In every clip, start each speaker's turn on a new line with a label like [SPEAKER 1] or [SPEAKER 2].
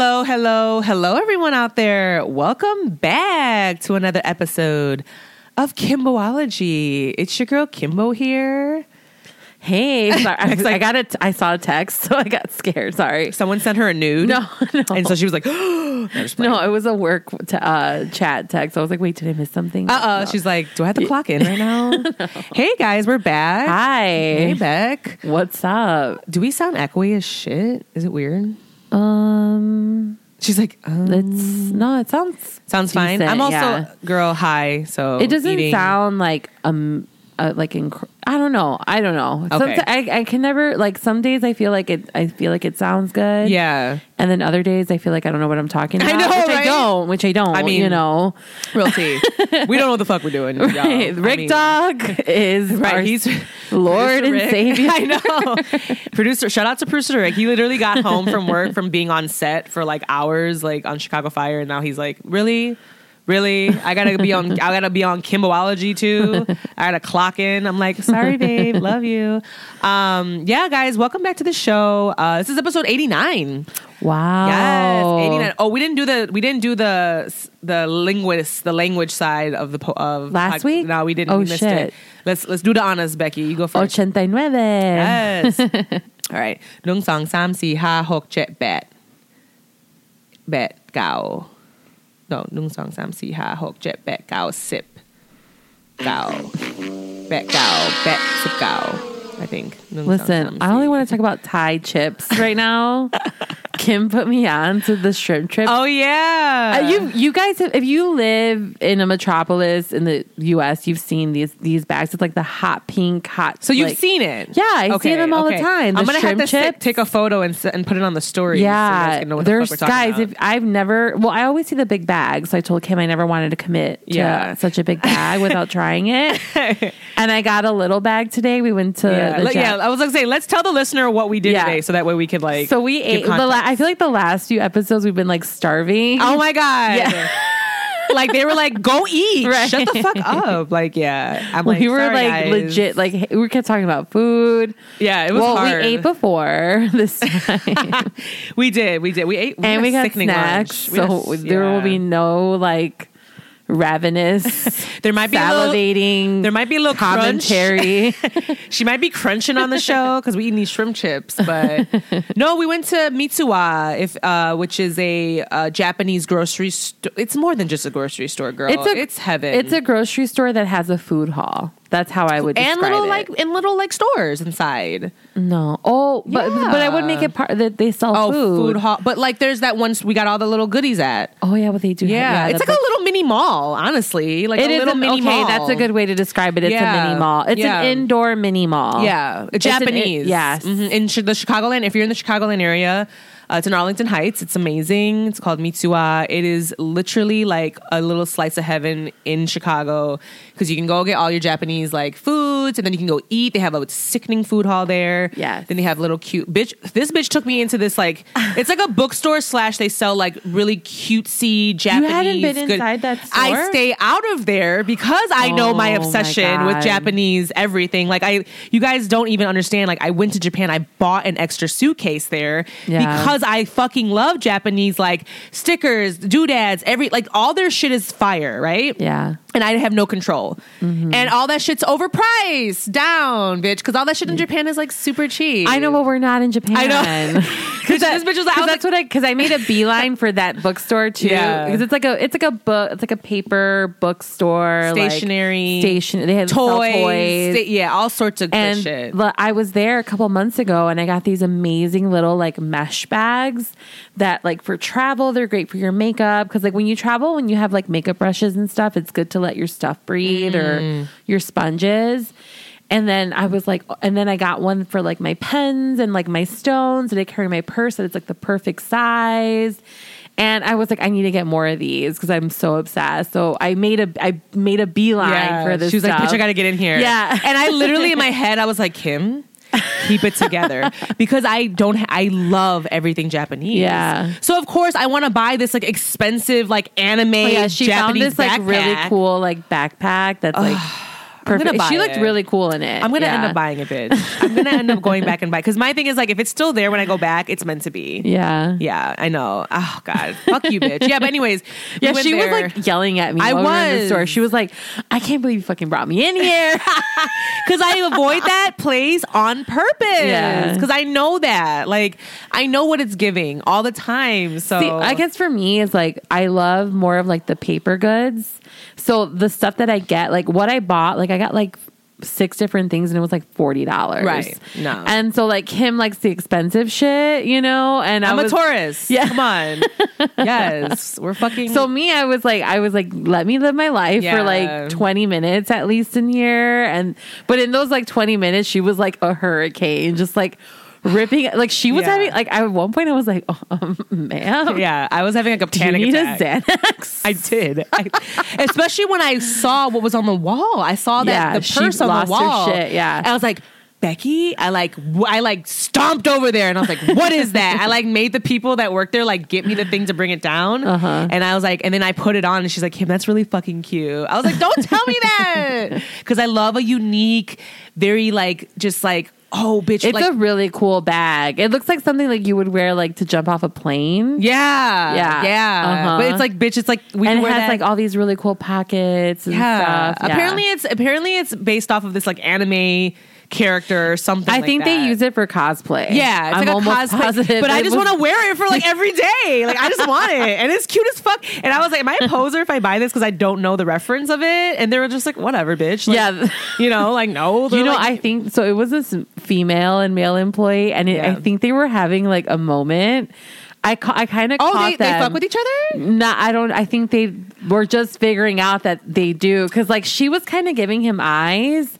[SPEAKER 1] Hello, hello, hello, everyone out there. Welcome back to another episode of Kimboology. It's your girl Kimbo here.
[SPEAKER 2] Hey, sorry, I, I got it. I saw a text, so I got scared. Sorry.
[SPEAKER 1] Someone sent her a nude.
[SPEAKER 2] No, no.
[SPEAKER 1] And so she was like, "No, I'm just playing."
[SPEAKER 2] No, it was a work t- uh, chat text. I was like, wait, did I miss something?
[SPEAKER 1] Uh-uh.
[SPEAKER 2] No.
[SPEAKER 1] She's like, do I have to clock in right now? Hey, guys, we're back.
[SPEAKER 2] hi.
[SPEAKER 1] Hey, Beck.
[SPEAKER 2] What's up?
[SPEAKER 1] Do we sound echoey as shit? Is it weird?
[SPEAKER 2] Um,
[SPEAKER 1] She's like, um,
[SPEAKER 2] it's no, it sounds
[SPEAKER 1] sounds fine.
[SPEAKER 2] decent,
[SPEAKER 1] I'm also,
[SPEAKER 2] yeah.
[SPEAKER 1] girl, high. So
[SPEAKER 2] It doesn't
[SPEAKER 1] eating-
[SPEAKER 2] sound like um. Uh, like inc- I don't know. I don't know.
[SPEAKER 1] Okay.
[SPEAKER 2] I, I can never like some days I feel like it I feel like it sounds good.
[SPEAKER 1] Yeah.
[SPEAKER 2] And then other days I feel like I don't know what I'm talking
[SPEAKER 1] I
[SPEAKER 2] about.
[SPEAKER 1] know,
[SPEAKER 2] which
[SPEAKER 1] right?
[SPEAKER 2] I don't, which I don't.
[SPEAKER 1] I mean,
[SPEAKER 2] you know.
[SPEAKER 1] Real tea. we don't know what the fuck we're doing.
[SPEAKER 2] Right.
[SPEAKER 1] I
[SPEAKER 2] Rick
[SPEAKER 1] mean-
[SPEAKER 2] Dog is
[SPEAKER 1] Right, he's
[SPEAKER 2] Lord and
[SPEAKER 1] Rick.
[SPEAKER 2] Savior.
[SPEAKER 1] I know. producer, shout out to producer Rick. He literally got home from work from being on set for like hours, like on Chicago Fire, and now he's like, really really? I gotta be on. I gotta be on Kimboology too. I gotta clock in. I'm like, sorry, babe, love you. Um, yeah, guys, welcome back to the show. Uh, this is episode 89.
[SPEAKER 2] Wow.
[SPEAKER 1] Yes, 89. Oh, we didn't do the we didn't do the the linguist the language side of the po- of
[SPEAKER 2] last pod- week.
[SPEAKER 1] No, we didn't.
[SPEAKER 2] Oh
[SPEAKER 1] we missed
[SPEAKER 2] shit.
[SPEAKER 1] It. Let's let's do the honors, Becky. You go first.
[SPEAKER 2] 89.
[SPEAKER 1] Yes. All right. Nung song sam si ha hok chet bat. Bat gao. ดอกหนึ่งสองสามสี่ห้าหกเจ็ดแปดเก้าสิบเก้าแปดเก้าแปดสิบเก้า I think.
[SPEAKER 2] Listen, I only want to talk about Thai chips right now. Kim put me on to the shrimp trip.
[SPEAKER 1] Oh yeah,
[SPEAKER 2] uh, you you guys, have, if you live in a metropolis in the U.S., you've seen these these bags. It's like the hot pink, hot.
[SPEAKER 1] So you've
[SPEAKER 2] like,
[SPEAKER 1] seen it?
[SPEAKER 2] Yeah, I okay, see them all okay. the time. The I'm
[SPEAKER 1] gonna have to sit, take a photo and and put it on the story.
[SPEAKER 2] Yeah,
[SPEAKER 1] so
[SPEAKER 2] there's
[SPEAKER 1] the
[SPEAKER 2] guys.
[SPEAKER 1] About.
[SPEAKER 2] If I've never, well, I always see the big bag. So I told Kim I never wanted to commit to
[SPEAKER 1] yeah.
[SPEAKER 2] such a big bag without trying it, and I got a little bag today. We went to.
[SPEAKER 1] Yeah
[SPEAKER 2] the
[SPEAKER 1] let- yeah, I was gonna say, let's tell the listener what we did
[SPEAKER 2] Yeah.
[SPEAKER 1] today, so that way we could like.
[SPEAKER 2] So we ate. The la- I feel like the last few episodes we've been like starving.
[SPEAKER 1] Oh my god!
[SPEAKER 2] Yeah.
[SPEAKER 1] like they were like, "Go eat!
[SPEAKER 2] Right.
[SPEAKER 1] Shut the fuck up!" Like, yeah, I'm like,
[SPEAKER 2] we were
[SPEAKER 1] "Sorry,
[SPEAKER 2] like
[SPEAKER 1] guys."
[SPEAKER 2] legit. Like we kept talking about food.
[SPEAKER 1] Yeah, it was
[SPEAKER 2] well,
[SPEAKER 1] hard.
[SPEAKER 2] we ate before this time,
[SPEAKER 1] we did, we did, we ate,
[SPEAKER 2] and we got
[SPEAKER 1] sickening
[SPEAKER 2] snacks.
[SPEAKER 1] lunch.
[SPEAKER 2] So
[SPEAKER 1] a-
[SPEAKER 2] there will be no like ravenous.
[SPEAKER 1] There might be little-
[SPEAKER 2] salivating.
[SPEAKER 1] There might be a little
[SPEAKER 2] commentary.
[SPEAKER 1] She might be crunching on the show because we eat these shrimp chips. But no, we went to Mitsuwa, if uh, which is a uh, Japanese grocery store. It's more than just a grocery store, girl. It's,
[SPEAKER 2] a
[SPEAKER 1] heaven.
[SPEAKER 2] It's a grocery store that has a food hall. That's how I would describe it.
[SPEAKER 1] and little
[SPEAKER 2] it.
[SPEAKER 1] like in little like stores inside.
[SPEAKER 2] no. Oh, but but I would make it part that they sell
[SPEAKER 1] Oh,
[SPEAKER 2] food.
[SPEAKER 1] food hall. But like, there's that one we got all the little goodies at.
[SPEAKER 2] Oh yeah, what they do. have-
[SPEAKER 1] Yeah, it's like a little mini mall. Honestly, like
[SPEAKER 2] It
[SPEAKER 1] a
[SPEAKER 2] is
[SPEAKER 1] little
[SPEAKER 2] a-
[SPEAKER 1] mini
[SPEAKER 2] okay,
[SPEAKER 1] mall.
[SPEAKER 2] that's a good way to describe it. It's
[SPEAKER 1] Yeah.
[SPEAKER 2] a mini mall. It's
[SPEAKER 1] Yeah.
[SPEAKER 2] an indoor mini mall.
[SPEAKER 1] Yeah,
[SPEAKER 2] It's an-
[SPEAKER 1] Japanese.
[SPEAKER 2] yes.
[SPEAKER 1] Mhm. in the Chicagoland. If you're in the Chicagoland area, uh, it's in Arlington Heights. It's amazing. It's called Mitsuwa. It is literally like a little slice of heaven in Chicago because you can go get all your Japanese like foods, and then you can go eat. They have a sickening food hall there.
[SPEAKER 2] Yeah.
[SPEAKER 1] Then they have little cute bitch. This bitch took me into this like it's like a bookstore slash they sell like really cutesy Japanese.
[SPEAKER 2] You hadn't been
[SPEAKER 1] good-
[SPEAKER 2] inside that store.
[SPEAKER 1] I stay out of there because I know my
[SPEAKER 2] Oh, my
[SPEAKER 1] obsession with Japanese everything. Like I, you guys don't even understand. Like I went to Japan, I bought an extra suitcase there
[SPEAKER 2] Yeah.
[SPEAKER 1] because I fucking love Japanese like stickers, doodads, every like all their shit is fire, right?
[SPEAKER 2] Yeah.
[SPEAKER 1] And I have no control.
[SPEAKER 2] Mm-hmm.
[SPEAKER 1] And all that shit's overpriced, down, bitch. Because all that shit in Japan is like super cheap.
[SPEAKER 2] I know, but we're not in Japan.
[SPEAKER 1] I know. Because this bitch was like, I was
[SPEAKER 2] that's
[SPEAKER 1] like,
[SPEAKER 2] what I because I made a beeline for that bookstore too.
[SPEAKER 1] Yeah.
[SPEAKER 2] because it's like a it's like a book it's like a paper bookstore, like,
[SPEAKER 1] Stationery,
[SPEAKER 2] station. They have sell
[SPEAKER 1] toys,
[SPEAKER 2] toys.
[SPEAKER 1] sta- yeah, all sorts of good
[SPEAKER 2] and
[SPEAKER 1] shit.
[SPEAKER 2] I was there a couple months ago, and I got these amazing little like mesh bags that like for travel they're great for your makeup because like when you travel when you have like makeup brushes and stuff, it's good to let your stuff breathe
[SPEAKER 1] Mm.
[SPEAKER 2] or your sponges. And then I was like, and then I got one for like my pens and like my stones, and I carry my purse, and it's like the perfect size. And I was like, I need to get more of these because I'm so obsessed. So I made a I made a beeline for this.
[SPEAKER 1] She was like, bitch, I gotta get in here.
[SPEAKER 2] Yeah.
[SPEAKER 1] And I literally in my head, I was like, Kim, keep it together. because I don't, ha- I love everything Japanese.
[SPEAKER 2] Yeah.
[SPEAKER 1] So of course I want to buy this like expensive, like anime
[SPEAKER 2] Oh, yeah, she
[SPEAKER 1] Japanese
[SPEAKER 2] found this like really cool like backpack that's like perfect. She looked
[SPEAKER 1] it.
[SPEAKER 2] really cool in it.
[SPEAKER 1] I'm gonna
[SPEAKER 2] Yeah.
[SPEAKER 1] end up buying it, bitch. I'm gonna end up going back and buy because my thing is like if it's still there when I go back, it's meant to be.
[SPEAKER 2] Yeah.
[SPEAKER 1] Yeah, I know. Oh God, fuck you, bitch. Yeah, but anyways,
[SPEAKER 2] Yeah,
[SPEAKER 1] went
[SPEAKER 2] she
[SPEAKER 1] there.
[SPEAKER 2] was like yelling at me.
[SPEAKER 1] I
[SPEAKER 2] we were in the
[SPEAKER 1] was.
[SPEAKER 2] store. She was like, "I can't believe you fucking brought me in here."
[SPEAKER 1] because I avoid that place on purpose.
[SPEAKER 2] Yeah.
[SPEAKER 1] because I know that. Like, I know what it's giving all the time. So
[SPEAKER 2] See, I guess for me, it's like I love more of like the paper goods. So the stuff that I get, like what I bought, like I got like six different things and it was like forty dollars.
[SPEAKER 1] Right. No.
[SPEAKER 2] And so like him likes the expensive shit, you know. And I
[SPEAKER 1] I'm
[SPEAKER 2] was,
[SPEAKER 1] a Taurus.
[SPEAKER 2] Yeah.
[SPEAKER 1] come on. yes, we're fucking.
[SPEAKER 2] So me, I was like, I was like, let me live my life
[SPEAKER 1] Yeah.
[SPEAKER 2] for like 20 minutes at least in here. And but in those like 20 minutes, she was like a hurricane, just like ripping. Like she was
[SPEAKER 1] Yeah.
[SPEAKER 2] having like at one point, I was like, oh, um, ma'am,
[SPEAKER 1] yeah, I was having like a
[SPEAKER 2] do you
[SPEAKER 1] panic
[SPEAKER 2] need
[SPEAKER 1] attack.
[SPEAKER 2] a Xanax?
[SPEAKER 1] I did, I, especially when I saw what was on the wall. I saw that
[SPEAKER 2] Yeah,
[SPEAKER 1] the purse on the wall.
[SPEAKER 2] shit, yeah.
[SPEAKER 1] I was like. Becky, I like, w- I like stomped over there, and I was like, "What is that?" I like made the people that work there like get me the thing to bring it down,
[SPEAKER 2] Uh-huh.
[SPEAKER 1] and I was like, and then I put it on, and she's like, "Kim, that's really fucking cute." I was like, "Don't tell me that," because I love a unique, very like, just like, oh, bitch,
[SPEAKER 2] It's
[SPEAKER 1] like,
[SPEAKER 2] a really cool bag. It looks like something like you would wear like to jump off a plane.
[SPEAKER 1] yeah,
[SPEAKER 2] Yeah.
[SPEAKER 1] yeah,
[SPEAKER 2] Uh-huh.
[SPEAKER 1] but it's like, bitch, it's like we
[SPEAKER 2] and it
[SPEAKER 1] wear
[SPEAKER 2] has
[SPEAKER 1] that-
[SPEAKER 2] like all these really cool pockets and
[SPEAKER 1] yeah.
[SPEAKER 2] stuff. Yeah.
[SPEAKER 1] Apparently, it's apparently it's based off of this like anime character or something.
[SPEAKER 2] I
[SPEAKER 1] like
[SPEAKER 2] think they use it for cosplay.
[SPEAKER 1] Yeah, it's
[SPEAKER 2] I'm
[SPEAKER 1] like a
[SPEAKER 2] almost
[SPEAKER 1] cosplay,
[SPEAKER 2] positive
[SPEAKER 1] but I just want to wear it for like every day. Like I just want it, and it's cute as fuck. And I was like, "Am I a poser if I buy this because I don't know the reference of it?" And they were just like, "Whatever, bitch." Like,
[SPEAKER 2] Yeah.
[SPEAKER 1] you know, like no,
[SPEAKER 2] You know,
[SPEAKER 1] like-
[SPEAKER 2] I think so. It was this female and male employee, and it, I think they were having like a moment. I ca- I kind of
[SPEAKER 1] oh,
[SPEAKER 2] caught
[SPEAKER 1] they, they fuck with each other.
[SPEAKER 2] Nah, I don't. I think they were just figuring out that they do because, like, she was kind of giving him eyes,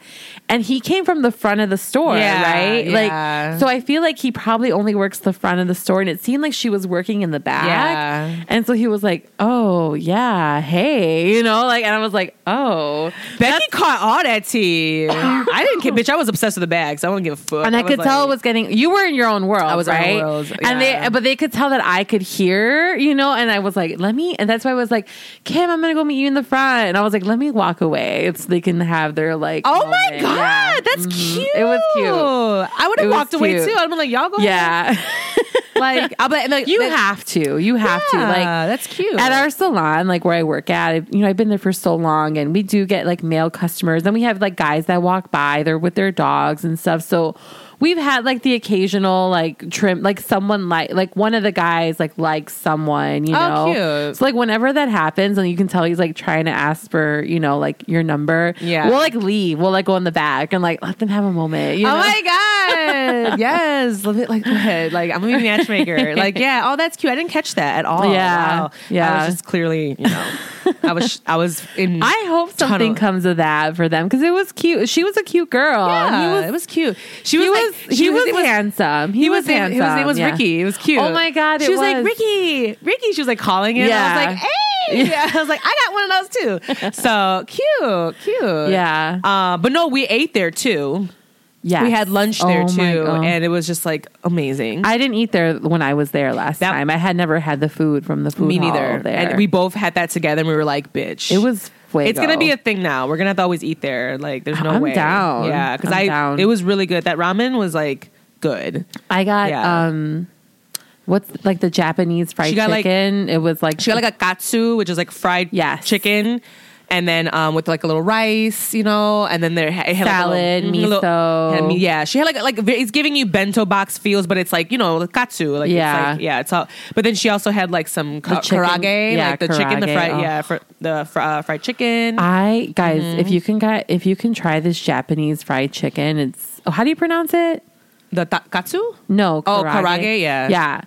[SPEAKER 2] and he came from the front of the store,
[SPEAKER 1] Yeah,
[SPEAKER 2] right?
[SPEAKER 1] yeah.
[SPEAKER 2] Like, so I feel like he probably only works the front of the store, and it seemed like she was working in the back.
[SPEAKER 1] Yeah.
[SPEAKER 2] and so he was like, "Oh yeah, hey," you know, like, and I was like, "Oh."
[SPEAKER 1] Becky caught all that tea. I didn't care, bitch. I was obsessed with the bags. I wouldn't give a fuck.
[SPEAKER 2] and I,
[SPEAKER 1] was
[SPEAKER 2] could tell it was getting. You were in your own world.
[SPEAKER 1] I was
[SPEAKER 2] right?
[SPEAKER 1] own world,
[SPEAKER 2] and they, but they could tell that I could hear, you know. And I was like, "Let me," and that's why I was like, "Kim, I'm gonna go meet you in the front." And I was like, "Let me walk away. It's they can have their like."
[SPEAKER 1] Oh my god,
[SPEAKER 2] Yeah.
[SPEAKER 1] that's
[SPEAKER 2] Mhm.
[SPEAKER 1] cute.
[SPEAKER 2] It was cute.
[SPEAKER 1] I would have walked away
[SPEAKER 2] cute.
[SPEAKER 1] too. I'd been like, y'all go.
[SPEAKER 2] Yeah,
[SPEAKER 1] like I'll be like,
[SPEAKER 2] you
[SPEAKER 1] like,
[SPEAKER 2] have to. You have to. Like
[SPEAKER 1] that's cute.
[SPEAKER 2] at our salon, like where I work at, I've- you know, I've been there for so long and we do get like male customers and we have like guys that walk by, they're with their dogs and stuff. So we've had like the occasional like trim, like someone like, like one of the guys like likes someone, you
[SPEAKER 1] Oh,
[SPEAKER 2] know?
[SPEAKER 1] cute.
[SPEAKER 2] So like whenever that happens and you can tell he's like trying to ask for, you know, like your number.
[SPEAKER 1] Yeah.
[SPEAKER 2] We'll like leave. We'll like go in the back and like let them have a moment. You
[SPEAKER 1] oh
[SPEAKER 2] know?
[SPEAKER 1] my god, yes, love it. Like go ahead. Like I'm gonna be a matchmaker. Like yeah, oh that's cute. I didn't catch that at all.
[SPEAKER 2] Yeah,
[SPEAKER 1] Wow.
[SPEAKER 2] yeah.
[SPEAKER 1] I was just clearly, you know, I was I was in.
[SPEAKER 2] I hope something
[SPEAKER 1] Tunnel.
[SPEAKER 2] comes of that for them because it was cute. She was a cute girl.
[SPEAKER 1] yeah,
[SPEAKER 2] was
[SPEAKER 1] it was cute. She was,
[SPEAKER 2] he
[SPEAKER 1] like-
[SPEAKER 2] was he was,
[SPEAKER 1] it
[SPEAKER 2] handsome. He,
[SPEAKER 1] He
[SPEAKER 2] was,
[SPEAKER 1] was, handsome. His name was
[SPEAKER 2] yeah.
[SPEAKER 1] Ricky. It was cute.
[SPEAKER 2] Oh my God,
[SPEAKER 1] She
[SPEAKER 2] it
[SPEAKER 1] was, like. Ricky, Ricky. She was like calling him. I was like, hey. Yeah. I was like, I got one of those too. So cute, cute.
[SPEAKER 2] Yeah.
[SPEAKER 1] Uh, but no, we ate there too.
[SPEAKER 2] Yeah,
[SPEAKER 1] We had lunch there
[SPEAKER 2] Oh
[SPEAKER 1] too, and it was just like amazing.
[SPEAKER 2] I didn't eat there when I was there last
[SPEAKER 1] That-
[SPEAKER 2] time. I had never had the food from the food
[SPEAKER 1] Me
[SPEAKER 2] hall
[SPEAKER 1] neither.
[SPEAKER 2] There.
[SPEAKER 1] And we both had that together, and we were like, bitch.
[SPEAKER 2] it was. Fuego.
[SPEAKER 1] It's gonna be a thing now. We're gonna have to always eat there. Like, there's no
[SPEAKER 2] I'm
[SPEAKER 1] way.
[SPEAKER 2] down.
[SPEAKER 1] Yeah, because
[SPEAKER 2] I'm
[SPEAKER 1] I
[SPEAKER 2] down.
[SPEAKER 1] it was really good. That ramen was like good.
[SPEAKER 2] I got
[SPEAKER 1] Yeah.
[SPEAKER 2] um, what's like the Japanese fried
[SPEAKER 1] She got, like-
[SPEAKER 2] chicken? it was like
[SPEAKER 1] She got like a katsu, which is like fried
[SPEAKER 2] Yes.
[SPEAKER 1] chicken. And then um, with like a little rice, you know, and then there it had
[SPEAKER 2] Salad,
[SPEAKER 1] like a little,
[SPEAKER 2] miso.
[SPEAKER 1] had me- yeah, she had like like it's giving you bento box feels, but it's like you know katsu, like
[SPEAKER 2] Yeah.
[SPEAKER 1] it's like, yeah, it's all. But then she also had like some ka-
[SPEAKER 2] chicken-
[SPEAKER 1] karaage,
[SPEAKER 2] yeah,
[SPEAKER 1] like the chicken, the fried,
[SPEAKER 2] oh.
[SPEAKER 1] yeah, fr- the fr- uh, fried chicken.
[SPEAKER 2] I guys,
[SPEAKER 1] Mm-hmm.
[SPEAKER 2] if you can get if you can try this Japanese fried chicken, it's oh, how do you pronounce it?
[SPEAKER 1] the ta- katsu.
[SPEAKER 2] No,
[SPEAKER 1] Oh, karaage, yeah.
[SPEAKER 2] yeah.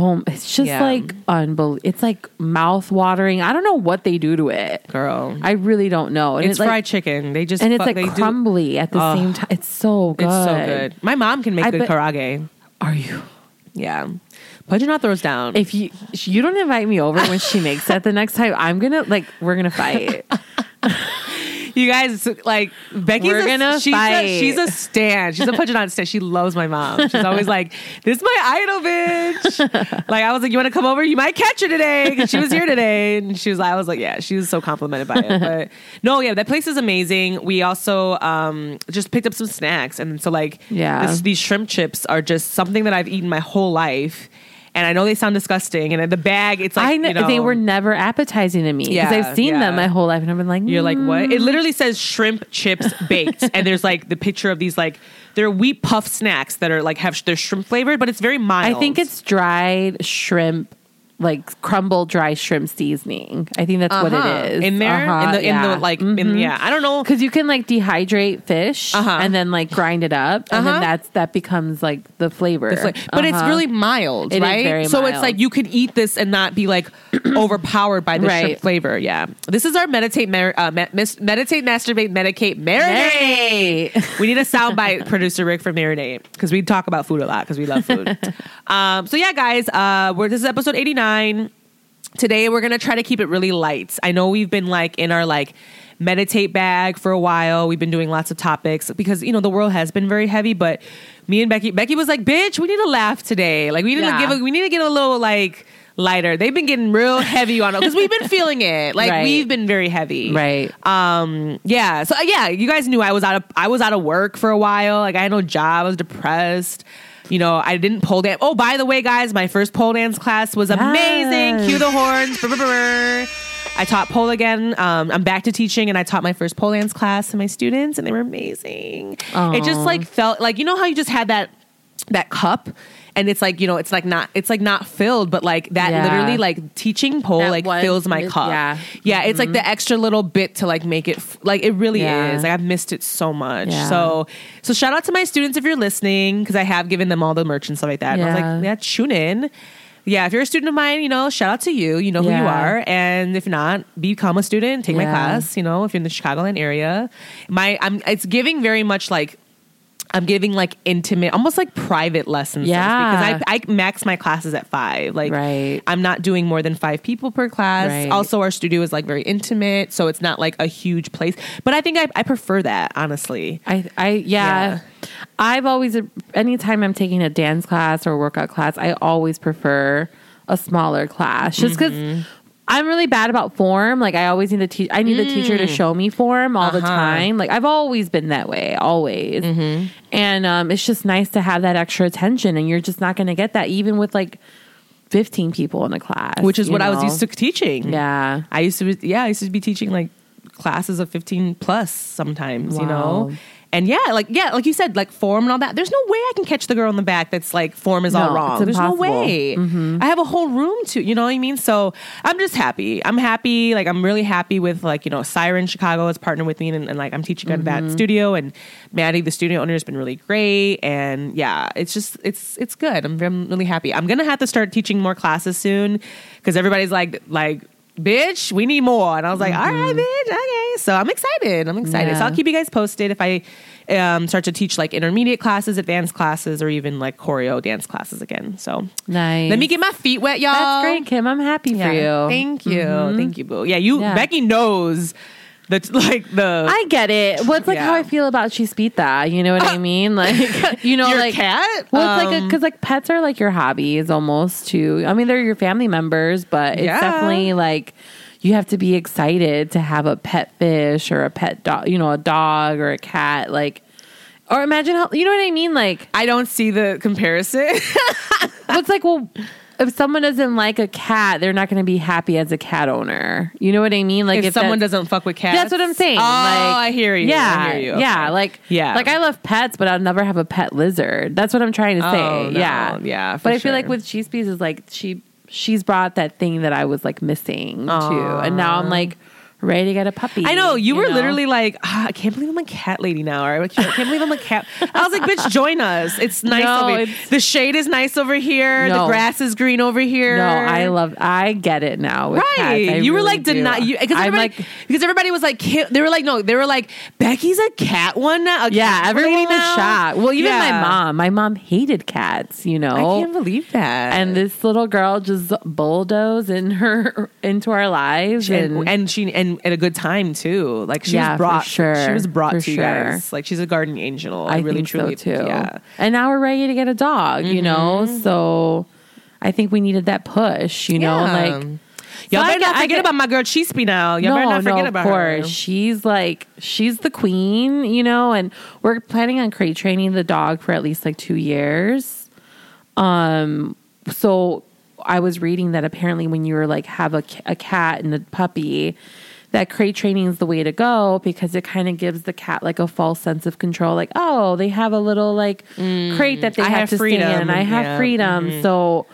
[SPEAKER 2] Oh, it's just
[SPEAKER 1] Yeah.
[SPEAKER 2] like unbelievable. It's like mouth watering. I don't know what they do to it.
[SPEAKER 1] Girl,
[SPEAKER 2] I really don't know. And
[SPEAKER 1] it's
[SPEAKER 2] it, like-
[SPEAKER 1] fried chicken. They just
[SPEAKER 2] and it's
[SPEAKER 1] fuck-
[SPEAKER 2] like
[SPEAKER 1] they do-
[SPEAKER 2] crumbly at the
[SPEAKER 1] Oh.
[SPEAKER 2] same time. It's so good.
[SPEAKER 1] It's so good. My mom can make
[SPEAKER 2] I
[SPEAKER 1] good
[SPEAKER 2] bet-
[SPEAKER 1] karaage.
[SPEAKER 2] Are you?
[SPEAKER 1] Yeah, pudge not throws down.
[SPEAKER 2] If you you don't invite me over when she makes that the next time, I'm gonna like we're gonna fight.
[SPEAKER 1] You guys, like Becky's
[SPEAKER 2] We're
[SPEAKER 1] a,
[SPEAKER 2] gonna
[SPEAKER 1] she's. A, she's a stan. She's a put it on stan. She loves my mom. She's always like, "This is my idol, bitch." like I was like, "You want to come over? You might catch her today." 'cause she was here today, and she was. Like I was like, "Yeah." She was so complimented by it. But no, yeah, that place is amazing. We also um, just picked up some snacks, and so like,
[SPEAKER 2] Yeah.
[SPEAKER 1] this, these shrimp chips are just something that I've eaten my whole life. And I know they sound disgusting. And in the bag, it's like
[SPEAKER 2] I know,
[SPEAKER 1] you know,
[SPEAKER 2] they were never appetizing to me because
[SPEAKER 1] Yeah,
[SPEAKER 2] I've seen
[SPEAKER 1] yeah.
[SPEAKER 2] them my whole life, and I've been like,
[SPEAKER 1] You're like, what?
[SPEAKER 2] "Mm."
[SPEAKER 1] It literally says shrimp chips baked, and there's like the picture of these like they're wheat puff snacks that are like have they're shrimp flavored, but it's very mild.
[SPEAKER 2] I think it's dried shrimp, like crumble dry shrimp seasoning. I think that's what
[SPEAKER 1] Uh-huh.
[SPEAKER 2] it is
[SPEAKER 1] in there
[SPEAKER 2] Uh-huh,
[SPEAKER 1] in the in
[SPEAKER 2] yeah.
[SPEAKER 1] the like in yeah. I don't know.
[SPEAKER 2] because you can like dehydrate fish
[SPEAKER 1] Uh-huh.
[SPEAKER 2] and then like grind it up, and
[SPEAKER 1] Uh-huh.
[SPEAKER 2] then that's that becomes like the flavor.
[SPEAKER 1] the fla- But it's
[SPEAKER 2] Uh-huh.
[SPEAKER 1] really mild,
[SPEAKER 2] It is
[SPEAKER 1] right?
[SPEAKER 2] very
[SPEAKER 1] so it's like you can eat this and not be like overpowered by the shrimp flavor. Yeah, this is our meditate, mer- uh, me- mis- meditate, masturbate, medicate, marinate.
[SPEAKER 2] Marinate.
[SPEAKER 1] we need a soundbite, producer Rick from Marinate, because we talk about food a lot because we love food. um, so yeah, guys, uh, we're this is episode eighty nine. Today we're gonna try to keep it really light. I know we've been like in our like meditate bag for a while. We've been doing lots of topics because you know the world has been very heavy. But me and Becky, Becky was like, "Bitch, we need to laugh today. Like we need
[SPEAKER 2] Yeah.
[SPEAKER 1] to give, a, we need to get a little like." lighter they've been getting real heavy on it because we've been feeling it like
[SPEAKER 2] Right.
[SPEAKER 1] we've been very heavy
[SPEAKER 2] right.
[SPEAKER 1] um yeah so uh, yeah you guys knew i was out of i was out of work for a while like i had no job i was depressed you know i didn't pole dance. Oh by the way guys my first pole dance class was amazing. Cue the horns. Brr, brr, brr, i taught pole again. Um, i'm back to teaching and i taught my first pole dance class to my students and they were amazing. It just like felt like you know how you just had that that cup and it's like you know it's like not it's like not filled but like that
[SPEAKER 2] Yeah.
[SPEAKER 1] literally like teaching pole
[SPEAKER 2] That
[SPEAKER 1] like
[SPEAKER 2] one
[SPEAKER 1] fills my cup
[SPEAKER 2] yeah.
[SPEAKER 1] yeah it's like the mm-hmm. extra little bit to like make it f- like it really
[SPEAKER 2] Yeah.
[SPEAKER 1] is like i've missed it so much
[SPEAKER 2] Yeah.
[SPEAKER 1] so so shout out to my students if you're listening because i have given them all the merch and stuff like that and i was
[SPEAKER 2] Yeah.
[SPEAKER 1] like yeah tune in yeah, if you're a student of mine, you know, shout out to you. You know who you are, and if not, become a student. Take my class. You know, if you're in the Chicagoland area, my I'm. It's giving very much like I'm giving like intimate, almost like private lessons. so to speak,
[SPEAKER 2] Yeah.
[SPEAKER 1] because I, I max my classes at five. Like,
[SPEAKER 2] Right.
[SPEAKER 1] I'm not doing more than five people per class.
[SPEAKER 2] Right.
[SPEAKER 1] Also, our studio is like very intimate, so it's not like a huge place. But I think I, I prefer that honestly.
[SPEAKER 2] I, I, yeah. I've always, anytime I'm taking a dance class or workout class, I always prefer a smaller class just because
[SPEAKER 1] Mm-hmm.
[SPEAKER 2] I'm really bad about form. Like, I always need teach, I need the teacher to show me form all the
[SPEAKER 1] Mm. Uh-huh.
[SPEAKER 2] time. Like, I've always been that way, always.
[SPEAKER 1] Mm-hmm.
[SPEAKER 2] And um, it's just nice to have that extra attention, and you're just not going to get that even with like 15 people in a class,
[SPEAKER 1] Which is what I was used to teaching.
[SPEAKER 2] Yeah.
[SPEAKER 1] I used to, be, yeah, I used to be teaching like classes of 15 plus sometimes, you know? And yeah, like, yeah, like you said, like form and all that. There's no way I can catch the girl in the back that's like form is all wrong. There's no way. Mm-hmm. I have a whole room to, you know what I mean? So I'm just happy. I'm happy. Like, I'm really happy with like, you know, Siren Chicago has partnered with me and, and like I'm teaching at that mm-hmm. studio and Maddie, the studio owner, has been really great. And yeah, it's just, it's, it's good. I'm, I'm really happy. I'm going to have to start teaching more classes soon because everybody's like, like, bitch, we need more. And I was like, all right, bitch, okay. So I'm excited. I'm excited. So I'll keep you guys posted if I um, start to teach like intermediate classes, advanced classes, or even like choreo dance classes again. So
[SPEAKER 2] Nice.
[SPEAKER 1] let me get my feet wet, y'all.
[SPEAKER 2] That's great, Kim. I'm happy for you.
[SPEAKER 1] Thank you. Thank you, boo. Yeah, you
[SPEAKER 2] Yeah.
[SPEAKER 1] Becky knows that like the
[SPEAKER 2] I get it. It's like how I feel about Chispita. You know what I mean? Like, you know,
[SPEAKER 1] your
[SPEAKER 2] like
[SPEAKER 1] cat.
[SPEAKER 2] Well, it's like
[SPEAKER 1] Um,
[SPEAKER 2] because like pets are like your hobbies almost too. I mean, they're your family members, but it's
[SPEAKER 1] Yeah.
[SPEAKER 2] definitely like you have to be excited to have a pet fish or a pet dog. You know, a dog or a cat. Like, or imagine how you know what I mean? Like,
[SPEAKER 1] I don't see the comparison.
[SPEAKER 2] it's like well. If someone doesn't like a cat, they're not going to be happy as a cat owner. You know what I mean? Like
[SPEAKER 1] if, someone doesn't fuck with cats,
[SPEAKER 2] That's what I'm saying.
[SPEAKER 1] Oh,
[SPEAKER 2] like,
[SPEAKER 1] I hear you.
[SPEAKER 2] Yeah,
[SPEAKER 1] I hear you.
[SPEAKER 2] yeah. Like,
[SPEAKER 1] Yeah.
[SPEAKER 2] like I love pets, but I'll never have a pet lizard. That's what I'm trying to oh, say.
[SPEAKER 1] Oh, no.
[SPEAKER 2] Yeah,
[SPEAKER 1] Yeah,
[SPEAKER 2] But I feel like with Cheese Peas is like she she's brought that thing that I was like missing too, and now I'm like ready to get a puppy.
[SPEAKER 1] I know you, were
[SPEAKER 2] know?
[SPEAKER 1] literally like, ah, I can't believe I'm a cat lady now. Or I can't believe I'm a cat. I was like, bitch, join us. It's nice
[SPEAKER 2] No,
[SPEAKER 1] over here. The shade is nice over here. The grass is green over here.
[SPEAKER 2] No, I love. I get it now.
[SPEAKER 1] Right, you were like deny you because everybody
[SPEAKER 2] like,
[SPEAKER 1] because everybody was like they were like no they were like Becky's a cat one now a
[SPEAKER 2] yeah, everyone was
[SPEAKER 1] now?
[SPEAKER 2] shocked. Well, even my mom. My mom hated cats. You know,
[SPEAKER 1] I can't believe that
[SPEAKER 2] and this little girl just bulldozed in her into our lives, and,
[SPEAKER 1] and, and she and and at a good time too. Like she
[SPEAKER 2] Yeah,
[SPEAKER 1] was brought,
[SPEAKER 2] sure.
[SPEAKER 1] she was brought
[SPEAKER 2] For
[SPEAKER 1] to you
[SPEAKER 2] sure.
[SPEAKER 1] guys. Like she's a guardian angel. I,
[SPEAKER 2] I
[SPEAKER 1] really
[SPEAKER 2] think
[SPEAKER 1] truly
[SPEAKER 2] so too.
[SPEAKER 1] Yeah. Mm-hmm.
[SPEAKER 2] And now we're ready to get a dog, you know? So I think we needed that push, you know?
[SPEAKER 1] Yeah.
[SPEAKER 2] Like
[SPEAKER 1] Y'all
[SPEAKER 2] So
[SPEAKER 1] better not forget
[SPEAKER 2] get-
[SPEAKER 1] about my girl Chispi now. Y'all better not forget
[SPEAKER 2] no,
[SPEAKER 1] about
[SPEAKER 2] of course.
[SPEAKER 1] her.
[SPEAKER 2] She's like she's the queen, you know, and we're planning on crate training the dog for at least like two years. Um, so I was reading that apparently when you were like have a, a cat and a puppy, that crate training is the way to go because it kind of gives the cat like a false sense of control. Like, oh, they have a little like crate that they
[SPEAKER 1] Mm,
[SPEAKER 2] have,
[SPEAKER 1] have
[SPEAKER 2] to stay in,
[SPEAKER 1] freedom.
[SPEAKER 2] and I have
[SPEAKER 1] Yeah.
[SPEAKER 2] freedom. So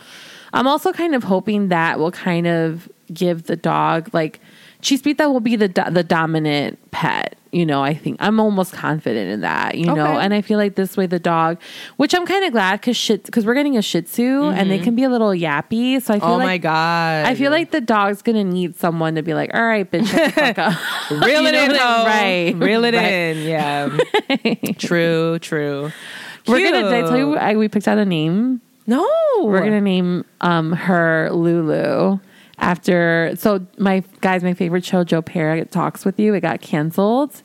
[SPEAKER 2] I'm also kind of hoping that will kind of give the dog like Chispita will be the the dominant pet. You know, I think I'm almost confident in that. You know, and I feel like this way the dog, which I'm kind of glad because shit because we're getting a Shih Tzu and they can be a little yappy. So I feel
[SPEAKER 1] Oh
[SPEAKER 2] like
[SPEAKER 1] my god!
[SPEAKER 2] I feel like the dog's gonna need someone to be like, all right, bitch, fuck up.
[SPEAKER 1] reel it in,
[SPEAKER 2] right,
[SPEAKER 1] Reel it
[SPEAKER 2] right.
[SPEAKER 1] in. Yeah. true. True.
[SPEAKER 2] We're gonna. Did I tell you I, we picked out a name?
[SPEAKER 1] No.
[SPEAKER 2] We're gonna name um her Lulu after. So my guys, my favorite show, Jo Pera talks with you. It got canceled.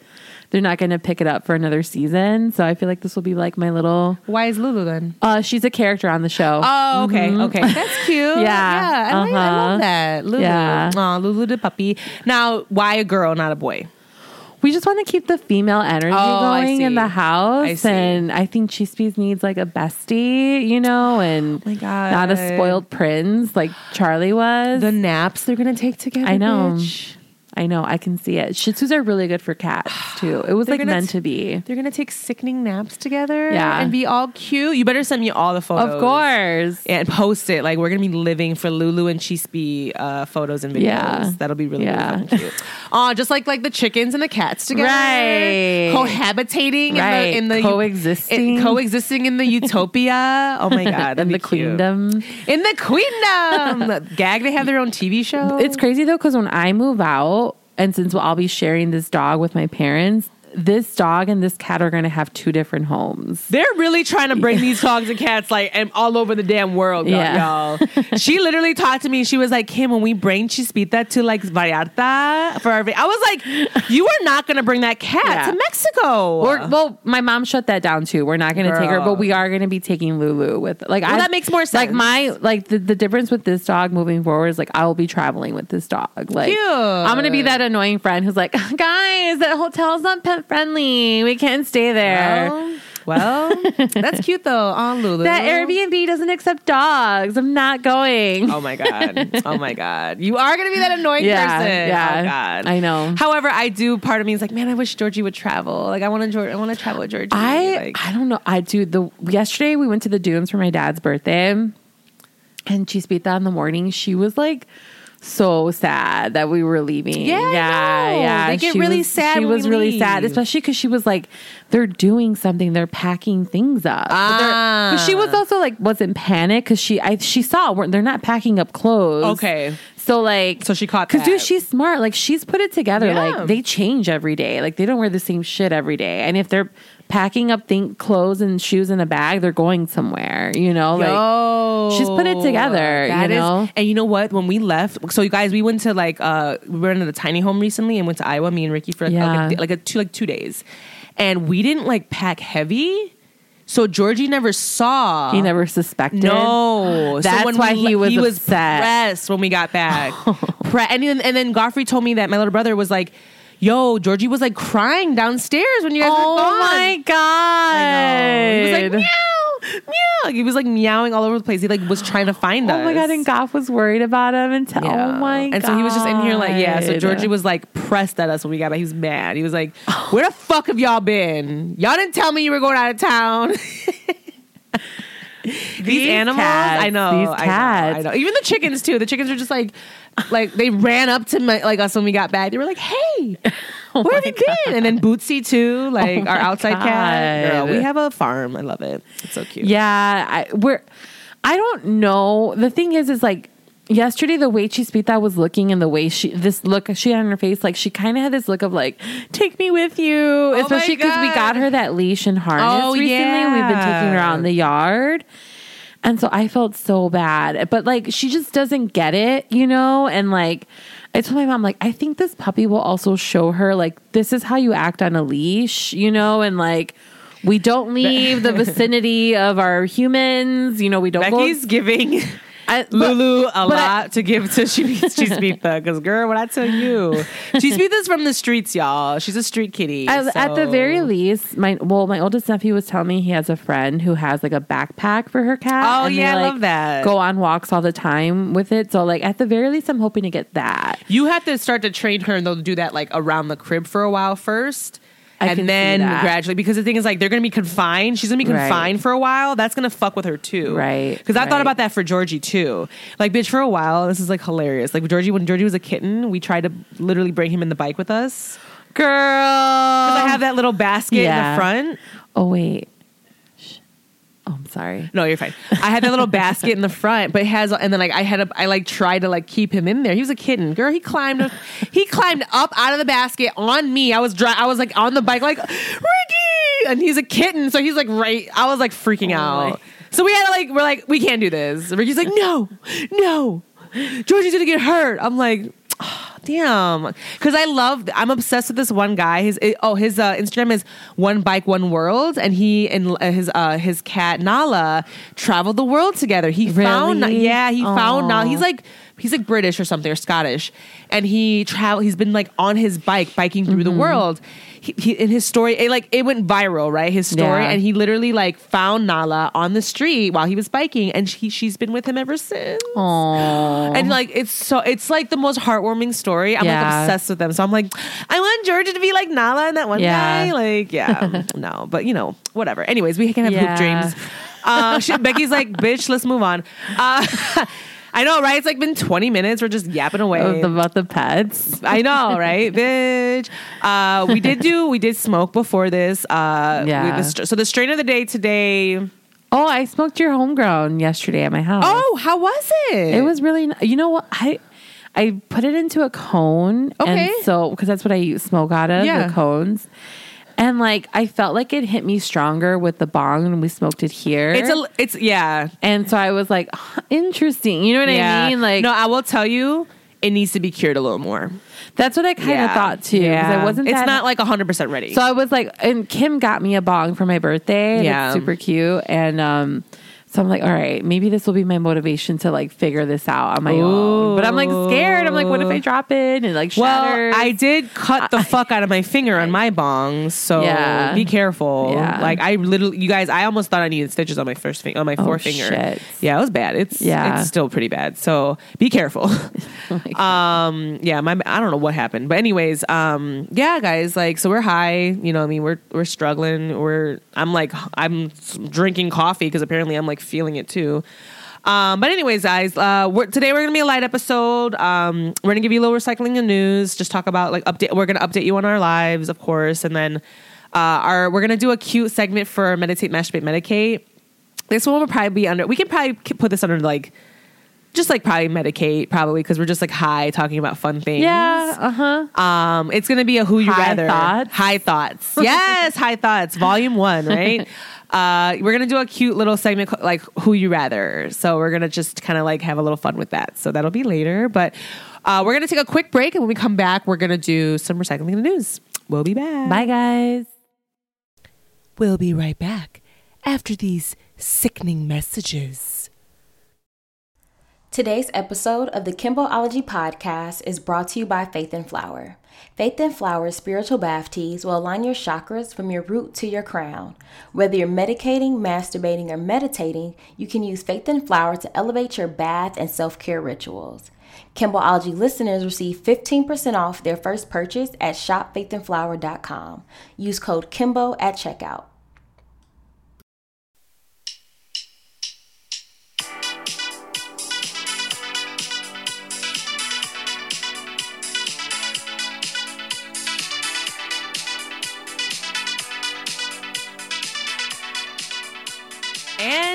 [SPEAKER 2] They're not gonna pick it up for another season. So I feel like this will be like my little.
[SPEAKER 1] Why is Lulu then?
[SPEAKER 2] Uh, she's a character on the show.
[SPEAKER 1] Oh, okay, okay, that's cute.
[SPEAKER 2] Mm-hmm. Yeah,
[SPEAKER 1] yeah, I, like, I
[SPEAKER 2] uh-huh.
[SPEAKER 1] love that. Lulu,
[SPEAKER 2] Yeah.
[SPEAKER 1] Aw, Lulu the puppy. Now, why a girl, not a boy?
[SPEAKER 2] We just want to keep the female energy
[SPEAKER 1] Oh,
[SPEAKER 2] going in the house,
[SPEAKER 1] I
[SPEAKER 2] and I think Cheesepeas needs like a bestie, you know, and
[SPEAKER 1] Oh
[SPEAKER 2] not a spoiled prince like Charlie was.
[SPEAKER 1] The naps they're gonna take together.
[SPEAKER 2] I know.
[SPEAKER 1] bitch.
[SPEAKER 2] I know, I can see it. Shih Tzus are really good for cats too. It was
[SPEAKER 1] They're
[SPEAKER 2] like
[SPEAKER 1] gonna
[SPEAKER 2] meant
[SPEAKER 1] t-
[SPEAKER 2] to be.
[SPEAKER 1] They're gonna take sickening naps together.
[SPEAKER 2] Yeah.
[SPEAKER 1] and be all cute. You better send me all the photos.
[SPEAKER 2] Of course.
[SPEAKER 1] and post it. Like we're gonna be living for Lulu and Chispy uh, photos and videos.
[SPEAKER 2] Yeah.
[SPEAKER 1] That'll be really,
[SPEAKER 2] Yeah.
[SPEAKER 1] really fucking cute. Oh, just like like the chickens and the cats together,
[SPEAKER 2] Right.
[SPEAKER 1] Cohabitating
[SPEAKER 2] Right.
[SPEAKER 1] in the in the
[SPEAKER 2] Coexisting.
[SPEAKER 1] in- coexisting in the utopia. Oh my god, that'd
[SPEAKER 2] in
[SPEAKER 1] be
[SPEAKER 2] the
[SPEAKER 1] cute.
[SPEAKER 2] queendom.
[SPEAKER 1] In the queendom, gag. They have their own TV show.
[SPEAKER 2] It's crazy though, because when I move out, and since I'll be sharing this dog with my parents, this dog and this cat are going to have two different homes.
[SPEAKER 1] They're really trying to bring these dogs and cats like and all over the damn world, y'all-
[SPEAKER 2] Yeah.
[SPEAKER 1] y'all. She literally talked to me. She was like, "Kim, when we bring Chispita to like Vallarta for our," I was like, "You are not going to bring that cat
[SPEAKER 2] Yeah.
[SPEAKER 1] to Mexico."
[SPEAKER 2] Or, well, my mom shut that down too. We're not going to take her, but we are going to be taking Lulu with. Like, I
[SPEAKER 1] that makes more sense.
[SPEAKER 2] Like my like the, the difference with this dog moving forward is like I will be traveling with this dog. Like,
[SPEAKER 1] Cute.
[SPEAKER 2] I'm going to be that annoying friend who's like, guys, that hotel's not friendly. We can't stay there.
[SPEAKER 1] well, well, that's cute though on Lulu.
[SPEAKER 2] that Airbnb doesn't accept dogs. I'm not going.
[SPEAKER 1] Oh my god! Oh my god! You are gonna be that annoying
[SPEAKER 2] Yeah,
[SPEAKER 1] person.
[SPEAKER 2] Oh yeah.
[SPEAKER 1] Oh god!
[SPEAKER 2] I know.
[SPEAKER 1] However, I do. Part of me is like, man, I wish Georgie would travel. Like, I want to. I want to travel with Georgie.
[SPEAKER 2] I
[SPEAKER 1] like,
[SPEAKER 2] I don't know. I do the yesterday we went to the dunes for my dad's birthday, and Chispita in the morning. She was like so sad that we were leaving.
[SPEAKER 1] Yeah,
[SPEAKER 2] yeah, yeah.
[SPEAKER 1] They get
[SPEAKER 2] She
[SPEAKER 1] really
[SPEAKER 2] was-
[SPEAKER 1] sad
[SPEAKER 2] She was really sad, especially because she was like, they're doing something. They're packing things up.
[SPEAKER 1] Ah.
[SPEAKER 2] but she was also like, wasn't panic because she I she saw they're not packing up clothes.
[SPEAKER 1] Okay.
[SPEAKER 2] So like,
[SPEAKER 1] So she caught
[SPEAKER 2] because dude, she's smart. Like she's put it together.
[SPEAKER 1] Yeah.
[SPEAKER 2] Like they change every day. Like they don't wear the same shit every day. And if they're packing up think clothes and shoes in a bag, they're going somewhere. You know, like
[SPEAKER 1] Yo,
[SPEAKER 2] she's put it together, you
[SPEAKER 1] That is-
[SPEAKER 2] know?
[SPEAKER 1] and you know what? When we left, so you guys, we went to like uh, we were in a tiny home recently and went to Iowa. Me and Ricky for like,
[SPEAKER 2] Yeah.
[SPEAKER 1] like, a, like a two like two days, and we didn't like pack heavy. So Georgie never saw.
[SPEAKER 2] he never suspected.
[SPEAKER 1] No,
[SPEAKER 2] That's why he
[SPEAKER 1] le-
[SPEAKER 2] was
[SPEAKER 1] he was
[SPEAKER 2] upset.
[SPEAKER 1] pressed when we got back. Pre- and then and then Godfrey told me that my little brother was like, "Yo, Georgie was like crying downstairs when you guys
[SPEAKER 2] Oh
[SPEAKER 1] were gone."
[SPEAKER 2] Oh my god!
[SPEAKER 1] I know. He was like meow, meow. He was like meowing all over the place. He like was trying to find us.
[SPEAKER 2] Oh my god! And Goff was worried about him and tell.
[SPEAKER 1] Oh yeah.
[SPEAKER 2] Oh my god!
[SPEAKER 1] And so he was just in here like, yeah. So Georgie was like pressed at us when we got back. He was mad. He was like, "Where the fuck have y'all been? Y'all didn't tell me you were going out of town." these,
[SPEAKER 2] These
[SPEAKER 1] animals,
[SPEAKER 2] cats,
[SPEAKER 1] I know,
[SPEAKER 2] these
[SPEAKER 1] I know,
[SPEAKER 2] cats.
[SPEAKER 1] I know. Even the chickens too. The chickens are just like, like they ran up to my, like us when we got back. They were like, "Hey,
[SPEAKER 2] Oh
[SPEAKER 1] where have you been?" And then Bootsy too, like oh our
[SPEAKER 2] my
[SPEAKER 1] outside cat. Girl, we have a farm. I love it. It's so cute.
[SPEAKER 2] Yeah, I, we're. I don't know. The thing is, is like yesterday, the way Chispita was looking and the way she this look she had on her face, like she kind of had this look of like, "Take me with you," oh
[SPEAKER 1] my
[SPEAKER 2] especially because we got her that leash and harness
[SPEAKER 1] Oh,
[SPEAKER 2] recently. and We've been taking her
[SPEAKER 1] yeah.
[SPEAKER 2] out in the yard. And so I felt so bad. But like she just doesn't get it, you know? And like I told my mom, like, I think this puppy will also show her, like, this is how you act on a leash, you know, and like, we don't leave the vicinity of our humans. You know, we don't
[SPEAKER 1] Becky's
[SPEAKER 2] go.
[SPEAKER 1] giving
[SPEAKER 2] I, but-
[SPEAKER 1] Lulu a
[SPEAKER 2] but I-
[SPEAKER 1] lot to give to Chispita. Because, girl, what I tell you, Chispita's from the streets, y'all. She's a street kitty.
[SPEAKER 2] I- At the very least, my well, my oldest nephew was telling me he has a friend who has like a backpack for her cat.
[SPEAKER 1] Oh,
[SPEAKER 2] and they,
[SPEAKER 1] yeah, I
[SPEAKER 2] like,
[SPEAKER 1] love that.
[SPEAKER 2] Go on walks all the time with it. So like at the very least, I'm hoping to get that.
[SPEAKER 1] You have to start to train her, and they'll do that like around the crib for a while first.
[SPEAKER 2] I
[SPEAKER 1] and then gradually, because the thing is, like, they're going to be confined. She's going to be
[SPEAKER 2] Right.
[SPEAKER 1] confined for a while. That's going to fuck with her too,
[SPEAKER 2] Right,
[SPEAKER 1] Because I thought about that for Georgie too. Like, bitch, for a while, this is like hilarious. Like Georgie, when Georgie was a kitten, we tried to literally bring him in the bike with us.
[SPEAKER 2] Girl,
[SPEAKER 1] I have that little basket in the front.
[SPEAKER 2] Oh wait. Oh, I'm sorry.
[SPEAKER 1] No, you're fine. I had that little basket in the front, but it has, and then like I had a, I like tried to like keep him in there. He was a kitten, girl. He climbed, up, he climbed up out of the basket on me. I was dry, I was like on the bike, like Ricky, and he's a kitten, so he's like right. I was like freaking
[SPEAKER 2] Oh,
[SPEAKER 1] out.
[SPEAKER 2] my-
[SPEAKER 1] So we had to like, we're like, we can't do this. Ricky's like, no, no, Georgie's gonna get hurt. I'm like. "Oh, damn, because I love. I'm obsessed with this one guy. His oh, his uh, Instagram is one bike, one world, and he and uh, his uh, his cat Nala traveled the world together. He found,
[SPEAKER 2] Really?
[SPEAKER 1] yeah, he found Nala. He's like he's like British or something or Scottish, and he travel. He's been like on his bike biking through the world. He, he in his story, it like it went viral, right? His story,
[SPEAKER 2] Yeah.
[SPEAKER 1] and he literally like found Nala on the street while he was biking, and she she's been with him ever since.
[SPEAKER 2] Oh,
[SPEAKER 1] And like it's so it's like the most heartwarming story. I'm
[SPEAKER 2] Yeah.
[SPEAKER 1] like obsessed with them. So I'm like, I want Georgia to be like Nala and that one
[SPEAKER 2] Yeah.
[SPEAKER 1] guy. Like, yeah, no, but you know, whatever. Anyways, we can have hoop dreams. Uh, she, Becky's like, bitch, let's move on. Uh, I know, right? It's like been 20 minutes. We're just yapping away.
[SPEAKER 2] about the pets.
[SPEAKER 1] I know, right, bitch. Uh, we did do, we did smoke before this. Uh, we-
[SPEAKER 2] Yeah.
[SPEAKER 1] the so the strain of the day today.
[SPEAKER 2] Oh, I smoked your homegrown yesterday at my house.
[SPEAKER 1] Oh, how was it?
[SPEAKER 2] It was really. You know what? I I put it into a cone.
[SPEAKER 1] Okay.
[SPEAKER 2] So because that's what I smoke out of
[SPEAKER 1] Yeah.
[SPEAKER 2] the cones. And like I felt like it hit me stronger with the bong when we smoked it here.
[SPEAKER 1] It's a, it's yeah.
[SPEAKER 2] and so I was like, "Huh, interesting. You know what I mean? Like
[SPEAKER 1] no, I will tell you, it needs to be cured a little more.
[SPEAKER 2] that's what I kind of thought too.
[SPEAKER 1] Yeah,
[SPEAKER 2] I wasn't.
[SPEAKER 1] It's
[SPEAKER 2] that-
[SPEAKER 1] not like hundred percent ready.
[SPEAKER 2] So I was like, and Kim got me a bong for my birthday.
[SPEAKER 1] Yeah.
[SPEAKER 2] it's super cute. And um, so I'm like, all right, maybe this will be my motivation to like figure this out on my own. But I'm like scared. I'm like, what if I drop it and like shatters?
[SPEAKER 1] well, I did cut the fuck out of my finger on my bongs, so
[SPEAKER 2] Yeah.
[SPEAKER 1] be careful.
[SPEAKER 2] Yeah.
[SPEAKER 1] Like I literally, you guys, I almost thought I needed stitches on my first finger, on my
[SPEAKER 2] Oh,
[SPEAKER 1] forefinger.
[SPEAKER 2] shit.
[SPEAKER 1] Yeah, it was bad. It's
[SPEAKER 2] Yeah.
[SPEAKER 1] it's still pretty bad. So be careful.
[SPEAKER 2] Oh
[SPEAKER 1] um yeah my i don't know what happened but anyways um yeah guys like so we're high you know what i mean we're we're struggling we're i'm like i'm drinking coffee because apparently i'm like feeling it too um, but anyways, guys, uh, we're, today we're gonna be a light episode. Um, we're gonna give you a little recycling and news. Just talk about like update. We're gonna update you on our lives, of course, and then uh, our we're gonna do a cute segment for meditate, masturbate, medicate. This one will probably be under. We can probably put this under like just like probably medicate probably because we're just like high talking about fun things.
[SPEAKER 2] yeah. Uh huh.
[SPEAKER 1] Um, it's gonna be a who you
[SPEAKER 2] High
[SPEAKER 1] rather
[SPEAKER 2] thoughts?
[SPEAKER 1] high thoughts. Yes, high thoughts, volume one, right? uh, we're gonna do a cute little segment co- like who you rather. So we're gonna just kind of like have a little fun with that. So that'll be later, but uh, we're gonna take a quick break, and when we come back, we're gonna do some recycling in the news. We'll be back.
[SPEAKER 2] Bye, guys.
[SPEAKER 1] We'll be right back after these sickening messages.
[SPEAKER 3] Today's episode of the Kimboology podcast is brought to you by Faith and Flower. Faith and Flower's spiritual bath teas will align your chakras from your root to your crown. Whether you're medicating, masturbating, or meditating, you can use Faith and Flower to elevate your bath and self care rituals. Kimboology listeners receive 15% off their first purchase at shopfaithandflower.com. Use code KIMBO at checkout.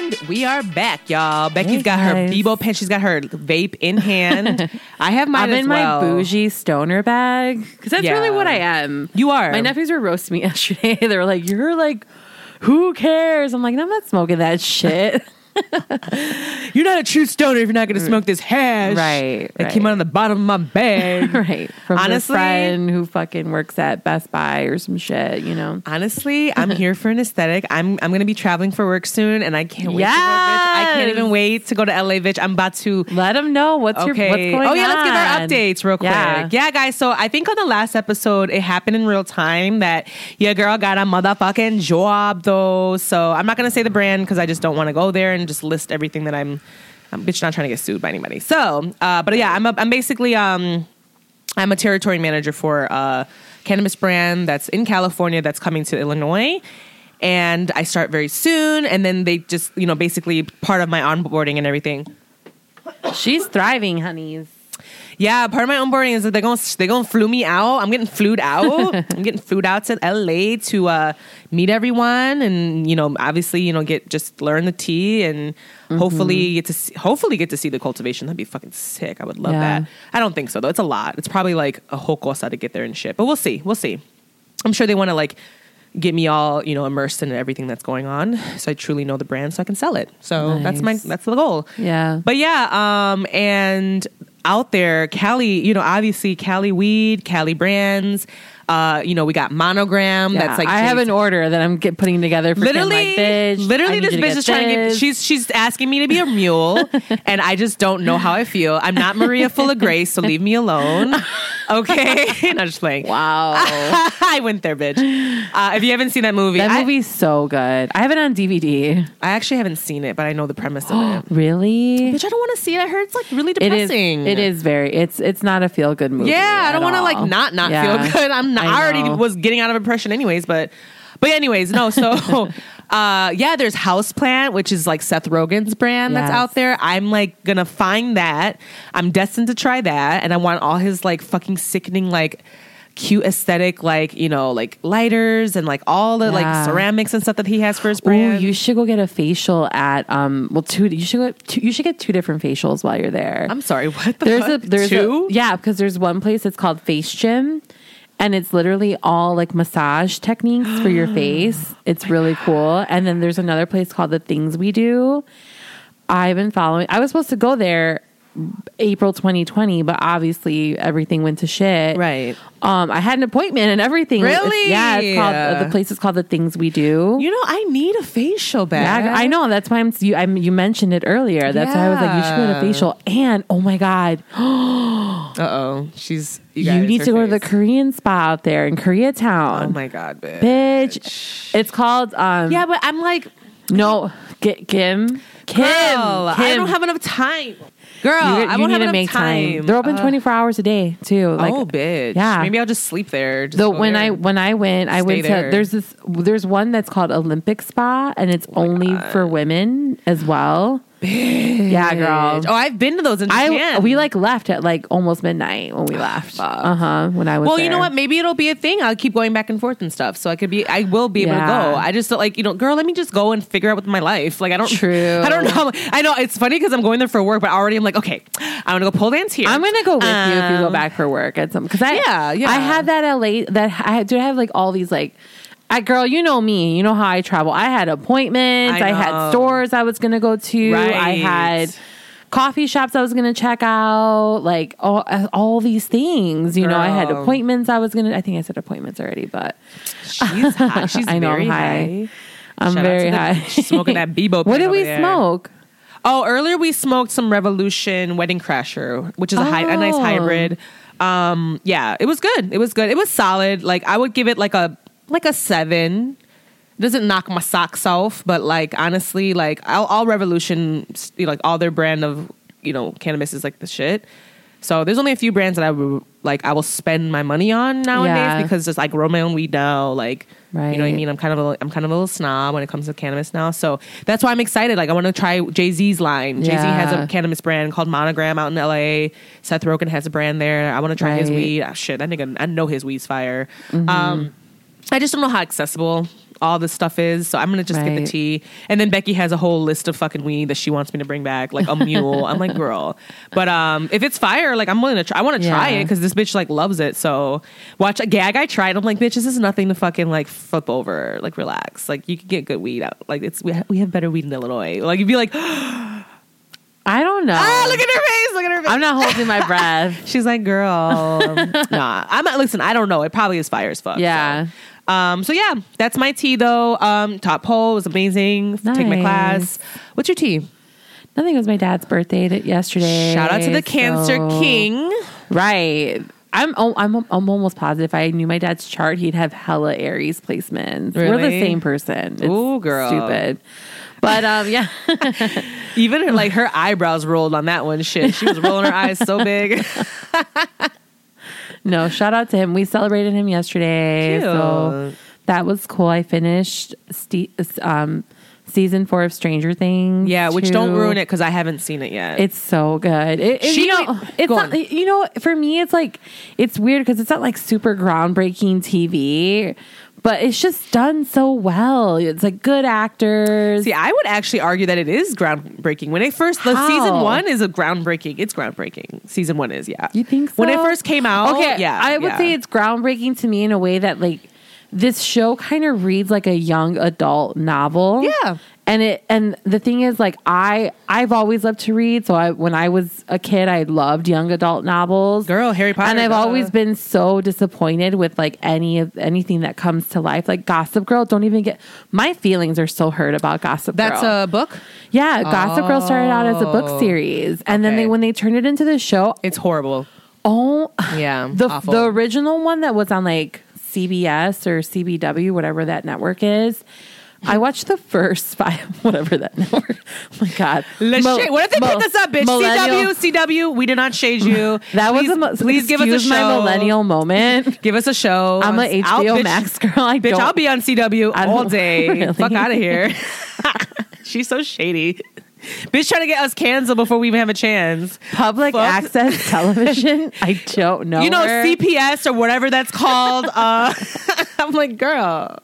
[SPEAKER 1] And we are back, y'all. Becky's
[SPEAKER 2] Hey,
[SPEAKER 1] got her. Beboe pen. She's got her vape in hand. I have mine
[SPEAKER 2] I'm in
[SPEAKER 1] well.
[SPEAKER 2] my bougie stoner bag because that's
[SPEAKER 1] Yeah.
[SPEAKER 2] really what I am.
[SPEAKER 1] You are.
[SPEAKER 2] My nephews were roasting me yesterday. they were like, "You're like, who cares?" I'm like, "I'm not smoking that shit."
[SPEAKER 1] You're not a true stoner if you're not going to mm. smoke this hash.
[SPEAKER 2] Right,
[SPEAKER 1] That came out of the bottom of my bag.
[SPEAKER 2] right. From
[SPEAKER 1] Honestly-
[SPEAKER 2] friend who fucking works at Best Buy or some shit, you know.
[SPEAKER 1] Honestly, I'm here for an aesthetic. I'm I'm gonna be traveling for work soon, and I can't wait. To go. I can't even wait to go to LA, bitch. I'm about to.
[SPEAKER 2] Let them know what's your
[SPEAKER 1] Okay.
[SPEAKER 2] what's going on.
[SPEAKER 1] oh yeah, let's give our updates real quick.
[SPEAKER 2] Yeah.
[SPEAKER 1] Yeah. guys. So I think on the last episode, it happened in real time that your girl got a motherfucking job though. So I'm not gonna say the brand because I just don't want to go there and just list everything that I'm. I'm bitch not trying to get sued by anybody. So, uh, but yeah, I'm a, I'm basically um I'm a territory manager for a cannabis brand that's in California that's coming to Illinois. And I start very soon. And then they just, you know, basically part of my onboarding and everything.
[SPEAKER 2] She's thriving, honeys.
[SPEAKER 1] Yeah, part of my onboarding is that they're going to they're going to flew me out. I'm getting flued out. I'm getting flued out to LA to uh, meet everyone and you know, obviously, you know, get just learn the tea and hopefully get to see, hopefully get to see the cultivation. That'd be fucking sick. I would love
[SPEAKER 2] Yeah.
[SPEAKER 1] that. I don't think so though. It's a lot. It's probably like a whole cosa to get there and shit. But we'll see. We'll see. I'm sure they want to like get me all you know immersed in everything that's going on, so I truly know the brand, so I can sell it. So that's my that's the goal.
[SPEAKER 2] Yeah.
[SPEAKER 1] But yeah, um, and out there, Cali, you know, obviously Cali weed, Cali brands. Uh, you know, we got monogram.
[SPEAKER 2] Yeah,
[SPEAKER 1] that's like
[SPEAKER 2] I have an order that I'm get, putting together for
[SPEAKER 1] literally,
[SPEAKER 2] like, bitch.
[SPEAKER 1] Literally, this bitch is trying to get. She's she's asking me to be a mule, and I just don't know how I feel. I'm not Maria full of grace, so leave me alone. Okay, not just playing.
[SPEAKER 2] wow.
[SPEAKER 1] I went there, bitch. Uh, if you haven't seen that movie,
[SPEAKER 2] that
[SPEAKER 1] I-
[SPEAKER 2] movie's so good. I have it on DVD.
[SPEAKER 1] I, actually haven't seen it, but I know the premise of it.
[SPEAKER 2] Really?
[SPEAKER 1] Bitch, I don't want to see it. I heard it's like really depressing.
[SPEAKER 2] It is very. It's it's not a feel good movie.
[SPEAKER 1] Yeah, I don't want to like not not
[SPEAKER 2] Yeah.
[SPEAKER 1] feel good. I'm not,
[SPEAKER 2] I
[SPEAKER 1] I, already was getting out of impression anyways, but but anyways, no. So uh yeah, there's Houseplant, which is like Seth Rogen's brand that's
[SPEAKER 2] Yes.
[SPEAKER 1] out there. I'm like gonna find that. I'm destined to try that, and I want all his like fucking sickening like cute aesthetic like you know like lighters and like all the like ceramics and stuff that he has for his
[SPEAKER 2] Ooh,
[SPEAKER 1] brand.
[SPEAKER 2] you should go get a facial at um. Well, two. You should go. Two, you should get two different facials while you're there.
[SPEAKER 1] I'm sorry, what the
[SPEAKER 2] there's
[SPEAKER 1] fuck?
[SPEAKER 2] a there's
[SPEAKER 1] two?
[SPEAKER 2] a yeah because there's one place it's called Face Gym, and it's literally all like massage techniques for your face. It's really cool. And then there's another place called The Things We Do. I've been following. I was supposed to go there April 2020, but obviously everything went to shit.
[SPEAKER 1] Right.
[SPEAKER 2] Um, I had an appointment and everything. It's-
[SPEAKER 1] Really?
[SPEAKER 2] yeah. It's called uh, the place is called The Things We Do.
[SPEAKER 1] You know, I need a facial bag.
[SPEAKER 2] Yeah, I know. That's why I'm. You, I'm, you mentioned it earlier. That's why I was like, you should go to
[SPEAKER 1] Yeah.
[SPEAKER 2] facial. And oh my god,
[SPEAKER 1] Uh oh, she's. You,
[SPEAKER 2] you, need to go to the. Korean spa out there in Koreatown.
[SPEAKER 1] Oh my god, bitch.
[SPEAKER 2] bitch! It's called. Um,
[SPEAKER 1] Yeah, but I'm like,
[SPEAKER 2] no, Ki- Kim. Kim.
[SPEAKER 1] girl, I don't have enough time. Girl,
[SPEAKER 2] You,
[SPEAKER 1] I won't
[SPEAKER 2] need
[SPEAKER 1] have
[SPEAKER 2] to
[SPEAKER 1] enough
[SPEAKER 2] make time.
[SPEAKER 1] time.
[SPEAKER 2] They're open
[SPEAKER 1] Uh,
[SPEAKER 2] 24 hours a day too. Like,
[SPEAKER 1] oh, bitch.
[SPEAKER 2] yeah.
[SPEAKER 1] Maybe I'll just sleep there. Just go
[SPEAKER 2] when
[SPEAKER 1] there.
[SPEAKER 2] I when I went, I
[SPEAKER 1] Stay
[SPEAKER 2] went
[SPEAKER 1] there.
[SPEAKER 2] to there's this there's one that's called Olympic Spa and it's only for women as well. Yeah, girl.
[SPEAKER 1] Oh, I've been to those in
[SPEAKER 2] I
[SPEAKER 1] Japan.
[SPEAKER 2] we like left at like almost midnight when we left. Uh huh. When I was
[SPEAKER 1] Well, you know what? Maybe it'll be a thing. I'll keep going back and forth and stuff. So I could be, I will be able
[SPEAKER 2] Yeah.
[SPEAKER 1] to go. I just don't like, you know, girl, let me just go and figure out with my life. Like, I don't,
[SPEAKER 2] True.
[SPEAKER 1] I don't know. I know it's funny because I'm going there for work, but already I'm like, okay, I'm gonna go pole dance here.
[SPEAKER 2] I'm gonna go with you if you go
[SPEAKER 1] Um,
[SPEAKER 2] back for work at some because I
[SPEAKER 1] Yeah, yeah.
[SPEAKER 2] I had that LA that I do I have like all these like. I, girl, you know me. You know how I travel. I had appointments.
[SPEAKER 1] I
[SPEAKER 2] I, had stores I was gonna go to. I had coffee shops I was gonna check out. Like all all these things. You know, I had appointments. I was gonna. I think I said appointments already, but
[SPEAKER 1] She's high. She's
[SPEAKER 2] I know
[SPEAKER 1] very
[SPEAKER 2] high.
[SPEAKER 1] high.
[SPEAKER 2] I'm
[SPEAKER 1] Shout
[SPEAKER 2] very
[SPEAKER 1] the-
[SPEAKER 2] high.
[SPEAKER 1] she's smoking that Beboe.
[SPEAKER 2] what did we
[SPEAKER 1] there.
[SPEAKER 2] smoke?
[SPEAKER 1] Oh, earlier we smoked some Revolution Wedding Crasher, which is a, hy- a nice
[SPEAKER 2] Oh.
[SPEAKER 1] hybrid. Um, yeah, it was good. It was good. It was solid. Like I would give it like a like a seven. It doesn't knock my socks off, but like honestly, like all, all Revolution, you know, like all their brand of you know cannabis is like the shit. So there's only a few brands that I would like I will spend my money on nowadays
[SPEAKER 2] Yeah.
[SPEAKER 1] because just like grow my own weed now, like you know what I mean. I'm kind of a, I'm kind of a little snob when it comes to cannabis now, so that's why I'm excited. Like I want to try Jay Z's line. Jay Z has a cannabis brand called Monogram out in L.A. Seth Rogen has a brand there. I want to try his
[SPEAKER 2] Right. Mm-hmm.
[SPEAKER 1] weed. Ah, shit, that nigga, I know his weed's fire. Um, I just don't know how accessible all this stuff is. So I'm gonna just get the tea. And then Becky has a whole list of fucking weed that she wants me to bring back, like a mule. I'm like, girl. But um, if it's fire, like I'm willing to try. I want to try it because this bitch like loves it. So watch a gag. I tried. I'm like, bitch, this is nothing to fucking like flip over. Like relax. Like you can get good weed out. Like it's we, ha- we have better weed in Illinois. Like you'd be like,
[SPEAKER 2] I don't know.
[SPEAKER 1] Ah, look at her face. Look at her face.
[SPEAKER 2] I'm not holding my breath.
[SPEAKER 1] She's like, girl, nah. I'm not. Listen, I don't know. It probably is fire as fuck.
[SPEAKER 2] Yeah.
[SPEAKER 1] So. Um. So yeah, that's my tea though. Um. Top pole was amazing. Take my class. What's your tea?
[SPEAKER 2] Nothing was my dad's birthday yesterday.
[SPEAKER 1] Shout out to the Cancer
[SPEAKER 2] so-
[SPEAKER 1] King.
[SPEAKER 2] Right. I'm oh, I'm I'm almost positive if I knew my dad's chart, he'd have hella Aries placements. We're the same person. It's
[SPEAKER 1] Ooh, girl.
[SPEAKER 2] Stupid. But um, yeah,
[SPEAKER 1] Even her, like her eyebrows rolled on that one. Shit, she was rolling her eyes so big.
[SPEAKER 2] no. Shout out to him. We celebrated him yesterday, so that was cool. I finished ste- um, season four of Stranger Things.
[SPEAKER 1] Yeah, which don't ruin it because I haven't seen it yet.
[SPEAKER 2] It's so good. It, it-
[SPEAKER 1] She-
[SPEAKER 2] you know, it's not.
[SPEAKER 1] on.
[SPEAKER 2] You know, for me, it's like it's weird because it's not like super groundbreaking TV, but it's just done so well. It's like good actors.
[SPEAKER 1] See, I would actually argue that it is groundbreaking. When it first, the
[SPEAKER 2] How?
[SPEAKER 1] season one is a groundbreaking. It's groundbreaking. Season one is, yeah.
[SPEAKER 2] You think so?
[SPEAKER 1] When it first came out,
[SPEAKER 2] Okay,
[SPEAKER 1] yeah,
[SPEAKER 2] I would
[SPEAKER 1] yeah.
[SPEAKER 2] say it's groundbreaking to me in a way that like this show kind of reads like a young adult novel.
[SPEAKER 1] Yeah.
[SPEAKER 2] And it and the thing is like I I've always loved to read. So I when I was a kid I loved young adult novels.
[SPEAKER 1] Girl, Harry Potter,
[SPEAKER 2] And I've always been so disappointed with like any of anything that comes to life. Like Gossip Girl, don't even get my feelings are so hurt about Gossip Girl.
[SPEAKER 1] That's a book.
[SPEAKER 2] yeah, Gossip Girl started out as a book
[SPEAKER 1] Oh.
[SPEAKER 2] series. And then they when they turned it into the show,
[SPEAKER 1] It's horrible.
[SPEAKER 2] oh
[SPEAKER 1] Yeah,
[SPEAKER 2] the
[SPEAKER 1] awful.
[SPEAKER 2] the original one that was on like CBS or CBW, whatever that network is. I watched the first five, whatever that network. Oh my god!
[SPEAKER 1] Let's
[SPEAKER 2] Mo-
[SPEAKER 1] shade- what if they
[SPEAKER 2] mo-
[SPEAKER 1] pick us up, bitch? CW, CW. We did not shade you.
[SPEAKER 2] That
[SPEAKER 1] please,
[SPEAKER 2] was a mo-
[SPEAKER 1] please give us a show.
[SPEAKER 2] my millennial moment.
[SPEAKER 1] Give us a show.
[SPEAKER 2] I'm an
[SPEAKER 1] I'll-
[SPEAKER 2] HBO
[SPEAKER 1] bitch-
[SPEAKER 2] Max girl. I
[SPEAKER 1] Bitch,
[SPEAKER 2] don't.
[SPEAKER 1] I'll be on CW all day.
[SPEAKER 2] Really?
[SPEAKER 1] Fuck out of here. She's so shady. Bitch trying to get us canceled before we even have a chance.
[SPEAKER 2] public
[SPEAKER 1] Fuck.
[SPEAKER 2] access television. I don't know.
[SPEAKER 1] You know,
[SPEAKER 2] her.
[SPEAKER 1] CPS or whatever that's called. Uh, I'm like, girl.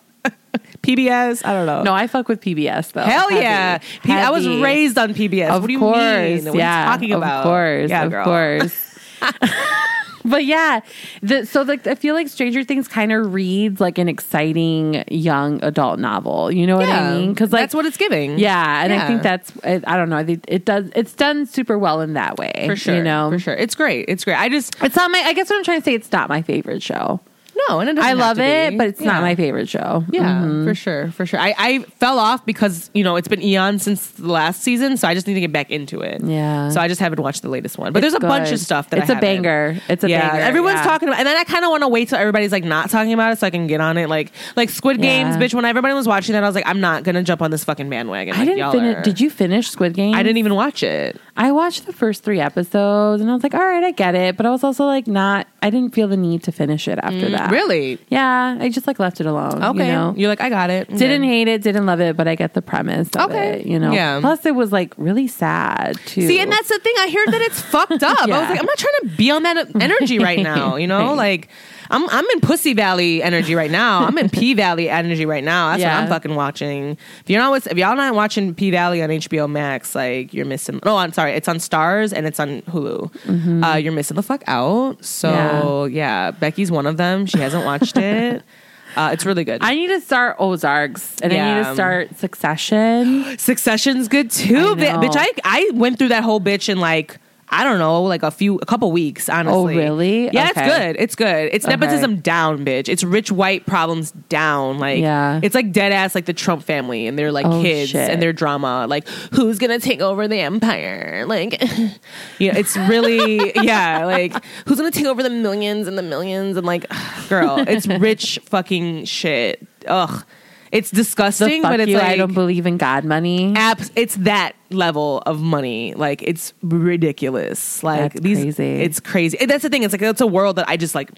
[SPEAKER 1] PBS? I don't know.
[SPEAKER 2] No, I fuck with PBS though.
[SPEAKER 1] Hell
[SPEAKER 2] Heavy.
[SPEAKER 1] yeah. P- I was raised on PBS.
[SPEAKER 2] Of
[SPEAKER 1] what do you
[SPEAKER 2] course,
[SPEAKER 1] mean? What
[SPEAKER 2] yeah,
[SPEAKER 1] are you talking about?
[SPEAKER 2] Of course,
[SPEAKER 1] Yeah,
[SPEAKER 2] of
[SPEAKER 1] girl.
[SPEAKER 2] course. but yeah, the, so like I feel like Stranger Things kind of reads like an exciting young adult novel. You know what
[SPEAKER 1] Yeah,
[SPEAKER 2] I mean? Because like
[SPEAKER 1] that's what it's giving.
[SPEAKER 2] Yeah, and I think that's I I don't know. I think it does. It's done super well in that way.
[SPEAKER 1] for sure.
[SPEAKER 2] You know,
[SPEAKER 1] for sure. It's great. It's great. I just
[SPEAKER 2] it's not my. I guess what I'm trying to say. It's not my favorite show.
[SPEAKER 1] No, and
[SPEAKER 2] I love it, but it's
[SPEAKER 1] Yeah.
[SPEAKER 2] not my favorite show.
[SPEAKER 1] Yeah,
[SPEAKER 2] Mhm.
[SPEAKER 1] for sure, for sure. I, I fell off because you know it's been eon since the last season, so I just need to get back into it.
[SPEAKER 2] Yeah.
[SPEAKER 1] So I just haven't watched the latest one, but
[SPEAKER 2] It's
[SPEAKER 1] there's a bunch of stuff that
[SPEAKER 2] it's
[SPEAKER 1] I
[SPEAKER 2] a
[SPEAKER 1] haven't.
[SPEAKER 2] banger. It's a
[SPEAKER 1] yeah,
[SPEAKER 2] banger.
[SPEAKER 1] everyone's
[SPEAKER 2] yeah.
[SPEAKER 1] talking about, and then I kind of want to wait till everybody's like not talking about it so I can get on it. Like, like Squid Games, bitch. When everybody was watching that, I was like, I'm not gonna jump on this fucking bandwagon.
[SPEAKER 2] I didn't finish.
[SPEAKER 1] are.
[SPEAKER 2] Did you finish Squid Game?
[SPEAKER 1] I didn't even watch it.
[SPEAKER 2] I watched the first three episodes and I was like, all right, I get it. But I was also like, not, I didn't feel the need to finish it after that.
[SPEAKER 1] Really?
[SPEAKER 2] Yeah. I just like left it alone.
[SPEAKER 1] Okay.
[SPEAKER 2] You know?
[SPEAKER 1] You're like, I got it.
[SPEAKER 2] Didn't hate it, didn't love it, but I get the premise of
[SPEAKER 1] Okay.
[SPEAKER 2] it, you know?
[SPEAKER 1] Yeah.
[SPEAKER 2] Plus, it was like really sad too.
[SPEAKER 1] See, and that's the thing. I heard that it's fucked up. I was like, I'm not trying to be on that energy right now. You know, like I'm I'm in Pussy Valley energy right now. I'm in P Valley energy right now. That's
[SPEAKER 2] Yeah.
[SPEAKER 1] what I'm fucking watching. If you're not if y'all not watching P Valley on HBO Max, like you're missing. No, I'm sorry. It's on Starz and it's on Hulu. Uh, you're missing the fuck out. So yeah. Becky's one of them. She hasn't watched it. Uh, it's really good.
[SPEAKER 2] I need to start Ozarks and I need to start Succession.
[SPEAKER 1] Succession's good too,
[SPEAKER 2] I
[SPEAKER 1] bi- bitch. I I went through that whole bitch in like I don't know, like a few, a couple weeks. Honestly,
[SPEAKER 2] Oh, really?
[SPEAKER 1] Yeah,
[SPEAKER 2] Okay.
[SPEAKER 1] it's good. It's good. It's
[SPEAKER 2] Okay.
[SPEAKER 1] nepotism down, bitch. It's rich white problems down. Like,
[SPEAKER 2] Yeah.
[SPEAKER 1] it's like dead ass, like the Trump family and their like
[SPEAKER 2] Oh,
[SPEAKER 1] kids
[SPEAKER 2] shit.
[SPEAKER 1] and their drama. Like, who's gonna take over the empire? Like, you know, it's really yeah. Like, who's gonna take over the millions and the millions and like, girl, it's rich fucking shit. Ugh. It's disgusting, but it's
[SPEAKER 2] you,
[SPEAKER 1] like
[SPEAKER 2] I don't believe in God money.
[SPEAKER 1] apps it's that level of money. Like it's ridiculous. Like
[SPEAKER 2] That's
[SPEAKER 1] these
[SPEAKER 2] crazy.
[SPEAKER 1] it's crazy. And that's the thing it's like it's a world that i just like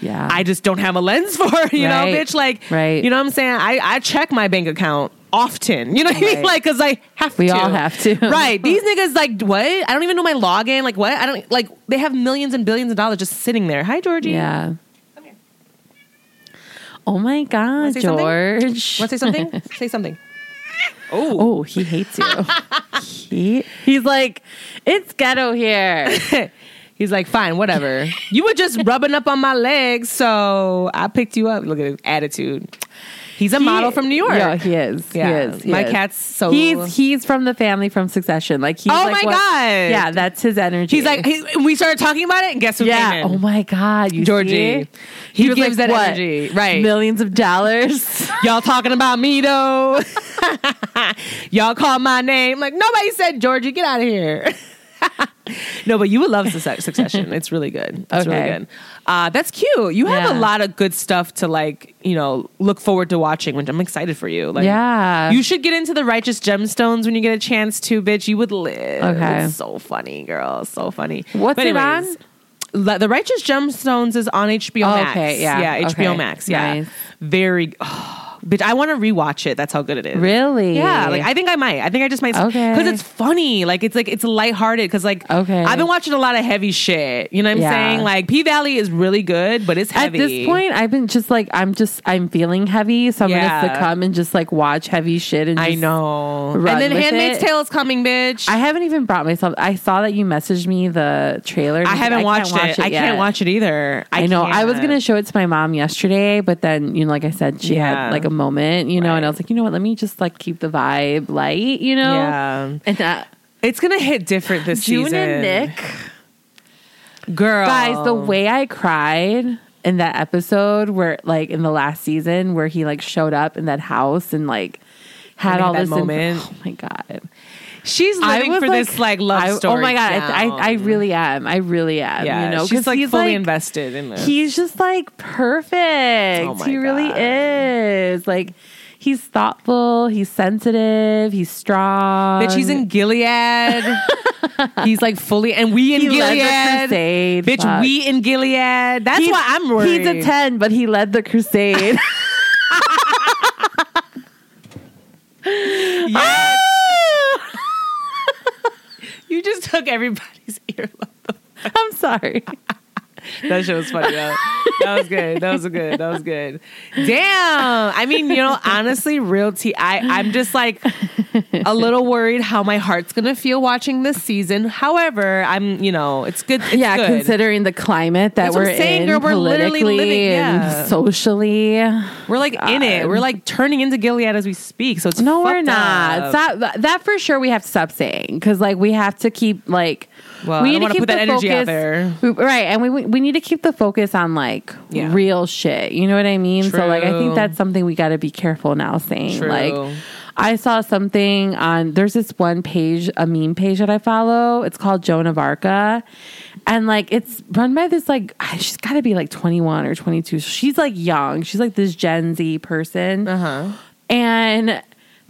[SPEAKER 2] Yeah.
[SPEAKER 1] i just don't have a lens for you know bitch? Like
[SPEAKER 2] Right.
[SPEAKER 1] you know what i'm saying? I i check my bank account often. You know what i mean? Like because i have
[SPEAKER 2] We
[SPEAKER 1] to.
[SPEAKER 2] all have to.
[SPEAKER 1] right. These niggas like what? I don't even know my login. Like what? I don't like they have millions and billions of dollars just sitting there. Hi georgie.
[SPEAKER 2] Yeah. Oh my God,
[SPEAKER 1] say?
[SPEAKER 2] George.
[SPEAKER 1] Want to say something? say something. Oh.
[SPEAKER 2] Oh, he hates you. he, he's like, it's ghetto here.
[SPEAKER 1] He's like, fine, whatever. You were just rubbing up on my legs, so I picked you up. Look at his attitude. He's a model from New York.
[SPEAKER 2] Yeah, he is.
[SPEAKER 1] Yeah,
[SPEAKER 2] he is. he
[SPEAKER 1] my
[SPEAKER 2] is.
[SPEAKER 1] cat's so-
[SPEAKER 2] He's he's from the family from Succession. Like he's
[SPEAKER 1] Oh
[SPEAKER 2] like
[SPEAKER 1] my
[SPEAKER 2] what-
[SPEAKER 1] God.
[SPEAKER 2] Yeah, that's his energy.
[SPEAKER 1] He's like, he, we started talking about it, and guess who
[SPEAKER 2] yeah. Oh my God, you
[SPEAKER 1] Georgie. He,
[SPEAKER 2] was
[SPEAKER 1] gives
[SPEAKER 2] like,
[SPEAKER 1] that
[SPEAKER 2] what?
[SPEAKER 1] energy. Right.
[SPEAKER 2] Millions of dollars.
[SPEAKER 1] Y'all talking about me though. Y'all call my name. Like nobody said Georgie, get out of here. no, but you would love Success- Succession. It's really good. It's really
[SPEAKER 2] Okay.
[SPEAKER 1] good. Uh, that's cute. You have
[SPEAKER 2] Yeah.
[SPEAKER 1] a lot of good stuff to like, you know, look forward to watching. Which I'm excited for you. Like,
[SPEAKER 2] Yeah.
[SPEAKER 1] you should get into the Righteous Gemstones when you get a chance to, bitch. You would live.
[SPEAKER 2] Okay.
[SPEAKER 1] it's so funny, girl. So funny.
[SPEAKER 2] What's
[SPEAKER 1] But
[SPEAKER 2] it
[SPEAKER 1] anyways, Le- The Righteous Gemstones is on HBO
[SPEAKER 2] Oh,
[SPEAKER 1] Max.
[SPEAKER 2] okay, yeah,
[SPEAKER 1] yeah, HBO
[SPEAKER 2] okay,
[SPEAKER 1] Max. Yeah,
[SPEAKER 2] nice.
[SPEAKER 1] very. Oh, bitch, I want to rewatch it. That's how good it is.
[SPEAKER 2] Really?
[SPEAKER 1] Yeah, like I think I might. I think I just might.
[SPEAKER 2] Okay.
[SPEAKER 1] because it's funny. Like it's like it's lighthearted. Because like
[SPEAKER 2] Okay.
[SPEAKER 1] I've been watching a lot of heavy shit. You know what I'm
[SPEAKER 2] Yeah.
[SPEAKER 1] saying? Like P Valley is really good, but it's heavy.
[SPEAKER 2] At this point, I've been just like I'm just I'm feeling heavy, so I'm
[SPEAKER 1] Yeah.
[SPEAKER 2] gonna succumb and just like watch heavy shit. And
[SPEAKER 1] I know. And then Handmaid's
[SPEAKER 2] it.
[SPEAKER 1] Tale is coming, bitch.
[SPEAKER 2] I haven't even brought myself. I saw that you messaged me the trailer.
[SPEAKER 1] I haven't
[SPEAKER 2] can't
[SPEAKER 1] watched it. I
[SPEAKER 2] yet.
[SPEAKER 1] can't watch it either.
[SPEAKER 2] I, know. I was
[SPEAKER 1] can't.
[SPEAKER 2] gonna show it to my mom yesterday, but then you know, like I said, she
[SPEAKER 1] Yeah.
[SPEAKER 2] had like a moment, you know, and I was like, you know what? Let me just like keep the vibe light, you know.
[SPEAKER 1] Yeah,
[SPEAKER 2] And that
[SPEAKER 1] it's gonna hit different this
[SPEAKER 2] June
[SPEAKER 1] season.
[SPEAKER 2] and Nick,
[SPEAKER 1] girl,
[SPEAKER 2] guys, the way I cried in that episode, where like in the last season, where he like showed up in that house and like had all this
[SPEAKER 1] moment.
[SPEAKER 2] oh my god.
[SPEAKER 1] She's living for this like love
[SPEAKER 2] I- oh
[SPEAKER 1] story.
[SPEAKER 2] Oh my god, I, I, I really am. I really am.
[SPEAKER 1] yeah,
[SPEAKER 2] you know,
[SPEAKER 1] she's like
[SPEAKER 2] he's
[SPEAKER 1] fully
[SPEAKER 2] like,
[SPEAKER 1] invested in this.
[SPEAKER 2] He's just like perfect.
[SPEAKER 1] Oh
[SPEAKER 2] he really is. Like he's thoughtful, he's sensitive, he's strong.
[SPEAKER 1] Bitch, he's in Gilead. he's like fully, and we in
[SPEAKER 2] He led the
[SPEAKER 1] Gilead.
[SPEAKER 2] crusade.
[SPEAKER 1] Bitch,
[SPEAKER 2] Fuck.
[SPEAKER 1] we in Gilead. That's
[SPEAKER 2] He's-
[SPEAKER 1] why I'm worried.
[SPEAKER 2] He's a 10, but he led the crusade.
[SPEAKER 1] Yes. You just took everybody's earlobe.
[SPEAKER 2] I'm sorry.
[SPEAKER 1] That shit was funny though. That was good. That was good. That was good. Damn. I mean, you know, honestly, real tea. I I'm just like a little worried how my heart's gonna feel watching this season. However, I'm you know, it's good. It's
[SPEAKER 2] yeah,
[SPEAKER 1] good.
[SPEAKER 2] considering the climate that
[SPEAKER 1] That's
[SPEAKER 2] we're
[SPEAKER 1] saying,
[SPEAKER 2] in
[SPEAKER 1] girl. We're literally
[SPEAKER 2] politically
[SPEAKER 1] living-
[SPEAKER 2] and
[SPEAKER 1] yeah.
[SPEAKER 2] socially.
[SPEAKER 1] We're like in it. We're like turning into Gilead as we speak. So it's
[SPEAKER 2] No, we're not. Stop, that for sure we have to stop saying because like we have to keep like
[SPEAKER 1] Well,
[SPEAKER 2] we need
[SPEAKER 1] wanna
[SPEAKER 2] keep
[SPEAKER 1] put that
[SPEAKER 2] the
[SPEAKER 1] energy out
[SPEAKER 2] focus-
[SPEAKER 1] there.
[SPEAKER 2] we- right? And we we need to keep the focus on like
[SPEAKER 1] Yeah.
[SPEAKER 2] real shit. You know what I mean? So like I think that's something we got to be careful now saying.
[SPEAKER 1] True.
[SPEAKER 2] Like I saw something on there's this one page, a meme page that I follow. It's called Joan of Arca. And like it's run by this like she's got to be like 21 or 22. So she's like young. She's like this Gen Z person.
[SPEAKER 1] Uh-huh.
[SPEAKER 2] And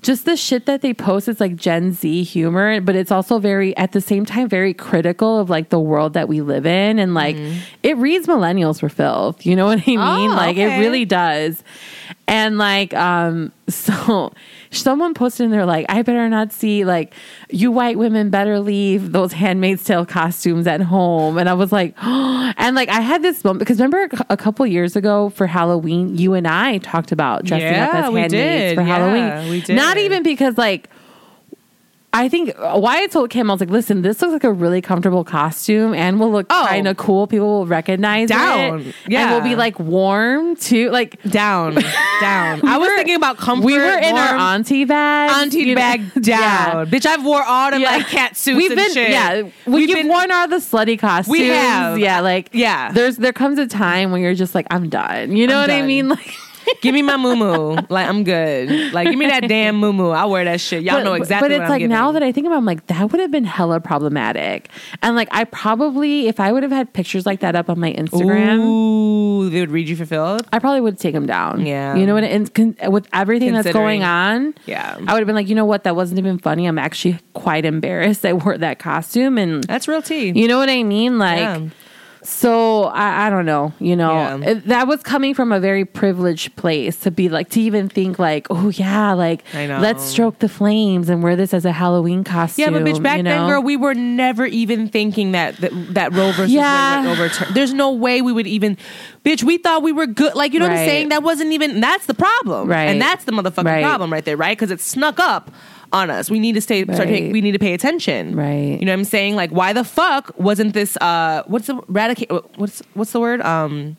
[SPEAKER 2] just the shit that they post is like Gen Z humor, but it's also very at the same time very critical of like the world that we live in and like it reads millennials for filth. You know what I mean?
[SPEAKER 1] Mm-hmm. Oh,
[SPEAKER 2] like
[SPEAKER 1] okay.
[SPEAKER 2] it really does. And like um so someone posted in there like I better not see like you white women better leave those handmaid's tale costumes at home. And I was like and like I had this moment because remember a couple years ago for Halloween you and I talked about dressing up
[SPEAKER 1] Yeah,
[SPEAKER 2] as
[SPEAKER 1] we
[SPEAKER 2] handmaids for
[SPEAKER 1] Yeah,
[SPEAKER 2] Halloween
[SPEAKER 1] we did.
[SPEAKER 2] not even because like I think uh, why I told Kim I was like, listen, this looks like a really comfortable costume and will look
[SPEAKER 1] Oh.
[SPEAKER 2] kind of cool. People will recognize
[SPEAKER 1] Down.
[SPEAKER 2] it,
[SPEAKER 1] Yeah.
[SPEAKER 2] and will be like warm too. Like
[SPEAKER 1] down, down. I was
[SPEAKER 2] were-
[SPEAKER 1] thinking about comfort.
[SPEAKER 2] we were in our auntie bag,
[SPEAKER 1] auntie bag down. Bitch, I've wore all them like cat suits
[SPEAKER 2] We've
[SPEAKER 1] and
[SPEAKER 2] been,
[SPEAKER 1] shit.
[SPEAKER 2] yeah, we,
[SPEAKER 1] We've been-
[SPEAKER 2] worn all the slutty costumes.
[SPEAKER 1] We have.
[SPEAKER 2] yeah, like
[SPEAKER 1] Yeah.
[SPEAKER 2] There's there comes a time when you're just like, I'm done. You know
[SPEAKER 1] I'm
[SPEAKER 2] what I mean? Like.
[SPEAKER 1] Give me my moo Like I'm good. Like give me that damn moo I'll wear that shit. Y'all know exactly.
[SPEAKER 2] But it's like now that I think about, it, I'm like that would have been hella problematic. And like I probably, if I would have had pictures like that up on my Instagram,
[SPEAKER 1] Ooh, they would read you fulfilled.
[SPEAKER 2] I probably would take them down.
[SPEAKER 1] Yeah.
[SPEAKER 2] you know what? And con- with everything that's going on,
[SPEAKER 1] Yeah.
[SPEAKER 2] I would have been like, you know what? That wasn't even funny. I'm actually quite embarrassed I wore that costume, and
[SPEAKER 1] That's real tea.
[SPEAKER 2] you know what I mean? Like.
[SPEAKER 1] Yeah.
[SPEAKER 2] So I, I don't know, you know,
[SPEAKER 1] Yeah.
[SPEAKER 2] It- that was coming from a very privileged place to be like to even think like, oh yeah, like
[SPEAKER 1] know.
[SPEAKER 2] let's stroke the flames and wear this as a Halloween costume.
[SPEAKER 1] Yeah, but bitch, back
[SPEAKER 2] you
[SPEAKER 1] then, girl, we were never even thinking that that, that Roe versus
[SPEAKER 2] Yeah.
[SPEAKER 1] Wade would overturn. There's no way we would even, bitch. We thought we were good. Like you know what I'm saying? That wasn't even. That's the problem,
[SPEAKER 2] Right.
[SPEAKER 1] And that's the motherfucking
[SPEAKER 2] Right.
[SPEAKER 1] problem right there, right? Because it snuck up on us. We need to stay.
[SPEAKER 2] Right.
[SPEAKER 1] we need to pay attention,
[SPEAKER 2] Right.
[SPEAKER 1] You know what I'm saying? Like, why the fuck wasn't this? Uh, what's the radicate? What's what's the word? Um,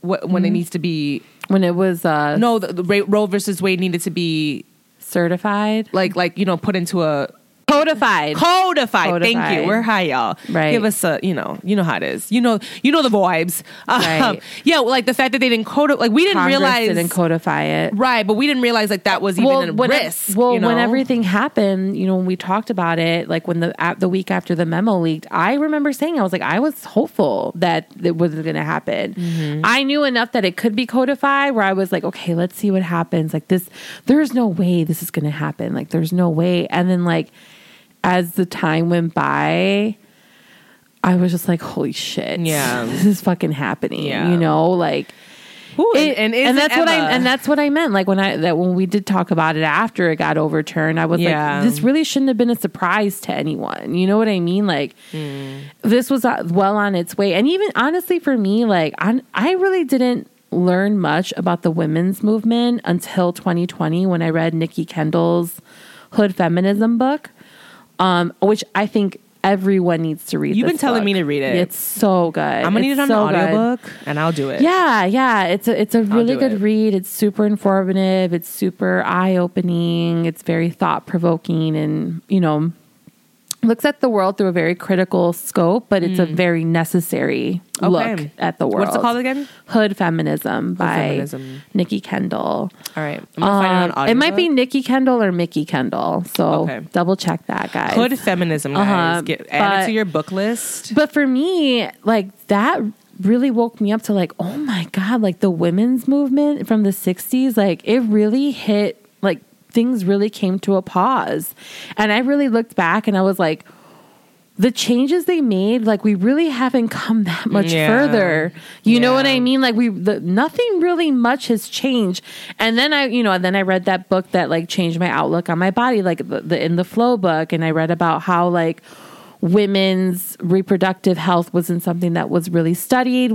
[SPEAKER 1] what when
[SPEAKER 2] Mm-hmm.
[SPEAKER 1] it needs to be?
[SPEAKER 2] when it was uh,
[SPEAKER 1] No, the, the Roe versus Wade needed to be
[SPEAKER 2] certified,
[SPEAKER 1] like like you know put into a
[SPEAKER 2] codified.
[SPEAKER 1] codified. Thank you. We're high, y'all.
[SPEAKER 2] Right.
[SPEAKER 1] Give us a, you know, you know how it is. You know, you know the vibes. Um,
[SPEAKER 2] Right.
[SPEAKER 1] yeah, like the fact that they didn't codify, like we didn't
[SPEAKER 2] Congress
[SPEAKER 1] realize,
[SPEAKER 2] didn't codify it.
[SPEAKER 1] right? But we didn't realize like that was even a
[SPEAKER 2] when,
[SPEAKER 1] risk.
[SPEAKER 2] well,
[SPEAKER 1] you know?
[SPEAKER 2] when everything happened, you know, when we talked about it, like when the at the week after the memo leaked, I remember saying I was like, I was hopeful that it wasn't going to happen.
[SPEAKER 1] Mm-hmm.
[SPEAKER 2] I knew enough that it could be codified, where I was like, okay, let's see what happens. Like this, there's no way this is going to happen. Like there's no way. And then like as the time went by. I was just like, holy shit.
[SPEAKER 1] Yeah.
[SPEAKER 2] This is fucking happening.
[SPEAKER 1] Yeah.
[SPEAKER 2] You know, like
[SPEAKER 1] Ooh, and,
[SPEAKER 2] it-
[SPEAKER 1] and,
[SPEAKER 2] and that's what I and that's what I meant. Like when I that when we did talk about it after it got overturned, I was
[SPEAKER 1] Yeah.
[SPEAKER 2] like, this really shouldn't have been a surprise to anyone. You know what I mean? Like
[SPEAKER 1] Hmm.
[SPEAKER 2] this was uh, well on its way, and even honestly for me, like I I really didn't learn much about the women's movement until 2020 when I read Nikki Kendall's Hood Feminism book, um, which I think. Everyone needs to read.
[SPEAKER 1] You've been telling
[SPEAKER 2] book.
[SPEAKER 1] me to read it.
[SPEAKER 2] It's so good.
[SPEAKER 1] I'm gonna need it on
[SPEAKER 2] so
[SPEAKER 1] an
[SPEAKER 2] good.
[SPEAKER 1] audiobook, and I'll do it.
[SPEAKER 2] Yeah, yeah. It's a it's a really good
[SPEAKER 1] it.
[SPEAKER 2] read. It's super informative. It's super eye opening. It's very thought provoking, and you know, looks at the world through a very critical scope. But it's a very necessary
[SPEAKER 1] Okay.
[SPEAKER 2] look at the world.
[SPEAKER 1] What's it called again?
[SPEAKER 2] Hood Feminism by
[SPEAKER 1] Feminism.
[SPEAKER 2] Nikki Kendall.
[SPEAKER 1] All right, find it
[SPEAKER 2] Um, it might be Nikki Kendall or Mickey Kendall. So
[SPEAKER 1] Okay.
[SPEAKER 2] double check that, guys.
[SPEAKER 1] Hood feminism, guys.
[SPEAKER 2] Uh-huh,
[SPEAKER 1] Get add it to your book list.
[SPEAKER 2] But for me, like that really woke me up to like, oh my God, like the women's movement from the 60s, like it really hit, things really came to a pause. And I really looked back and I was like, the changes they made, like we really haven't come that much
[SPEAKER 1] Yeah.
[SPEAKER 2] further. You know what I mean? Like we, the, nothing really much has changed. And then I, you know, and then I read that book that like changed my outlook on my body, like the, the in the flow book, and I read about how like women's reproductive health wasn't something that was really studied.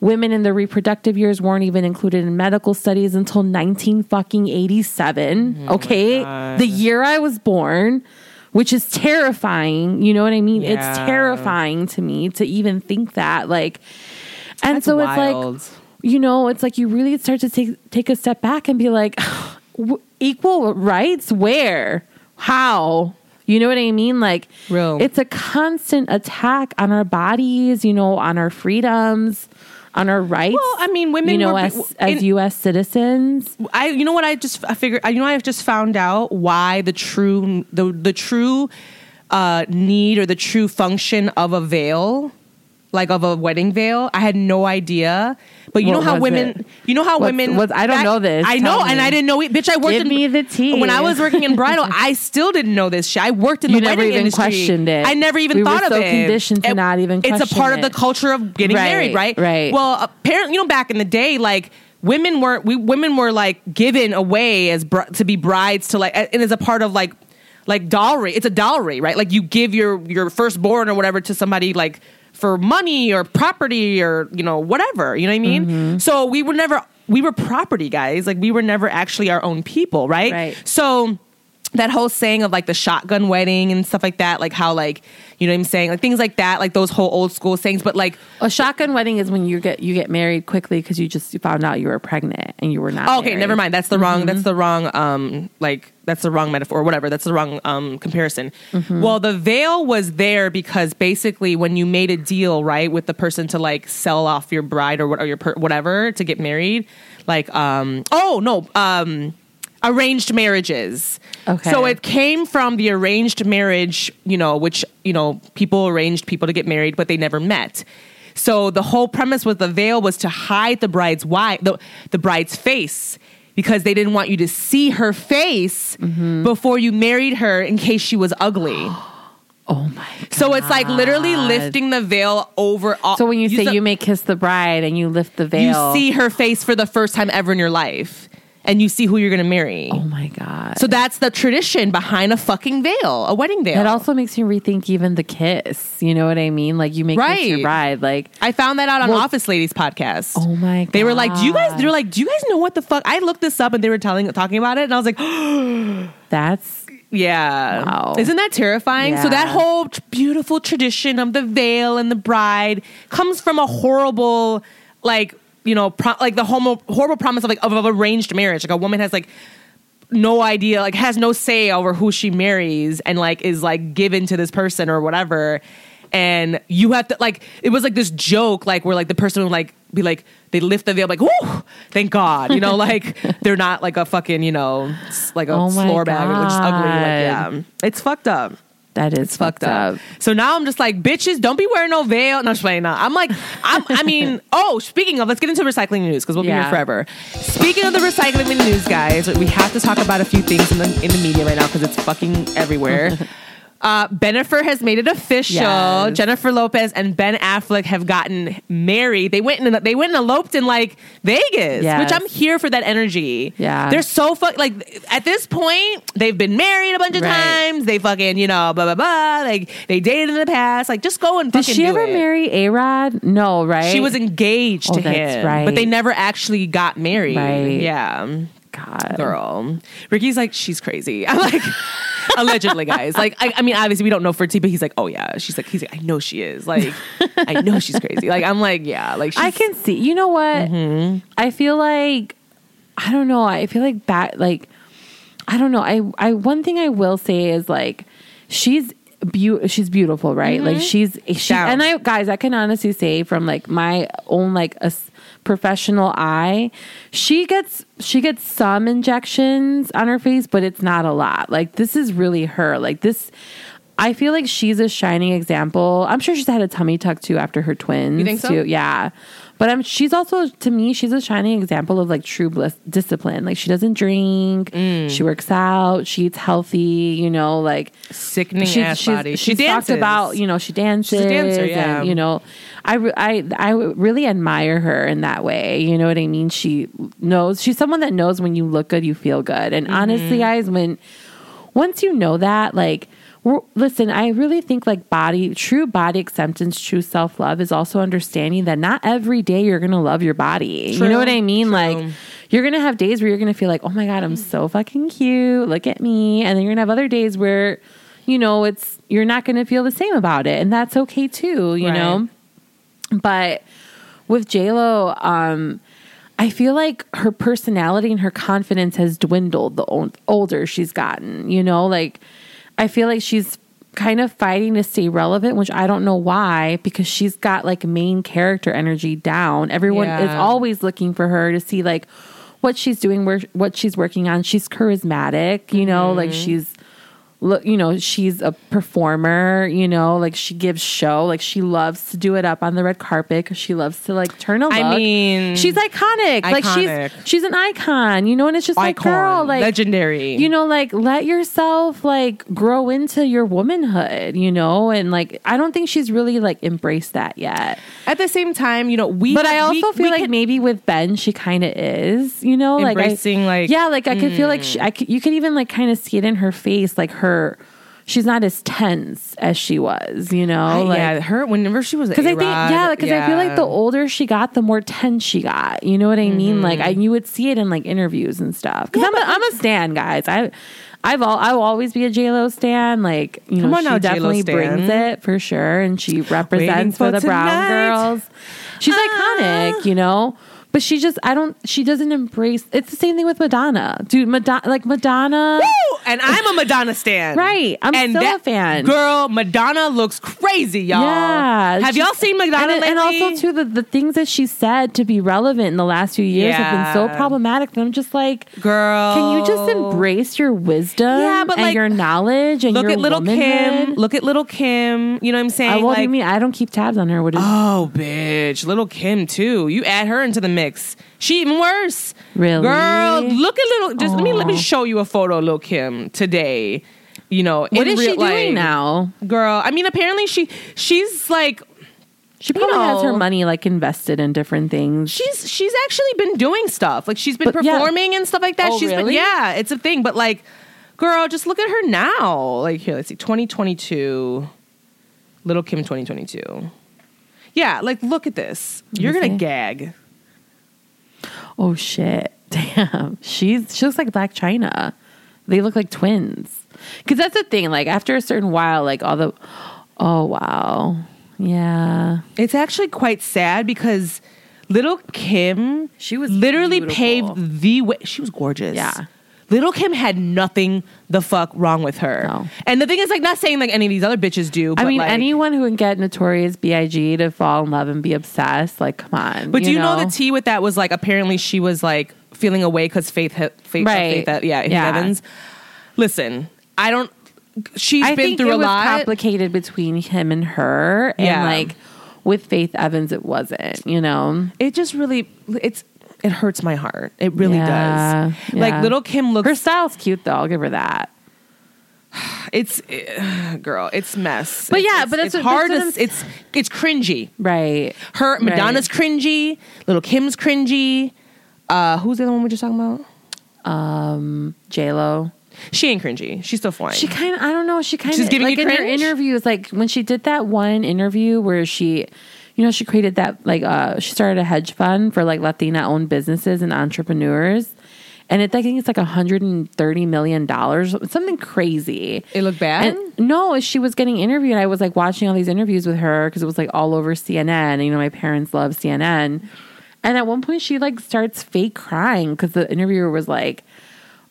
[SPEAKER 2] Women in their reproductive years weren't even included in medical studies until 19 fucking 87. okay? The year I was born, which is terrifying. You know what I mean? It's terrifying to me to even think that like and
[SPEAKER 1] That's
[SPEAKER 2] so it's like you know, it's like you really start to take take a step back and be like, equal rights where, how, you know what I mean? Like,
[SPEAKER 1] Real.
[SPEAKER 2] it's a constant attack on our bodies, you know, on our freedoms, on our rights.
[SPEAKER 1] Well, I mean, women
[SPEAKER 2] you know,
[SPEAKER 1] were-
[SPEAKER 2] as as U.S. citizens.
[SPEAKER 1] I you know what I just I figured you know I've just found out why the true the the true uh, need or the true function of a veil like of a wedding veil I had no idea but you
[SPEAKER 2] What
[SPEAKER 1] know how women
[SPEAKER 2] it?
[SPEAKER 1] you know how
[SPEAKER 2] What's-
[SPEAKER 1] women
[SPEAKER 2] what's- I don't know this.
[SPEAKER 1] I know and. I didn't know it bitch I worked
[SPEAKER 2] Give
[SPEAKER 1] in
[SPEAKER 2] me the tea.
[SPEAKER 1] when I was working in bridal I still didn't know this shit I worked in
[SPEAKER 2] You
[SPEAKER 1] the
[SPEAKER 2] never
[SPEAKER 1] wedding
[SPEAKER 2] even
[SPEAKER 1] industry
[SPEAKER 2] questioned it.
[SPEAKER 1] I never even
[SPEAKER 2] We were
[SPEAKER 1] thought
[SPEAKER 2] so
[SPEAKER 1] of it
[SPEAKER 2] conditioned to not even
[SPEAKER 1] it's a part of the culture of getting
[SPEAKER 2] Right,
[SPEAKER 1] married right
[SPEAKER 2] right.
[SPEAKER 1] well apparently you know back in the day like women were we women were like given away as br- to be brides to like and as a part of like like dowry it's a dowry right like you give your your firstborn or whatever to somebody like for money or property or you know whatever you know what i mean
[SPEAKER 2] Mm-hmm.
[SPEAKER 1] so we were never we were property guys like we were never actually our own people right
[SPEAKER 2] Right.
[SPEAKER 1] so that whole saying of like the shotgun wedding and stuff like that like how like you know what i'm saying like things like that like those whole old school sayings but like
[SPEAKER 2] A shotgun wedding is when you get you get married quickly because you just found out you were pregnant and you were not.
[SPEAKER 1] Oh, okay,
[SPEAKER 2] married.
[SPEAKER 1] never mind. That's the wrong. That's the wrong. Um, like that's the wrong metaphor. Or whatever. That's the wrong um comparison. Well, the veil was there because basically when you made a deal right with the person to like sell off your bride or what or your per- whatever to get married, like um oh no um arranged marriages.
[SPEAKER 2] Okay.
[SPEAKER 1] So it came from the arranged marriage, you know, which you know people arranged people to get married, but they never met. So the whole premise with the veil was to hide the bride's wife, the, the bride's face, because they didn't want you to see her face
[SPEAKER 2] Mm-hmm.
[SPEAKER 1] before you married her in case she was ugly.
[SPEAKER 2] Oh my.
[SPEAKER 1] So it's like literally lifting the veil over all.
[SPEAKER 2] So when you, say
[SPEAKER 1] saw-
[SPEAKER 2] you may kiss the bride and you lift the veil, you
[SPEAKER 1] see her face for the first time ever in your life, and you see who you're gonna marry.
[SPEAKER 2] Oh my god.
[SPEAKER 1] So that's the tradition behind a fucking veil, a wedding veil.
[SPEAKER 2] That also makes you rethink even the kiss. You know what I mean? Like you make kiss your
[SPEAKER 1] Right.
[SPEAKER 2] bride. Like
[SPEAKER 1] I found that out on
[SPEAKER 2] Well-
[SPEAKER 1] Office Ladies podcast.
[SPEAKER 2] oh my god.
[SPEAKER 1] They were like, "Do you guys?" They were like, "Do you guys know what the fuck?" I looked this up, and they were telling, talking about it, and I was like,
[SPEAKER 2] that's
[SPEAKER 1] "Yeah,
[SPEAKER 2] Wow.
[SPEAKER 1] isn't that terrifying?" So that whole t- beautiful tradition of the veil and the bride comes from a horrible, like you know, pro- like the homo- horrible promise of like of, of arranged marriage. Like a woman has like no idea, like has no say over who she marries, and like is like given to this person or whatever. And you have to like it was like this joke, like where like the person would like be like they lift the veil, like whoo, thank God, you know, like they're not like a fucking you know like a
[SPEAKER 2] Oh
[SPEAKER 1] floor bag, which is ugly. Like yeah, it's fucked up.
[SPEAKER 2] That is
[SPEAKER 1] Fucked up. So now I'm just like, bitches, don't be wearing no veil. No, I'm just playing. No, I'm like, I'm, I mean, oh, speaking of, let's get into recycling news because we'll be here forever. Speaking of the recycling news, guys, we have to talk about a few things in the in the media right now because it's fucking everywhere. Uh, Bennifer has made it official.
[SPEAKER 2] Yes.
[SPEAKER 1] Jennifer Lopez and Ben Affleck have gotten married. They went and they went and eloped in like Vegas,
[SPEAKER 2] Yes.
[SPEAKER 1] which I'm here for that energy.
[SPEAKER 2] Yeah.
[SPEAKER 1] they're so fuck like at this point they've been married a bunch of
[SPEAKER 2] Right.
[SPEAKER 1] times. They fucking you know blah blah blah. Like they dated in the past. Like just go and
[SPEAKER 2] Did she ever
[SPEAKER 1] it.
[SPEAKER 2] marry A Rod? No, right?
[SPEAKER 1] She was engaged
[SPEAKER 2] Oh,
[SPEAKER 1] to him,
[SPEAKER 2] right.
[SPEAKER 1] but they never actually got married.
[SPEAKER 2] Right.
[SPEAKER 1] Yeah,
[SPEAKER 2] God.
[SPEAKER 1] girl. Ricky's like she's crazy. I'm like. Allegedly, guys. Like, I, I mean, obviously, we don't know for T, but he's like, oh yeah. She's like, he's like, I know she is. Like, I know she's crazy. Like, I'm like, yeah. Like, she's,
[SPEAKER 2] I can see. You know what?
[SPEAKER 1] Mm-hmm.
[SPEAKER 2] I feel like I don't know. I feel like back like I don't know. I I one thing I will say is like she's beau- she's beautiful, right? Like she's she
[SPEAKER 1] Down.
[SPEAKER 2] and I guys, I can honestly say from like my own like a professional eye, she gets she gets some injections on her face, but it's not a lot. Like this is really her. Like this I feel like she's a shining example. I'm sure she's had a tummy tuck too after her twins.
[SPEAKER 1] You think so?
[SPEAKER 2] Too. Yeah. But I'm she's also to me she's a shining example of like true bliss, discipline. Like she doesn't drink,
[SPEAKER 1] Mm.
[SPEAKER 2] she works out, she eats healthy, you know, like
[SPEAKER 1] sickening
[SPEAKER 2] she's,
[SPEAKER 1] ass
[SPEAKER 2] she's,
[SPEAKER 1] body.
[SPEAKER 2] she's
[SPEAKER 1] she dances
[SPEAKER 2] talked about, you know, she dances
[SPEAKER 1] She's a dancer, yeah.
[SPEAKER 2] and you know, I I I really admire her in that way. You know what I mean? She knows she's someone that knows when you look good, you feel good. And
[SPEAKER 1] Mm-hmm.
[SPEAKER 2] honestly, guys, when once you know that, like, listen, I really think like body, true body acceptance, true self love is also understanding that not every day you're going to love your body. you know what I mean?
[SPEAKER 1] true.
[SPEAKER 2] Like, you're going to have days where you're going to feel like, oh my God, I'm so fucking cute. Look at me. And then you're going to have other days where, you know, it's, you're not going to feel the same about it. And that's okay too, you
[SPEAKER 1] Right.
[SPEAKER 2] know? But with JLo, um, I feel like her personality and her confidence has dwindled the ol- older she's gotten. You know, like I feel like she's kind of fighting to stay relevant, which I don't know why, because she's got like main character energy down. Everyone is always looking for her to see like what she's doing, where what she's working on. She's charismatic, you know, like
[SPEAKER 1] Mm-hmm.
[SPEAKER 2] she's look you know she's a performer you know like she gives show like she loves to do it up on the red carpet because she loves to like turn a look
[SPEAKER 1] I mean,
[SPEAKER 2] she's iconic. like she's she's an icon you know and it's just like girl like
[SPEAKER 1] legendary.
[SPEAKER 2] you know like let yourself like grow into your womanhood you know and like i don't think she's really like embraced that yet
[SPEAKER 1] at the same time, you know, we.
[SPEAKER 2] but I
[SPEAKER 1] we-
[SPEAKER 2] also feel
[SPEAKER 1] we
[SPEAKER 2] like maybe with Ben, she kind of is, you know, like I-
[SPEAKER 1] Embracing, like,
[SPEAKER 2] yeah, like I could feel like she, mm. I could, you could even like kind of see it in her face, like her, she's not as tense as she was, you know, like,
[SPEAKER 1] yeah, her whenever she was
[SPEAKER 2] because I think yeah, because I feel like the older she got, the more tense she got. You know what I mean? Like I, you would see it in like interviews and stuff. Because I'm a, I'm a stan, guys. I. I've all I will always be a J Lo stan. Like you
[SPEAKER 1] Come
[SPEAKER 2] know, she
[SPEAKER 1] now,
[SPEAKER 2] definitely brings it for sure, and she represents
[SPEAKER 1] for
[SPEAKER 2] for the Brown girls. She's
[SPEAKER 1] Ah.
[SPEAKER 2] iconic, you know. But she just I don't she doesn't embrace it's the same thing with Madonna. Dude, Madonna like Madonna
[SPEAKER 1] Woo! And I'm a Madonna stan.
[SPEAKER 2] Right. I'm
[SPEAKER 1] and
[SPEAKER 2] still a fan.
[SPEAKER 1] Girl, Madonna looks crazy, y'all.
[SPEAKER 2] Yeah.
[SPEAKER 1] Have y'all seen Madonna
[SPEAKER 2] and,
[SPEAKER 1] lately?
[SPEAKER 2] and also too the, the things that she said to be relevant in the last few years have been so problematic that I'm just like
[SPEAKER 1] Girl.
[SPEAKER 2] can you just embrace your wisdom
[SPEAKER 1] Yeah, but,
[SPEAKER 2] and
[SPEAKER 1] like,
[SPEAKER 2] your knowledge and
[SPEAKER 1] Look at little Kim. Look at little Kim. You know what I'm uh, saying?
[SPEAKER 2] I, what do
[SPEAKER 1] Like,
[SPEAKER 2] you mean? I don't keep tabs on her. What is
[SPEAKER 1] Oh, bitch. Little Kim, too. You add her into the mix. She even worse.
[SPEAKER 2] Really?
[SPEAKER 1] Girl, look at little just let me let me show you a photo of little Kim today. you know,
[SPEAKER 2] What is she doing
[SPEAKER 1] life.
[SPEAKER 2] now?
[SPEAKER 1] girl? I mean, apparently she she's like
[SPEAKER 2] She probably has her money like invested in different things.
[SPEAKER 1] she's she's actually been doing stuff. Like she's been
[SPEAKER 2] But, yeah.
[SPEAKER 1] performing and stuff like that.
[SPEAKER 2] Oh,
[SPEAKER 1] She's been yeah, it's a thing. But like, girl, just look at her now. Like here, let's see, 2022, Little Kim 2022. Yeah, like look at this. You're gonna
[SPEAKER 2] see.
[SPEAKER 1] gag.
[SPEAKER 2] Oh shit! Damn, she's she looks like Blac Chyna. They look like twins. Because that's the thing. Like after a certain while, like all the oh wow, yeah,
[SPEAKER 1] It's actually quite sad because Little Kim,
[SPEAKER 2] She was
[SPEAKER 1] literally
[SPEAKER 2] beautiful.
[SPEAKER 1] paved the way. She was gorgeous.
[SPEAKER 2] Yeah.
[SPEAKER 1] Little Kim had nothing the fuck wrong with her.
[SPEAKER 2] No.
[SPEAKER 1] And the thing is, like, not saying like any of these other bitches do. But
[SPEAKER 2] I mean,
[SPEAKER 1] like,
[SPEAKER 2] anyone who can get Notorious B.I.G. to fall in love and be obsessed, like, come on.
[SPEAKER 1] But do you know? the tea with that was like apparently she was like feeling away because Faith, Faith,
[SPEAKER 2] Right.
[SPEAKER 1] Faith, uh, yeah, Faith
[SPEAKER 2] Yeah.
[SPEAKER 1] Evans. Listen, I don't. She's
[SPEAKER 2] I
[SPEAKER 1] been through
[SPEAKER 2] it
[SPEAKER 1] a
[SPEAKER 2] was
[SPEAKER 1] lot.
[SPEAKER 2] complicated between him and her, and
[SPEAKER 1] Yeah.
[SPEAKER 2] like with Faith Evans, it wasn't. You know,
[SPEAKER 1] It just really, it's it hurts my heart. It really
[SPEAKER 2] Yeah,
[SPEAKER 1] does. Like little Kim looks.
[SPEAKER 2] her style's cute though. I'll give her that.
[SPEAKER 1] it's uh, girl. It's mess.
[SPEAKER 2] But
[SPEAKER 1] It's-
[SPEAKER 2] yeah,
[SPEAKER 1] it's-
[SPEAKER 2] but that's
[SPEAKER 1] it's
[SPEAKER 2] what-
[SPEAKER 1] hard.
[SPEAKER 2] that's
[SPEAKER 1] To, it's it's cringy.
[SPEAKER 2] Right.
[SPEAKER 1] Her Madonna's cringy. Little Kim's cringy. Uh, who's the other one we are just talking about?
[SPEAKER 2] Um, J Lo.
[SPEAKER 1] She ain't cringy. She's still fine.
[SPEAKER 2] She kind of, I don't know. She kind
[SPEAKER 1] She's
[SPEAKER 2] of
[SPEAKER 1] giving
[SPEAKER 2] like
[SPEAKER 1] you
[SPEAKER 2] in her interviews, like when she did that one interview where she, you know, she created that like uh she started a hedge fund for like Latina owned businesses and entrepreneurs, and it I think it's like a hundred and thirty million dollars, something crazy.
[SPEAKER 1] It looked bad?
[SPEAKER 2] And no, she was getting interviewed. I was like watching all these interviews with her because it was like all over CNN. And, you know, my parents love CNN. And at one point, she like starts fake crying because the interviewer was like,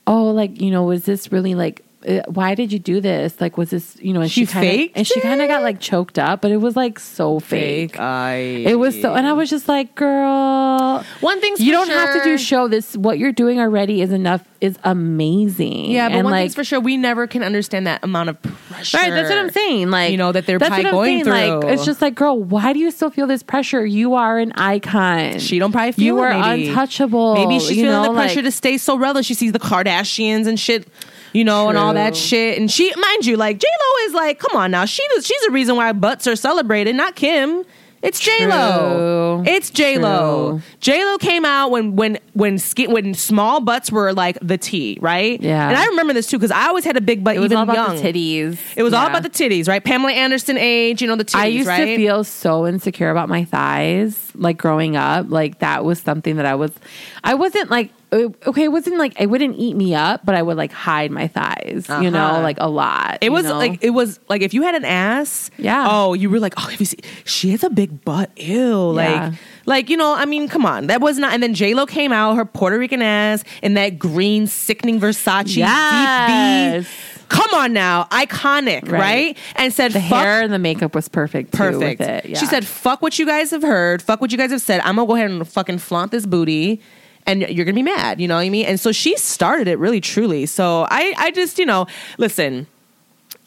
[SPEAKER 2] "Oh, like you know, was this really like? Uh, Why did you do this? Like, was this you know?" And
[SPEAKER 1] She
[SPEAKER 2] she, kinda,
[SPEAKER 1] faked
[SPEAKER 2] and she kind of got like choked up, but it was like so fake.
[SPEAKER 1] I.
[SPEAKER 2] It was so, and I was just like, "Girl,
[SPEAKER 1] One thing's
[SPEAKER 2] you don't have to do show this. What you're doing already is enough. Is amazing.
[SPEAKER 1] Yeah, but
[SPEAKER 2] and
[SPEAKER 1] one
[SPEAKER 2] like,
[SPEAKER 1] thing's for sure, we never can understand that amount of pressure.
[SPEAKER 2] Right, that's what I'm saying. Like
[SPEAKER 1] You know, that they're probably going
[SPEAKER 2] saying. Like
[SPEAKER 1] through.
[SPEAKER 2] it's just like, girl, why do you still feel this pressure? You are an icon.
[SPEAKER 1] She don't probably feel
[SPEAKER 2] you
[SPEAKER 1] it,
[SPEAKER 2] are
[SPEAKER 1] maybe.
[SPEAKER 2] untouchable.
[SPEAKER 1] Maybe she's feeling
[SPEAKER 2] know,
[SPEAKER 1] the pressure
[SPEAKER 2] like,
[SPEAKER 1] to stay so relevant. She sees the Kardashians and shit, you know, and all that shit. And she, mind you, like J Lo is like, come on now, she she's the reason why butts are celebrated, not Kim. It's J Lo. It's J Lo. J Lo came out when when when skin, when small butts were like the T, right?
[SPEAKER 2] Yeah.
[SPEAKER 1] And I remember this too because I always had a big butt
[SPEAKER 2] It was
[SPEAKER 1] even
[SPEAKER 2] all about
[SPEAKER 1] young.
[SPEAKER 2] the titties.
[SPEAKER 1] It was all about the titties, right? Pamela Anderson age, you know, the titties,
[SPEAKER 2] I used
[SPEAKER 1] right?
[SPEAKER 2] to feel so insecure about my thighs, like growing up. Like that was something that I was. I wasn't like okay. It wasn't like I wouldn't eat me up, but I would like hide my thighs. You know,
[SPEAKER 1] Uh-huh.
[SPEAKER 2] like a lot.
[SPEAKER 1] It was
[SPEAKER 2] know?
[SPEAKER 1] like it was like if you had an ass,
[SPEAKER 2] Yeah.
[SPEAKER 1] Oh, you were like, oh, have you seen? She has a big butt. Ew, like,
[SPEAKER 2] Yeah.
[SPEAKER 1] like you know, I mean, come on, that was not. And then J Lo came out, her Puerto Rican ass, in that green, sickening Versace
[SPEAKER 2] Yes.
[SPEAKER 1] deep V. Come on now, iconic, right?
[SPEAKER 2] Right.
[SPEAKER 1] And said,
[SPEAKER 2] the hair and the makeup was perfect. Too,
[SPEAKER 1] perfect.
[SPEAKER 2] With it. Yeah.
[SPEAKER 1] She said, "Fuck what you guys have heard. Fuck what you guys have said. I'm gonna go ahead and fucking flaunt this booty." And you're gonna be mad, you know what I mean? And so she started it really truly. So I, I just, you know, listen,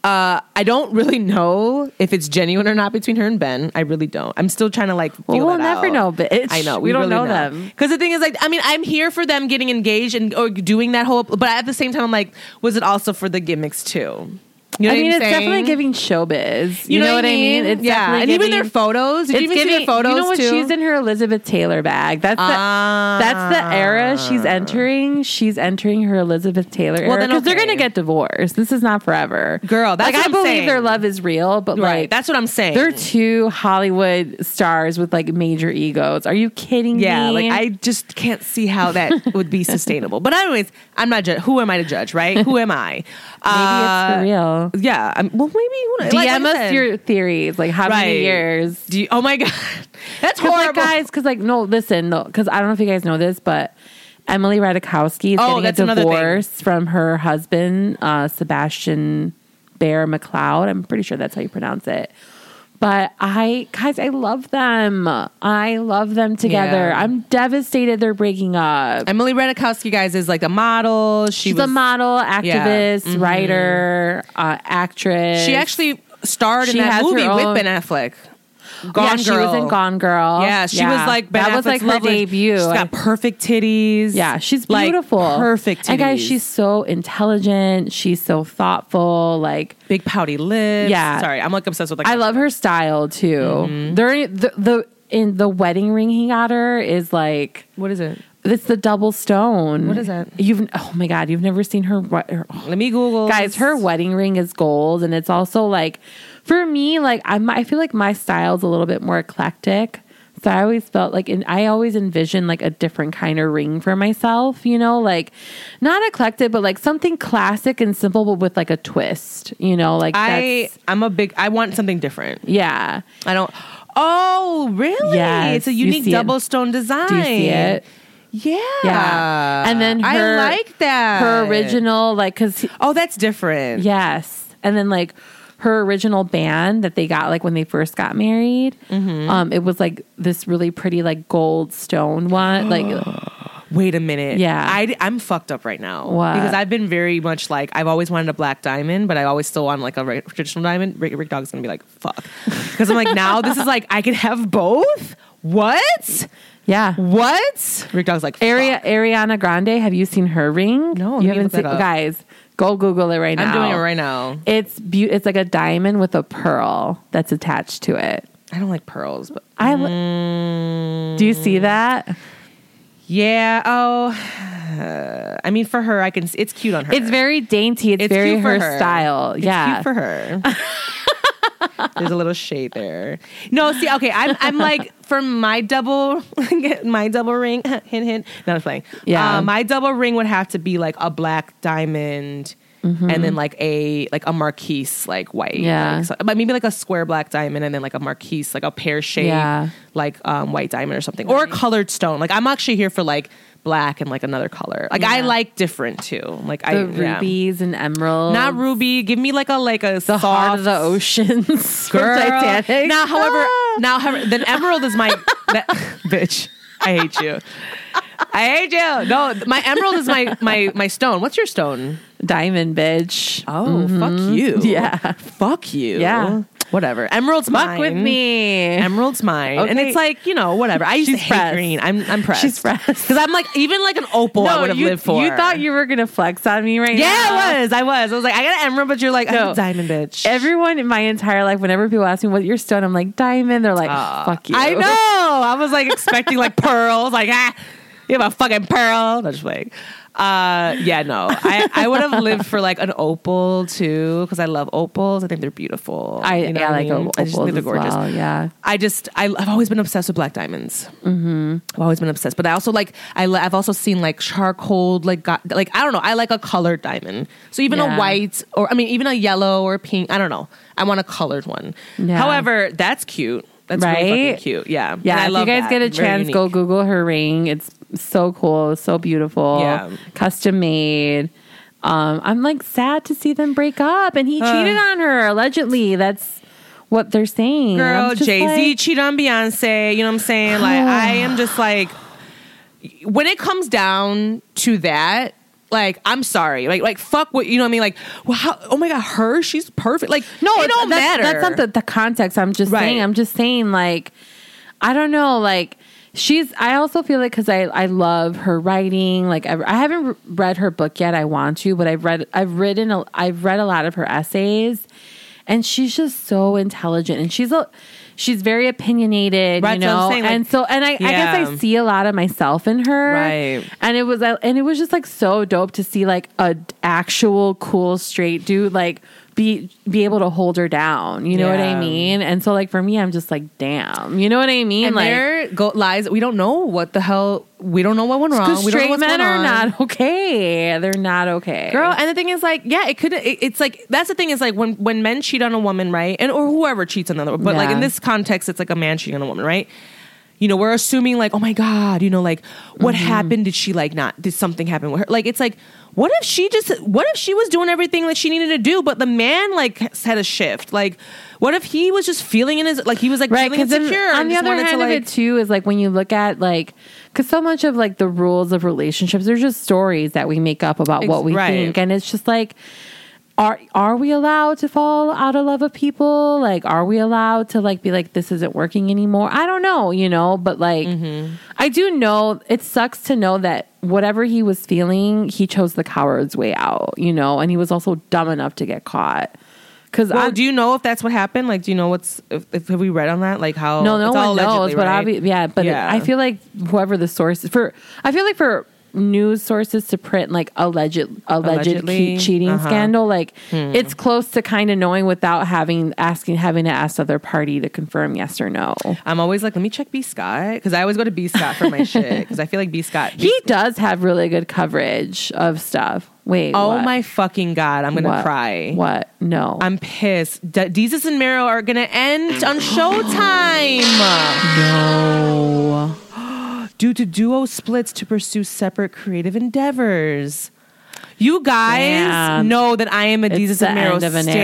[SPEAKER 1] uh, I don't really know if it's genuine or not between her and Ben. I really don't. I'm still trying to like. Feel
[SPEAKER 2] Well, we'll
[SPEAKER 1] that
[SPEAKER 2] never
[SPEAKER 1] out.
[SPEAKER 2] know, bitch.
[SPEAKER 1] I know
[SPEAKER 2] We don't know them.
[SPEAKER 1] because the thing is, like, I mean, I'm here for them getting engaged and or doing that whole. But at the same time, I'm like, was it also for the gimmicks too? You know
[SPEAKER 2] I mean, it's definitely
[SPEAKER 1] saying?
[SPEAKER 2] giving showbiz. You, know, what I mean? It's
[SPEAKER 1] yeah,
[SPEAKER 2] definitely
[SPEAKER 1] and even their photos. Did you
[SPEAKER 2] it's
[SPEAKER 1] even see their photos
[SPEAKER 2] You know what?
[SPEAKER 1] too?
[SPEAKER 2] She's in her Elizabeth Taylor bag. That's the
[SPEAKER 1] Ah.
[SPEAKER 2] that's the era she's entering. She's entering her Elizabeth Taylor
[SPEAKER 1] Well, then
[SPEAKER 2] because they're going to get divorced. This is not forever,
[SPEAKER 1] Girl, that's
[SPEAKER 2] like I
[SPEAKER 1] I'm
[SPEAKER 2] believe
[SPEAKER 1] saying.
[SPEAKER 2] their love is real, but
[SPEAKER 1] right.
[SPEAKER 2] like
[SPEAKER 1] That's what I'm saying.
[SPEAKER 2] they're two Hollywood stars with like major egos. Are you kidding
[SPEAKER 1] yeah,
[SPEAKER 2] me?
[SPEAKER 1] like I just can't see how that would be sustainable. But anyways, I'm not. Ju- who am I to judge? Right? Who am I?
[SPEAKER 2] maybe
[SPEAKER 1] Uh,
[SPEAKER 2] it's for real.
[SPEAKER 1] Yeah. I'm, well, maybe. Like- like
[SPEAKER 2] DM
[SPEAKER 1] I
[SPEAKER 2] us your theories. Like how many years?
[SPEAKER 1] Do you, oh my god, that's horrible.
[SPEAKER 2] like guys, because like no, listen, because I don't know if you guys know this, but Emily Ratajkowski is
[SPEAKER 1] Oh,
[SPEAKER 2] getting a divorce from her husband, uh, Sebastian Bear McLeod. I'm pretty sure that's how you pronounce it. But I, guys, I love them. I love them together.
[SPEAKER 1] Yeah.
[SPEAKER 2] I'm devastated they're breaking up.
[SPEAKER 1] Emily Ratajkowski, guys, is like a model. She
[SPEAKER 2] She's
[SPEAKER 1] was
[SPEAKER 2] a model, activist,
[SPEAKER 1] Mhm.
[SPEAKER 2] writer, uh, actress.
[SPEAKER 1] She actually starred in that movie with Ben Affleck. Gone
[SPEAKER 2] yeah, she was
[SPEAKER 1] Girl.
[SPEAKER 2] in Gone Girl.
[SPEAKER 1] Yeah, she was like Ben
[SPEAKER 2] that was like her
[SPEAKER 1] lovely-
[SPEAKER 2] debut.
[SPEAKER 1] She's got perfect titties.
[SPEAKER 2] yeah, she's
[SPEAKER 1] Like,
[SPEAKER 2] beautiful,
[SPEAKER 1] perfect. Titties.
[SPEAKER 2] And guys, she's so intelligent. She's so thoughtful. Like
[SPEAKER 1] big pouty lips.
[SPEAKER 2] Yeah.
[SPEAKER 1] sorry, I'm like obsessed with like.
[SPEAKER 2] I love her style too.
[SPEAKER 1] Mm-hmm.
[SPEAKER 2] There, the, the in the wedding ring he got her is like
[SPEAKER 1] what is it?
[SPEAKER 2] it's the double stone.
[SPEAKER 1] What is that?
[SPEAKER 2] You've oh my god, you've never seen her. her
[SPEAKER 1] Let me Google.
[SPEAKER 2] guys her wedding ring is gold and it's also like for me like I'm, i feel like my style's a little bit more eclectic so i always felt like and i always envisioned like a different kind of ring for myself you know like not eclectic but like something classic and simple but with like a twist you know like
[SPEAKER 1] I I'm a big. I want something different.
[SPEAKER 2] yeah
[SPEAKER 1] I don't. Oh, really?
[SPEAKER 2] Yes,
[SPEAKER 1] it's a unique
[SPEAKER 2] see it.
[SPEAKER 1] double stone design.
[SPEAKER 2] do you see it
[SPEAKER 1] Yeah.
[SPEAKER 2] Yeah. And then her-
[SPEAKER 1] I like that.
[SPEAKER 2] her original like because
[SPEAKER 1] Oh, that's different.
[SPEAKER 2] Yes. And then like her original band that they got like when they first got married,
[SPEAKER 1] Mm-hmm.
[SPEAKER 2] um, it was like this really pretty like gold stone one. Like
[SPEAKER 1] Wait a minute.
[SPEAKER 2] Yeah.
[SPEAKER 1] I, I'm fucked up right now.
[SPEAKER 2] What?
[SPEAKER 1] Because I've been very much like, I've always wanted a black diamond, but I always still want like a re- traditional diamond. Rick, Rick Dog's gonna be like, fuck. Because I'm like, now this is like, I can have both? What?
[SPEAKER 2] yeah.
[SPEAKER 1] What? Rick Dog's like,
[SPEAKER 2] Area Ariana Grande, have you seen her ring?
[SPEAKER 1] No,
[SPEAKER 2] you haven't seen guys. Go Google it right now.
[SPEAKER 1] I'm doing it right now.
[SPEAKER 2] It's be- it's like a diamond with a pearl that's attached to it.
[SPEAKER 1] I don't like pearls, but
[SPEAKER 2] I li-
[SPEAKER 1] Mm.
[SPEAKER 2] do you see that?
[SPEAKER 1] yeah. Oh, uh, I mean, for her, I can. see It's cute on her.
[SPEAKER 2] It's very dainty. It's,
[SPEAKER 1] It's
[SPEAKER 2] very
[SPEAKER 1] cute for
[SPEAKER 2] her,
[SPEAKER 1] her.
[SPEAKER 2] style.
[SPEAKER 1] It's
[SPEAKER 2] yeah.
[SPEAKER 1] cute for her. There's a little shade there. No, see, okay, I'm I'm like for my double my double ring. hint hint. No, I'm playing.
[SPEAKER 2] Yeah.
[SPEAKER 1] uh, my double ring would have to be like a black diamond. And then like a like a marquise like white,
[SPEAKER 2] Mm-hmm. Yeah.
[SPEAKER 1] like, so- but maybe like a square black diamond, and then like a marquise, like a pear shape,
[SPEAKER 2] Yeah.
[SPEAKER 1] like um, white diamond or something, or a colored stone. Like I'm actually here for like black and like another color. Like I like different too. Like I
[SPEAKER 2] the
[SPEAKER 1] yeah.
[SPEAKER 2] rubies and emeralds.
[SPEAKER 1] Not ruby. Give me like a like a
[SPEAKER 2] the heart of the oceans.
[SPEAKER 1] girl.
[SPEAKER 2] Titanic.
[SPEAKER 1] Now, however, ah. now however, then emerald is my that, bitch. I hate you. I hate you. No, my emerald is my my my stone. What's your stone?
[SPEAKER 2] diamond bitch.
[SPEAKER 1] Oh, fuck mm-hmm. you.
[SPEAKER 2] Yeah.
[SPEAKER 1] fuck you.
[SPEAKER 2] Yeah.
[SPEAKER 1] Whatever. Emerald's
[SPEAKER 2] Fuck
[SPEAKER 1] mine.
[SPEAKER 2] with me.
[SPEAKER 1] Emerald's mine, and it's like you know whatever. I used
[SPEAKER 2] She's
[SPEAKER 1] to hate
[SPEAKER 2] pressed.
[SPEAKER 1] green. I'm I'm pressed.
[SPEAKER 2] She's pressed.
[SPEAKER 1] because I'm like even like an opal. I would have lived for.
[SPEAKER 2] you thought you were gonna flex on me right
[SPEAKER 1] Yeah,
[SPEAKER 2] now.
[SPEAKER 1] I was. I was. I was like, I got an emerald, but you're like, I'm a diamond bitch.
[SPEAKER 2] Everyone in my entire life, whenever people ask me what your stone, I'm like diamond. They're like,
[SPEAKER 1] Uh,
[SPEAKER 2] fuck you.
[SPEAKER 1] I know. I was like expecting like pearls, like ah, you have a fucking pearl. I'm just like, uh, yeah, no. I, I would have lived for like an opal too because I love opals. I think they're beautiful.
[SPEAKER 2] I,
[SPEAKER 1] You know
[SPEAKER 2] yeah, I like
[SPEAKER 1] mean?
[SPEAKER 2] opals
[SPEAKER 1] I just think they're gorgeous.
[SPEAKER 2] well. Yeah.
[SPEAKER 1] I just I, I've always been obsessed with black diamonds. Mm-hmm. I've always been obsessed, but I also like I I've also seen like charcoal like got like I don't know I like a colored diamond. So even
[SPEAKER 2] Yeah.
[SPEAKER 1] a white or I mean even a yellow or pink I don't know I want a colored one.
[SPEAKER 2] Yeah.
[SPEAKER 1] However, that's cute. That's really
[SPEAKER 2] Right?
[SPEAKER 1] fucking cute. Yeah,
[SPEAKER 2] Yeah.
[SPEAKER 1] And I
[SPEAKER 2] if
[SPEAKER 1] love
[SPEAKER 2] you guys
[SPEAKER 1] that.
[SPEAKER 2] get a
[SPEAKER 1] Very
[SPEAKER 2] chance, go
[SPEAKER 1] unique.
[SPEAKER 2] Google her ring. It's so cool, so beautiful.
[SPEAKER 1] Yeah.
[SPEAKER 2] Custom made. Um, I'm like sad to see them break up and he cheated on her, allegedly. That's what they're saying. And I'm
[SPEAKER 1] Girl,
[SPEAKER 2] just
[SPEAKER 1] Jay Z
[SPEAKER 2] like-
[SPEAKER 1] cheated on Beyonce. You know what I'm saying? Like I am just like when it comes down to that. Like I'm sorry, like like fuck what you know what I mean. Like, well, how, oh my god, her she's perfect. Like no, it don't
[SPEAKER 2] that's,
[SPEAKER 1] matter.
[SPEAKER 2] That's not the, the context. I'm just
[SPEAKER 1] Right.
[SPEAKER 2] saying. I'm just saying, like, I don't know. Like, she's. I also feel like because I I love her writing. Like, I, I haven't read her book yet. I want to, but I've read. I've written. A, I've read a lot of her essays, and she's just so intelligent. And she's a. She's very opinionated,
[SPEAKER 1] Right,
[SPEAKER 2] you
[SPEAKER 1] so
[SPEAKER 2] know,
[SPEAKER 1] saying, like-
[SPEAKER 2] and so and I, I guess I see a lot of myself in her,
[SPEAKER 1] Right.
[SPEAKER 2] And it was uh, and it was just like so dope to see like a actual cool straight dude like be be able to hold her down. You know what I mean? And so like for me, I'm just like, damn. You know what I mean?
[SPEAKER 1] and
[SPEAKER 2] like
[SPEAKER 1] there go lies. We don't know what the hell. We don't know what went wrong. We don't know
[SPEAKER 2] straight men are
[SPEAKER 1] on.
[SPEAKER 2] not okay. They're not okay,
[SPEAKER 1] Girl, and the thing is, like, yeah, it could. It, it's like that's the thing is like when when men cheat on a woman, right, and or whoever cheats on another, but like in this context, it's like a man cheating on a woman, right? You know, we're assuming like, oh my god, you know, like what
[SPEAKER 2] Mm-hmm.
[SPEAKER 1] happened? Did she like not? Did something happen with her? Like, it's like, what if she just? What if she was doing everything that she needed to do, but the man like had a shift? Like, what if he was just feeling in his like he was like
[SPEAKER 2] right
[SPEAKER 1] feeling insecure?
[SPEAKER 2] on the other
[SPEAKER 1] wanted to,
[SPEAKER 2] hand of it too is like when you look at like because so much of like the rules of relationships they're just stories that we make up about
[SPEAKER 1] Ex-
[SPEAKER 2] what we
[SPEAKER 1] right.
[SPEAKER 2] think and it's just like are are we allowed to fall out of love with people? Like, are we allowed to like be like this isn't working anymore? I don't know, you know, but like mm-hmm. I do know it sucks to know that whatever he was feeling, he chose the coward's way out, you know, and he was also dumb enough to get caught. Because
[SPEAKER 1] Well, do you know if that's what happened? Like, do you know what's if, if have we read on that? Like how?
[SPEAKER 2] no, no one knows, but
[SPEAKER 1] right?
[SPEAKER 2] yeah, but
[SPEAKER 1] Yeah.
[SPEAKER 2] I feel like whoever the source is for, I feel like for news sources to print like alleged alleged
[SPEAKER 1] Allegedly?
[SPEAKER 2] cheating
[SPEAKER 1] Uh-huh.
[SPEAKER 2] scandal, like it's close to kind of knowing without having asking having to ask the other party to confirm yes or no.
[SPEAKER 1] I'm always like, let me check B Scott because I always go to B Scott for my shit because I feel like B Scott.
[SPEAKER 2] He does have really good coverage of stuff. Wait,
[SPEAKER 1] oh
[SPEAKER 2] what?
[SPEAKER 1] my fucking god, I'm gonna
[SPEAKER 2] What?
[SPEAKER 1] cry.
[SPEAKER 2] What? No,
[SPEAKER 1] I'm pissed. D- Desus and Mero are gonna end on Showtime
[SPEAKER 2] no.
[SPEAKER 1] Due to duo splits to pursue separate creative endeavors. You guys
[SPEAKER 2] Damn.
[SPEAKER 1] know that I am a
[SPEAKER 2] It's Desus
[SPEAKER 1] and Mero
[SPEAKER 2] end of an
[SPEAKER 1] stan.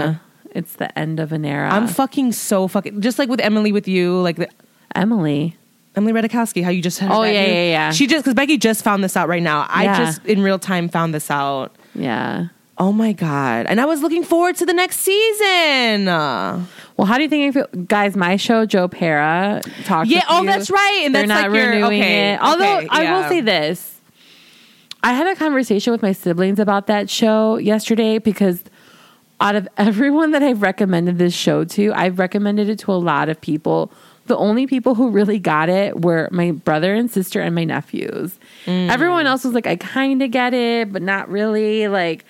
[SPEAKER 2] era. It's the end of an era.
[SPEAKER 1] I'm fucking so fucking just like with Emily with you, like the,
[SPEAKER 2] Emily.
[SPEAKER 1] Emily Ratajkowski, how you just had
[SPEAKER 2] Oh,
[SPEAKER 1] that
[SPEAKER 2] yeah, yeah, yeah.
[SPEAKER 1] She just because Becky just found this out right now. I
[SPEAKER 2] Yeah.
[SPEAKER 1] just in real time found this out.
[SPEAKER 2] Yeah.
[SPEAKER 1] Oh my god! And I was looking forward to the next season.
[SPEAKER 2] Well, how do you think I feel, guys? My show, Joe Pera, talked.
[SPEAKER 1] Yeah, oh,
[SPEAKER 2] you.
[SPEAKER 1] that's right, and
[SPEAKER 2] they're
[SPEAKER 1] that's
[SPEAKER 2] not
[SPEAKER 1] like your-
[SPEAKER 2] renewing
[SPEAKER 1] okay,
[SPEAKER 2] it. Although
[SPEAKER 1] okay,
[SPEAKER 2] I will say this, I had a conversation with my siblings about that show yesterday because out of everyone that I've recommended this show to, I've recommended it to a lot of people. The only people who really got it were my brother and sister and my nephews.
[SPEAKER 1] Mm.
[SPEAKER 2] Everyone else was like, I kind of get it, but not really. Like,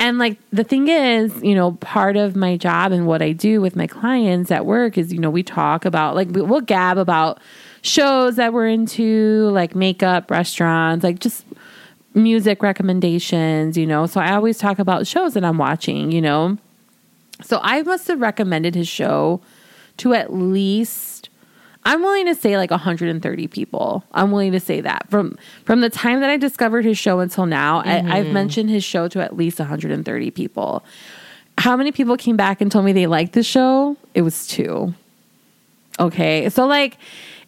[SPEAKER 2] and like the thing is, you know, part of my job and what I do with my clients at work is, you know, we talk about like we- we'll gab about shows that we're into, like makeup, restaurants, like just music recommendations, you know. So I always talk about shows that I'm watching, you know. So I must have recommended his show to at least I'm willing to say like 130 people. I'm willing to say that from from the time that I discovered his show until now, I, I've mm-hmm. mentioned his show to at least 130 people. How many people came back and told me they liked the show? It was two. Okay, so like,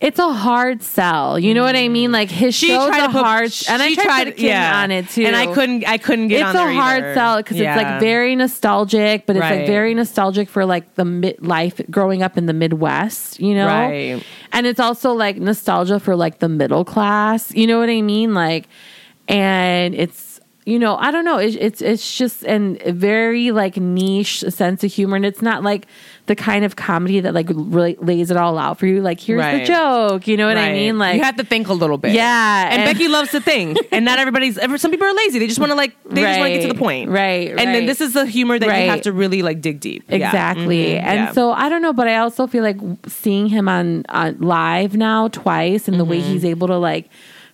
[SPEAKER 2] it's a hard sell. You know what I mean? Like his
[SPEAKER 1] She
[SPEAKER 2] show's
[SPEAKER 1] tried
[SPEAKER 2] a
[SPEAKER 1] to put,
[SPEAKER 2] hard, and I
[SPEAKER 1] she
[SPEAKER 2] tried, to put Kim on it too,
[SPEAKER 1] and I couldn't. I couldn't get
[SPEAKER 2] it.
[SPEAKER 1] it's
[SPEAKER 2] a hard
[SPEAKER 1] either.
[SPEAKER 2] sell because it's like very nostalgic, but it's
[SPEAKER 1] Right.
[SPEAKER 2] like very nostalgic for like the mid life growing up in the Midwest, you know?
[SPEAKER 1] Right.
[SPEAKER 2] And it's also like nostalgia for like the middle class, you know what I mean? Like, and it's you know I don't know, it's it's it's just an a very like niche sense of humor, and it's not like the kind of comedy that like really lays it all out for you. Like here's the joke, you know what I mean? Like
[SPEAKER 1] you have to think a little bit.
[SPEAKER 2] Yeah,
[SPEAKER 1] and,
[SPEAKER 2] and-
[SPEAKER 1] Becky loves to think, and not everybody's. ever- Some people are lazy. They just want to like. They just want to get to the point.
[SPEAKER 2] Right,
[SPEAKER 1] And then this is the humor that
[SPEAKER 2] Right.
[SPEAKER 1] you have to really like dig deep. Yeah.
[SPEAKER 2] Exactly.
[SPEAKER 1] Mhm.
[SPEAKER 2] And
[SPEAKER 1] Yeah.
[SPEAKER 2] so I don't know, but I also feel like seeing him on, on live now twice and the way
[SPEAKER 1] Mm-hmm.
[SPEAKER 2] he's able to like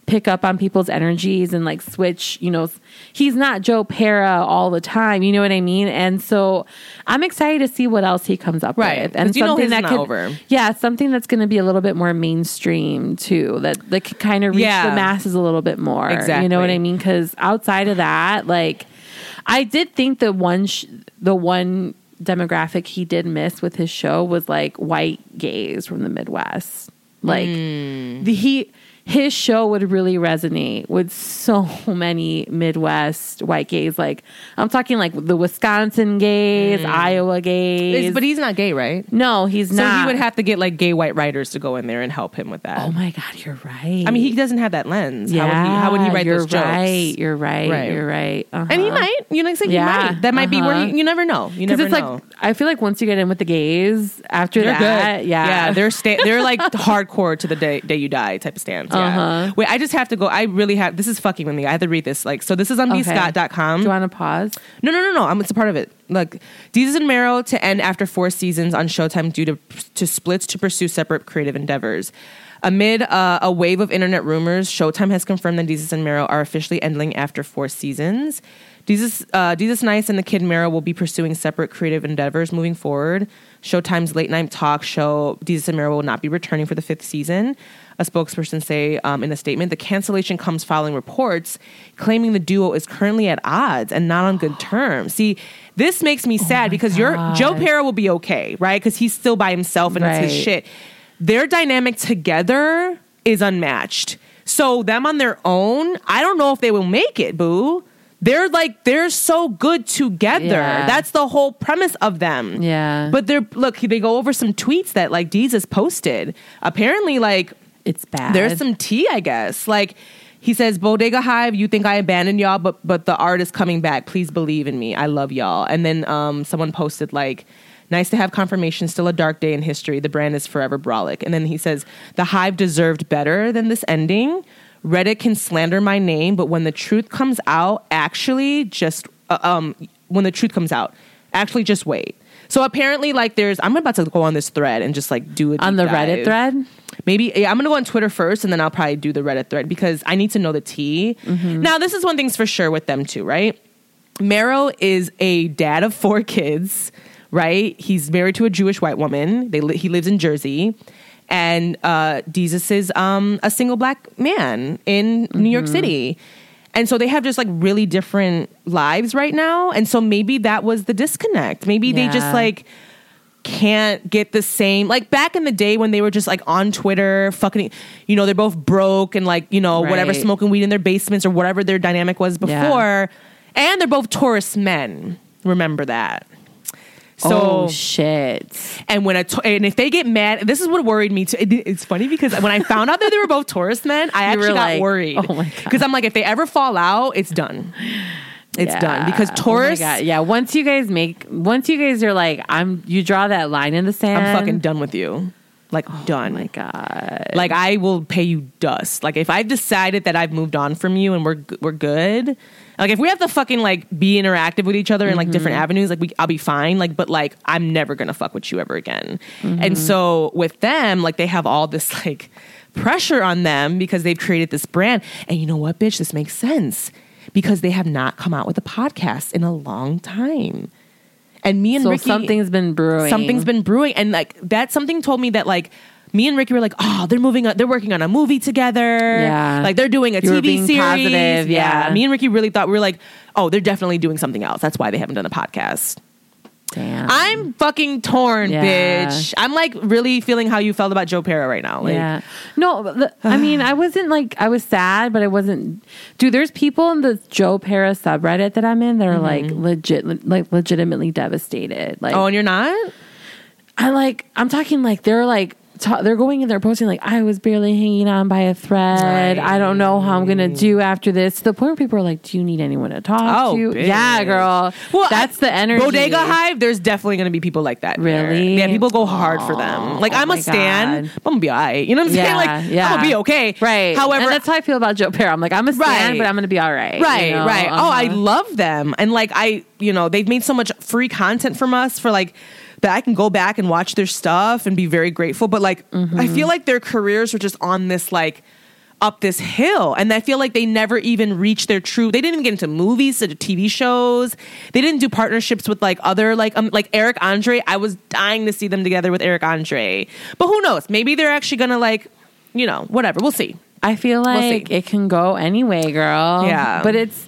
[SPEAKER 2] pick up on people's energies and like switch, you know, he's not Joe Pera all the time, you know what I mean? And so I'm excited to see what else he comes up
[SPEAKER 1] Right.
[SPEAKER 2] with. And something that could,
[SPEAKER 1] over.
[SPEAKER 2] yeah, something that's going to be a little bit more mainstream too, that that could kind of reach
[SPEAKER 1] Yeah.
[SPEAKER 2] the masses a little bit more. Exactly. You know what I mean? Because outside of that, like, I did think the one sh- the one demographic he did miss with his show was like white gays from the Midwest. Like
[SPEAKER 1] Hmm.
[SPEAKER 2] the he his show would really resonate with so many Midwest white gays. Like I'm talking like the Wisconsin gays, Iowa gays.
[SPEAKER 1] It's- but he's not gay, right?
[SPEAKER 2] no, he's
[SPEAKER 1] So
[SPEAKER 2] not.
[SPEAKER 1] So he would have to get like gay white writers to go in there and help him with that.
[SPEAKER 2] Oh my god, you're right.
[SPEAKER 1] I mean, he doesn't have that lens.
[SPEAKER 2] yeah,
[SPEAKER 1] how, would he, how would he write
[SPEAKER 2] you're
[SPEAKER 1] those jokes?
[SPEAKER 2] right. You're right.
[SPEAKER 1] Right.
[SPEAKER 2] You're right.
[SPEAKER 1] And he
[SPEAKER 2] Uh-huh.
[SPEAKER 1] might. You know, like,
[SPEAKER 2] Yeah,
[SPEAKER 1] he might. That might be where
[SPEAKER 2] uh-huh.
[SPEAKER 1] he, you never know. You
[SPEAKER 2] Because
[SPEAKER 1] never
[SPEAKER 2] it's
[SPEAKER 1] know.
[SPEAKER 2] like I feel like once you get in with the gays, after
[SPEAKER 1] they're
[SPEAKER 2] that,
[SPEAKER 1] good.
[SPEAKER 2] yeah,
[SPEAKER 1] yeah, they're sta- they're like hardcore to the day day you die type of stance.
[SPEAKER 2] Uh-huh.
[SPEAKER 1] Wait, I just have to go. I really have. This is fucking with me. I have to read this. Like, so this is on
[SPEAKER 2] Okay.
[SPEAKER 1] bscott.com.
[SPEAKER 2] Do you want to pause?
[SPEAKER 1] No, no, no, no. I'm, it's a part of it. Look, Desus and Mero to end after four seasons on Showtime due to to splits to pursue separate creative endeavors. Amid uh, a wave of internet rumors, Showtime has confirmed that Desus and Mero are officially ending after four seasons. Desus, uh, Desus Nice and the Kid Mero will be pursuing separate creative endeavors moving forward. Showtime's late night talk show Desus and Mero will not be returning for the fifth season. A spokesperson say um, in a statement, the cancellation comes following reports claiming the duo is currently at odds and not on good terms. See, this makes me sad because your Joe Pera will be okay, right? Because he's still by himself and it's his shit. Their dynamic together is unmatched. So them on their own, I don't know if they will make it, boo. they're like they're so good together.
[SPEAKER 2] Yeah.
[SPEAKER 1] That's the whole premise of them.
[SPEAKER 2] Yeah.
[SPEAKER 1] But they're look, they go over some tweets that like Desus posted. Apparently, like
[SPEAKER 2] It's bad.
[SPEAKER 1] there's some tea, I guess. Like he says, Bodega Hive, you think I abandoned y'all, but but the art is coming back. Please believe in me. I love y'all. And then um someone posted like Nice to have confirmation. Still a dark day in history. The brand is forever brolic. And then he says, The Hive deserved better than this ending. Reddit can slander my name, but when the truth comes out, actually just, uh, um, when the truth comes out, actually just wait. So apparently, like, there's, I'm about to go on this thread and just like do it
[SPEAKER 2] on the Reddit thread.
[SPEAKER 1] Maybe yeah, I'm gonna go on Twitter first, and then I'll probably do the Reddit thread because I need to know the tea. Now, this is one thing's for sure with them too, right? Mero is a dad of four kids, right? He's married to a Jewish white woman. They li- he lives in Jersey, and uh, Desus is um, a single black man in New York City. And so they have just like really different lives right now. And so maybe that was the disconnect. Maybe they just like can't get the same like back in the day when they were just like on Twitter fucking you know they're both broke and like you know whatever smoking weed in their basements or whatever their dynamic was before
[SPEAKER 2] Yeah.
[SPEAKER 1] and they're both Taurus men remember that so
[SPEAKER 2] oh shit!
[SPEAKER 1] and when a and if they get mad this is what worried me too It- it's funny because when I found out that they were both Taurus men I
[SPEAKER 2] You
[SPEAKER 1] actually got
[SPEAKER 2] like,
[SPEAKER 1] worried
[SPEAKER 2] oh my God.
[SPEAKER 1] because I'm like if they ever fall out it's done it's
[SPEAKER 2] Yeah.
[SPEAKER 1] done because
[SPEAKER 2] Oh
[SPEAKER 1] Taurus
[SPEAKER 2] God. yeah. Once you guys make, once you guys are like, I'm, you draw that line in the sand.
[SPEAKER 1] I'm fucking done with you like oh done
[SPEAKER 2] Oh my god!
[SPEAKER 1] Like I will pay you dust. Like if I've decided that I've moved on from you and we're we're good. Like if we have to fucking like be interactive with each other in like different mm-hmm. avenues, like we I'll be fine. Like but like I'm never gonna fuck with you ever again. And mm-hmm. so with them, like they have all this like pressure on them because they've created this brand. And you know what, bitch, this makes sense because they have not come out with a podcast in a long time. And me and
[SPEAKER 2] so
[SPEAKER 1] Ricky,
[SPEAKER 2] something's been brewing.
[SPEAKER 1] Something's been brewing, and like that something told me that like me and Ricky were like, oh, they're moving, on, they're working on a movie together.
[SPEAKER 2] Yeah.
[SPEAKER 1] like they're doing a
[SPEAKER 2] You
[SPEAKER 1] TV series.
[SPEAKER 2] positive, yeah.
[SPEAKER 1] me and Ricky really thought we were like, oh, they're definitely doing something else. That's why they haven't done a podcast.
[SPEAKER 2] Damn.
[SPEAKER 1] I'm fucking torn,
[SPEAKER 2] Yeah.
[SPEAKER 1] bitch. I'm like really feeling how you felt about Joe Pera right now. Like,
[SPEAKER 2] yeah. No, the, I mean, I wasn't like I was sad, but I wasn't. Dude, there's people in the Joe Pera subreddit that I'm in that are like mm-hmm. legit, like legitimately devastated. Like,
[SPEAKER 1] Oh, and you're not?
[SPEAKER 2] I like. I'm talking like they're like. Ta- they're going in there posting like I was barely hanging on by a thread. I don't know how I'm gonna do after this. To the point where people are like, "Do you need anyone to talk
[SPEAKER 1] Oh,
[SPEAKER 2] to?"
[SPEAKER 1] bitch.
[SPEAKER 2] Yeah, girl.
[SPEAKER 1] Well,
[SPEAKER 2] that's
[SPEAKER 1] I-
[SPEAKER 2] the energy.
[SPEAKER 1] Bodega Hive, there's definitely going to be people like that. in there.
[SPEAKER 2] Really?
[SPEAKER 1] Yeah, people go hard for them. Like,
[SPEAKER 2] Oh
[SPEAKER 1] I'm a
[SPEAKER 2] my
[SPEAKER 1] stan.
[SPEAKER 2] God.
[SPEAKER 1] I'm to be all right. You know what I'm saying? Like,
[SPEAKER 2] yeah.
[SPEAKER 1] I'm to be okay.
[SPEAKER 2] Right.
[SPEAKER 1] However,
[SPEAKER 2] and that's how I feel about Joe Pera. I'm like, I'm a stan,
[SPEAKER 1] Right.
[SPEAKER 2] but I'm gonna be all right.
[SPEAKER 1] Right,
[SPEAKER 2] you know?
[SPEAKER 1] right. Oh, I
[SPEAKER 2] Uh-huh.
[SPEAKER 1] love them. And like I, you know, they've made so much free content from us for like that I can go back and watch their stuff and be very grateful. But like I feel like their careers were just on this like up this hill. And I feel like they never even reached their true they didn't even get into movies, into TV shows. They didn't do partnerships with like other like um like Eric Andre. I was dying to see them together with Eric Andre. But who knows? Maybe they're actually gonna like, you know, whatever. We'll see.
[SPEAKER 2] I feel
[SPEAKER 1] We'll
[SPEAKER 2] like it can go anyway, girl.
[SPEAKER 1] Yeah.
[SPEAKER 2] But it's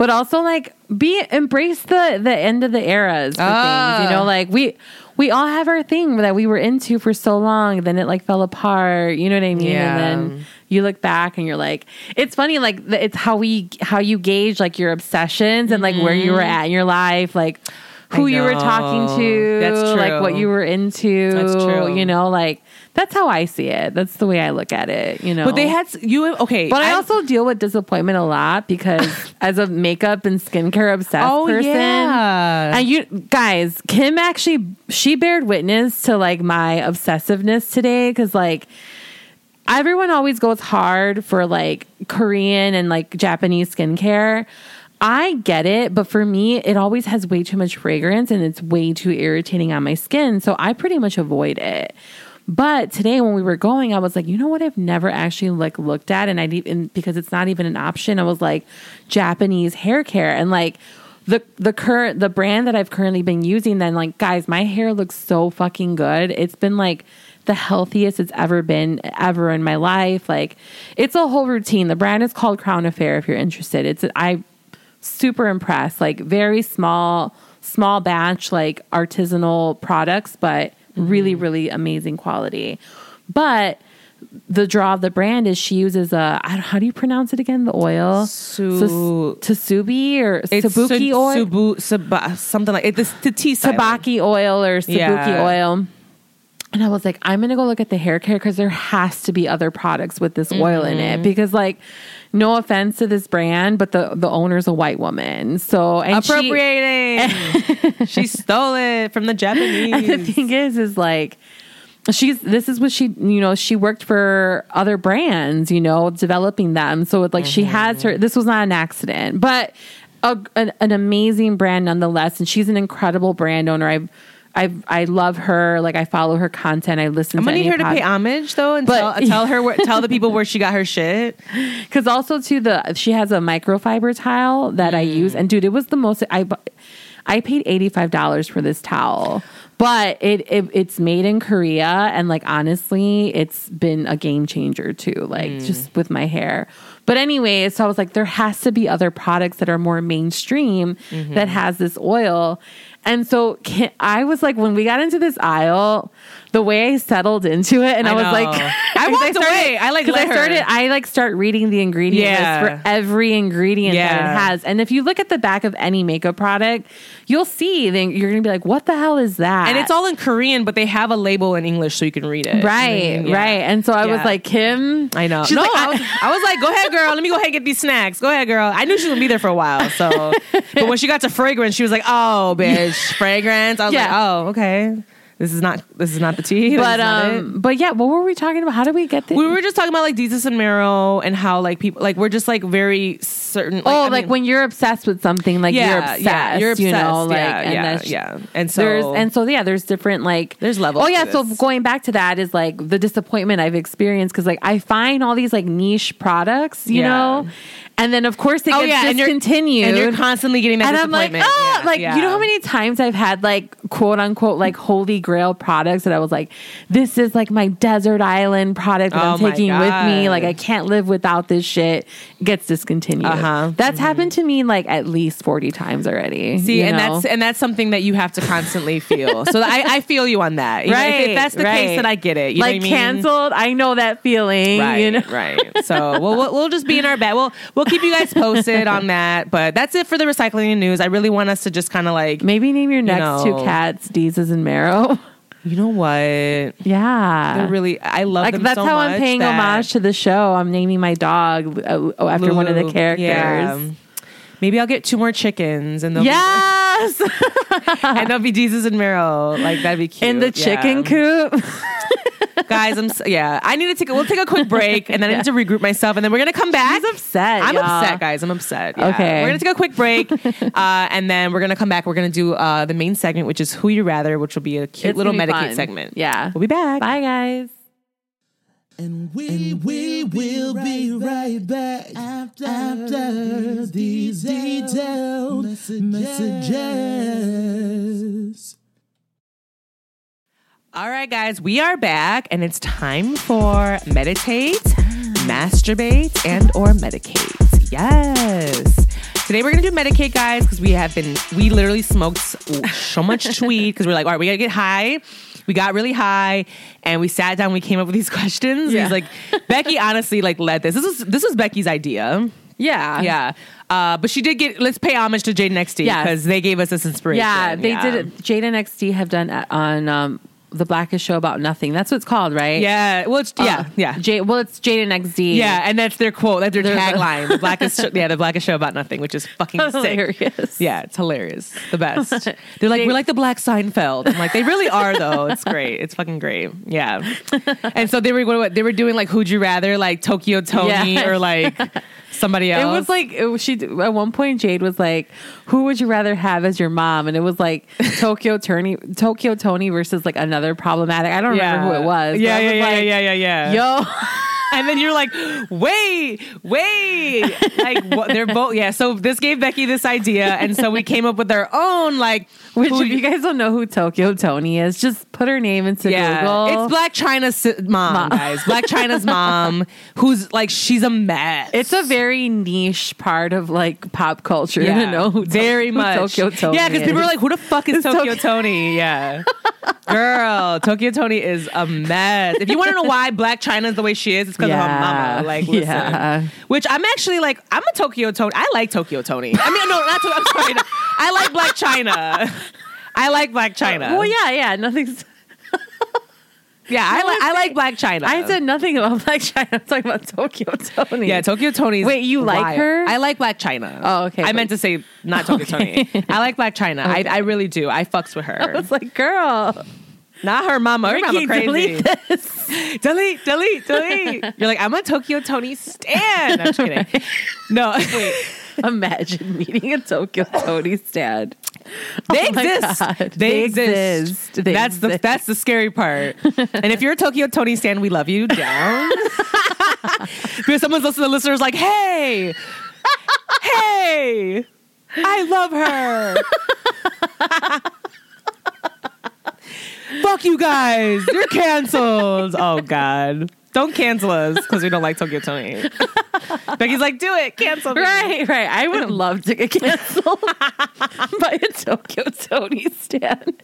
[SPEAKER 2] but also like be embrace the the end of the eras
[SPEAKER 1] Ah.
[SPEAKER 2] things. You know, like we we all have our thing that we were into for so long, then it like fell apart. You know what I mean?
[SPEAKER 1] Yeah.
[SPEAKER 2] And then you look back and you're like, it's funny, like it's how we how you gauge like your obsessions and like where you were at in your life, like who you were talking to,
[SPEAKER 1] That's
[SPEAKER 2] like what you were into.
[SPEAKER 1] That's true.
[SPEAKER 2] You know, like that's how I see it. That's the way I look at it. You know,
[SPEAKER 1] But they had you okay.
[SPEAKER 2] but I,
[SPEAKER 1] I-
[SPEAKER 2] also deal with disappointment a lot because as a makeup and skincare obsessed
[SPEAKER 1] Oh,
[SPEAKER 2] person,
[SPEAKER 1] yeah.
[SPEAKER 2] and you guys, Kim actually she bared witness to like my obsessiveness today because like everyone always goes hard for like Korean and like Japanese skincare. I get it, but for me, it always has way too much fragrance and it's way too irritating on my skin. So I pretty much avoid it. But today when we were going, I was like, you know what? I've never actually like looked at, and I even because it's not even an option. I was like, Japanese hair care, and like the the current the brand that I've currently been using. Then like, guys, my hair looks so fucking good. It's been like the healthiest it's ever been ever in my life. Like, it's a whole routine. The brand is called Crown Affair. If you're interested, it's I super impressed. Like very small, small batch, like artisanal products, but really, really amazing quality. But the draw of the brand is she uses a I don't, how do you pronounce it again? The oil,
[SPEAKER 1] Su-
[SPEAKER 2] Tsubi or Sabuki
[SPEAKER 1] su-
[SPEAKER 2] oil,
[SPEAKER 1] Subu, something like it. This
[SPEAKER 2] Tabaki oil or Sabuki
[SPEAKER 1] Yeah.
[SPEAKER 2] oil. And I was like, I'm gonna go look at the hair care because there has to be other products with this oil in
[SPEAKER 1] Mm-hmm.
[SPEAKER 2] it. Because like, no offense to this brand, but the the owner's a white woman. So and
[SPEAKER 1] appropriating. She, stole it from the Japanese.
[SPEAKER 2] And the thing is, is like she's this is what she you know she worked for other brands you know developing them so it, like she has mm-hmm. her this was not an accident but a, an, an amazing brand nonetheless and she's an incredible brand owner i've I've, I love her. Like I follow her content. I listen. To her.
[SPEAKER 1] I'm gonna need her to pay homage though, and
[SPEAKER 2] But-
[SPEAKER 1] tell, tell her where, tell the people where she got her shit.
[SPEAKER 2] Because also too the she has a microfiber tile that I use, mm. and dude, it was the most I I paid eighty five dollars for this towel, but it, it it's made in Korea, and like honestly, it's been a game changer too. Like mm. just with my hair. But anyway, so I was like, there has to be other products that are more mainstream mm-hmm. that has this oil. And so I was like, when we got into this aisle, the way I settled into it, and I,
[SPEAKER 1] I
[SPEAKER 2] was
[SPEAKER 1] know.
[SPEAKER 2] like,
[SPEAKER 1] I walked away. I, like,
[SPEAKER 2] 'cause
[SPEAKER 1] let
[SPEAKER 2] I
[SPEAKER 1] her.
[SPEAKER 2] started. I like start reading the ingredient
[SPEAKER 1] Yeah.
[SPEAKER 2] list for every ingredient that it has. And if you look at the back of any makeup product, you'll see then you're gonna be like, what the hell is that?
[SPEAKER 1] And it's all in Korean, but they have a label in English so you can read it.
[SPEAKER 2] right,
[SPEAKER 1] I mean, yeah.
[SPEAKER 2] right. And so I was like, Kim,
[SPEAKER 1] I know.
[SPEAKER 2] She's
[SPEAKER 1] no,
[SPEAKER 2] like,
[SPEAKER 1] I, was, I was like, go ahead, girl. Let me go ahead and get these snacks. Go ahead, girl. I knew she was gonna be there for a while. So, but when she got to fragrance, she was like, oh, bitch, fragrance. I was
[SPEAKER 2] Yeah.
[SPEAKER 1] like, oh, okay. This is not. This is not the tea.
[SPEAKER 2] But um, but yeah, what were we talking about? How did we get there?
[SPEAKER 1] we were just talking about like Desus and Mero and how like people like we're just like very certain. Like,
[SPEAKER 2] oh,
[SPEAKER 1] I
[SPEAKER 2] like
[SPEAKER 1] mean,
[SPEAKER 2] when you're obsessed with something, like you're
[SPEAKER 1] yeah,
[SPEAKER 2] obsessed.
[SPEAKER 1] yeah, you're obsessed.
[SPEAKER 2] You know, like
[SPEAKER 1] yeah,
[SPEAKER 2] and
[SPEAKER 1] yeah, yeah. And so
[SPEAKER 2] there's and so yeah, there's different like
[SPEAKER 1] There's levels
[SPEAKER 2] Oh yeah, so
[SPEAKER 1] this.
[SPEAKER 2] going back to that is like the disappointment I've experienced because like I find all these like niche products, you
[SPEAKER 1] Yeah.
[SPEAKER 2] know, and then of course they
[SPEAKER 1] Oh,
[SPEAKER 2] get
[SPEAKER 1] yeah, and you're-
[SPEAKER 2] discontinued.
[SPEAKER 1] and you're constantly getting that
[SPEAKER 2] and I'm like, oh,
[SPEAKER 1] Yeah,
[SPEAKER 2] like
[SPEAKER 1] yeah.
[SPEAKER 2] you know how many times I've had like quote unquote like holy grail products that I was like, this is like my desert island product that
[SPEAKER 1] Oh
[SPEAKER 2] I'm taking with me. Like I can't live without this shit. It Gets discontinued.
[SPEAKER 1] Uh-huh.
[SPEAKER 2] That's happened to me like at least forty times already.
[SPEAKER 1] See, and
[SPEAKER 2] know?
[SPEAKER 1] that's and that's something that you have to constantly feel. So I, I feel you on that. You know, if-
[SPEAKER 2] Right,
[SPEAKER 1] if, that's the
[SPEAKER 2] right.
[SPEAKER 1] case, then I get it. You
[SPEAKER 2] like
[SPEAKER 1] know what I mean?
[SPEAKER 2] canceled. I know that feeling.
[SPEAKER 1] Right,
[SPEAKER 2] you know?
[SPEAKER 1] right. So we'll, we'll we'll just be in our bed. We'll we'll keep you guys posted on that. But that's it for the recycling news. I really want us to just kind of like,
[SPEAKER 2] Maybe name your next
[SPEAKER 1] know.
[SPEAKER 2] two cats Desus and Mero.
[SPEAKER 1] you know what?
[SPEAKER 2] yeah.
[SPEAKER 1] They're really, I love
[SPEAKER 2] like
[SPEAKER 1] them
[SPEAKER 2] that's
[SPEAKER 1] so
[SPEAKER 2] how I'm paying homage to the show. I'm naming my dog uh, after one of the characters.
[SPEAKER 1] yeah. Maybe I'll get two more chickens and they'll
[SPEAKER 2] Yes,
[SPEAKER 1] be, and they'll be Desus and Mero. Like that'd be cute.
[SPEAKER 2] in the chicken
[SPEAKER 1] Yeah.
[SPEAKER 2] coop.
[SPEAKER 1] guys. I'm s- yeah. I need to take. A, we'll take a quick break and then I need to regroup myself and then we're gonna come back.
[SPEAKER 2] He's upset.
[SPEAKER 1] I'm
[SPEAKER 2] y'all.
[SPEAKER 1] upset, guys. I'm upset. Yeah.
[SPEAKER 2] Okay.
[SPEAKER 1] We're going to take a quick break. uh, and then we're going to come back. We're going to do uh, the main segment, which is Who You Rather, which will be a cute
[SPEAKER 2] It's
[SPEAKER 1] little Medicate
[SPEAKER 2] fun.
[SPEAKER 1] segment.
[SPEAKER 2] Yeah.
[SPEAKER 1] We'll be back.
[SPEAKER 2] Bye, guys.
[SPEAKER 4] And we, we will be right back after, after these detailed messages.
[SPEAKER 1] All right, guys. We are back, and it's time for Meditate, Masturbate, and or Medicate. Yes. Today we're gonna do Medicate, guys, because we have been we literally smoked so much tweed because we're like, all right, we gotta get high. We got really high, and we sat down. We came up with these questions.
[SPEAKER 2] Yeah.
[SPEAKER 1] He's like, Becky, honestly, like led this. This was this was Becky's idea.
[SPEAKER 2] Yeah.
[SPEAKER 1] Yeah, uh, but she did get. Let's pay homage to Jaden XD
[SPEAKER 2] Yes.
[SPEAKER 1] because they gave us this inspiration.
[SPEAKER 2] Yeah, they did it. Jade and XD have done uh, on um, the Blackest Show About Nothing. That's what it's called, right?
[SPEAKER 1] Yeah, well, it's, yeah,
[SPEAKER 2] Uh,
[SPEAKER 1] yeah.
[SPEAKER 2] Jade, well, it's Jade and XD.
[SPEAKER 1] Yeah, and that's their quote. That's their
[SPEAKER 2] They're
[SPEAKER 1] tagline. The blackest, show, yeah, the blackest show about nothing, which is fucking sick.
[SPEAKER 2] hilarious.
[SPEAKER 1] Yeah, it's hilarious. The best. They're like, we're like the Black Seinfeld. I'm like, they really are though. It's great. It's fucking great. Yeah. And so they were what they were doing like, who'd you rather, like Tokyo Tony
[SPEAKER 2] Yeah.
[SPEAKER 1] or like somebody else?
[SPEAKER 2] It was like it was, she at one point. Jade was like, "Who would you rather have as your mom?" And it was like Tokyo Tony, Tokyo Tony versus like another problematic. I don't remember who it was.
[SPEAKER 1] Yeah, yeah, yeah,
[SPEAKER 2] like,
[SPEAKER 1] yeah, yeah, yeah.
[SPEAKER 2] Yo,
[SPEAKER 1] and then you're like, wait, wait, like what, they're both yeah. So this gave Becky this idea, and so we came up with our own like.
[SPEAKER 2] Which,
[SPEAKER 1] who
[SPEAKER 2] if you guys don't know who Tokyo Tony is, just put her name into Google.
[SPEAKER 1] it's Blac Chyna's si- mom,
[SPEAKER 2] Mom.
[SPEAKER 1] guys. Blac Chyna's mom, who's like she's a mess.
[SPEAKER 2] It's a very niche part of like pop culture to know who To-
[SPEAKER 1] very
[SPEAKER 2] who
[SPEAKER 1] much
[SPEAKER 2] Tokyo Tony.
[SPEAKER 1] Yeah, because people are like, "Who the fuck is Tokyo- Tony?" Yeah, girl, Tokyo Tony is a mess. If you want to know why Blac Chyna is the way she is, it's because of her
[SPEAKER 2] Yeah.
[SPEAKER 1] mama. Like, listen.
[SPEAKER 2] Yeah.
[SPEAKER 1] Which I'm actually like, I'm a Tokyo Tony. I like Tokyo Tony. I mean, no, not Tokyo. I'm sorry. I like Blac Chyna. I like Blac Chyna.
[SPEAKER 2] Well, yeah, yeah. Nothing's.
[SPEAKER 1] Yeah. I,
[SPEAKER 2] No,
[SPEAKER 1] li-
[SPEAKER 2] I'm
[SPEAKER 1] like Blac Chyna.
[SPEAKER 2] I said nothing about Blac Chyna. I'm talking about Tokyo Tony.
[SPEAKER 1] Yeah, Tokyo Tony's.
[SPEAKER 2] Wait, you like
[SPEAKER 1] wild.
[SPEAKER 2] her?
[SPEAKER 1] I like Blac Chyna.
[SPEAKER 2] Oh, okay,
[SPEAKER 1] I meant to say not Tokyo Tony. I like Blac Chyna. I, I really do. I fucks with her.
[SPEAKER 2] I was like, girl,
[SPEAKER 1] Not her mama. Her mama crazy.
[SPEAKER 2] delete this.
[SPEAKER 1] delete, delete, delete. You're like, I'm a Tokyo Tony stan. I'm just kidding. No, wait.
[SPEAKER 2] Imagine meeting a Tokyo Tony stand.
[SPEAKER 1] They
[SPEAKER 2] Oh
[SPEAKER 1] exist. They,
[SPEAKER 2] They
[SPEAKER 1] exist.
[SPEAKER 2] exist. They
[SPEAKER 1] that's the
[SPEAKER 2] exist.
[SPEAKER 1] that's the scary part. and if you're a Tokyo Tony stan, we love you down. because someone's listening to listeners like, hey, hey, I love her. Fuck you guys. You're canceled. Oh God. Don't cancel us because we don't like Tokyo Tony. Becky's like, do it. Cancel me.
[SPEAKER 2] Right, right. I would love to get canceled by a Tokyo Tony stand.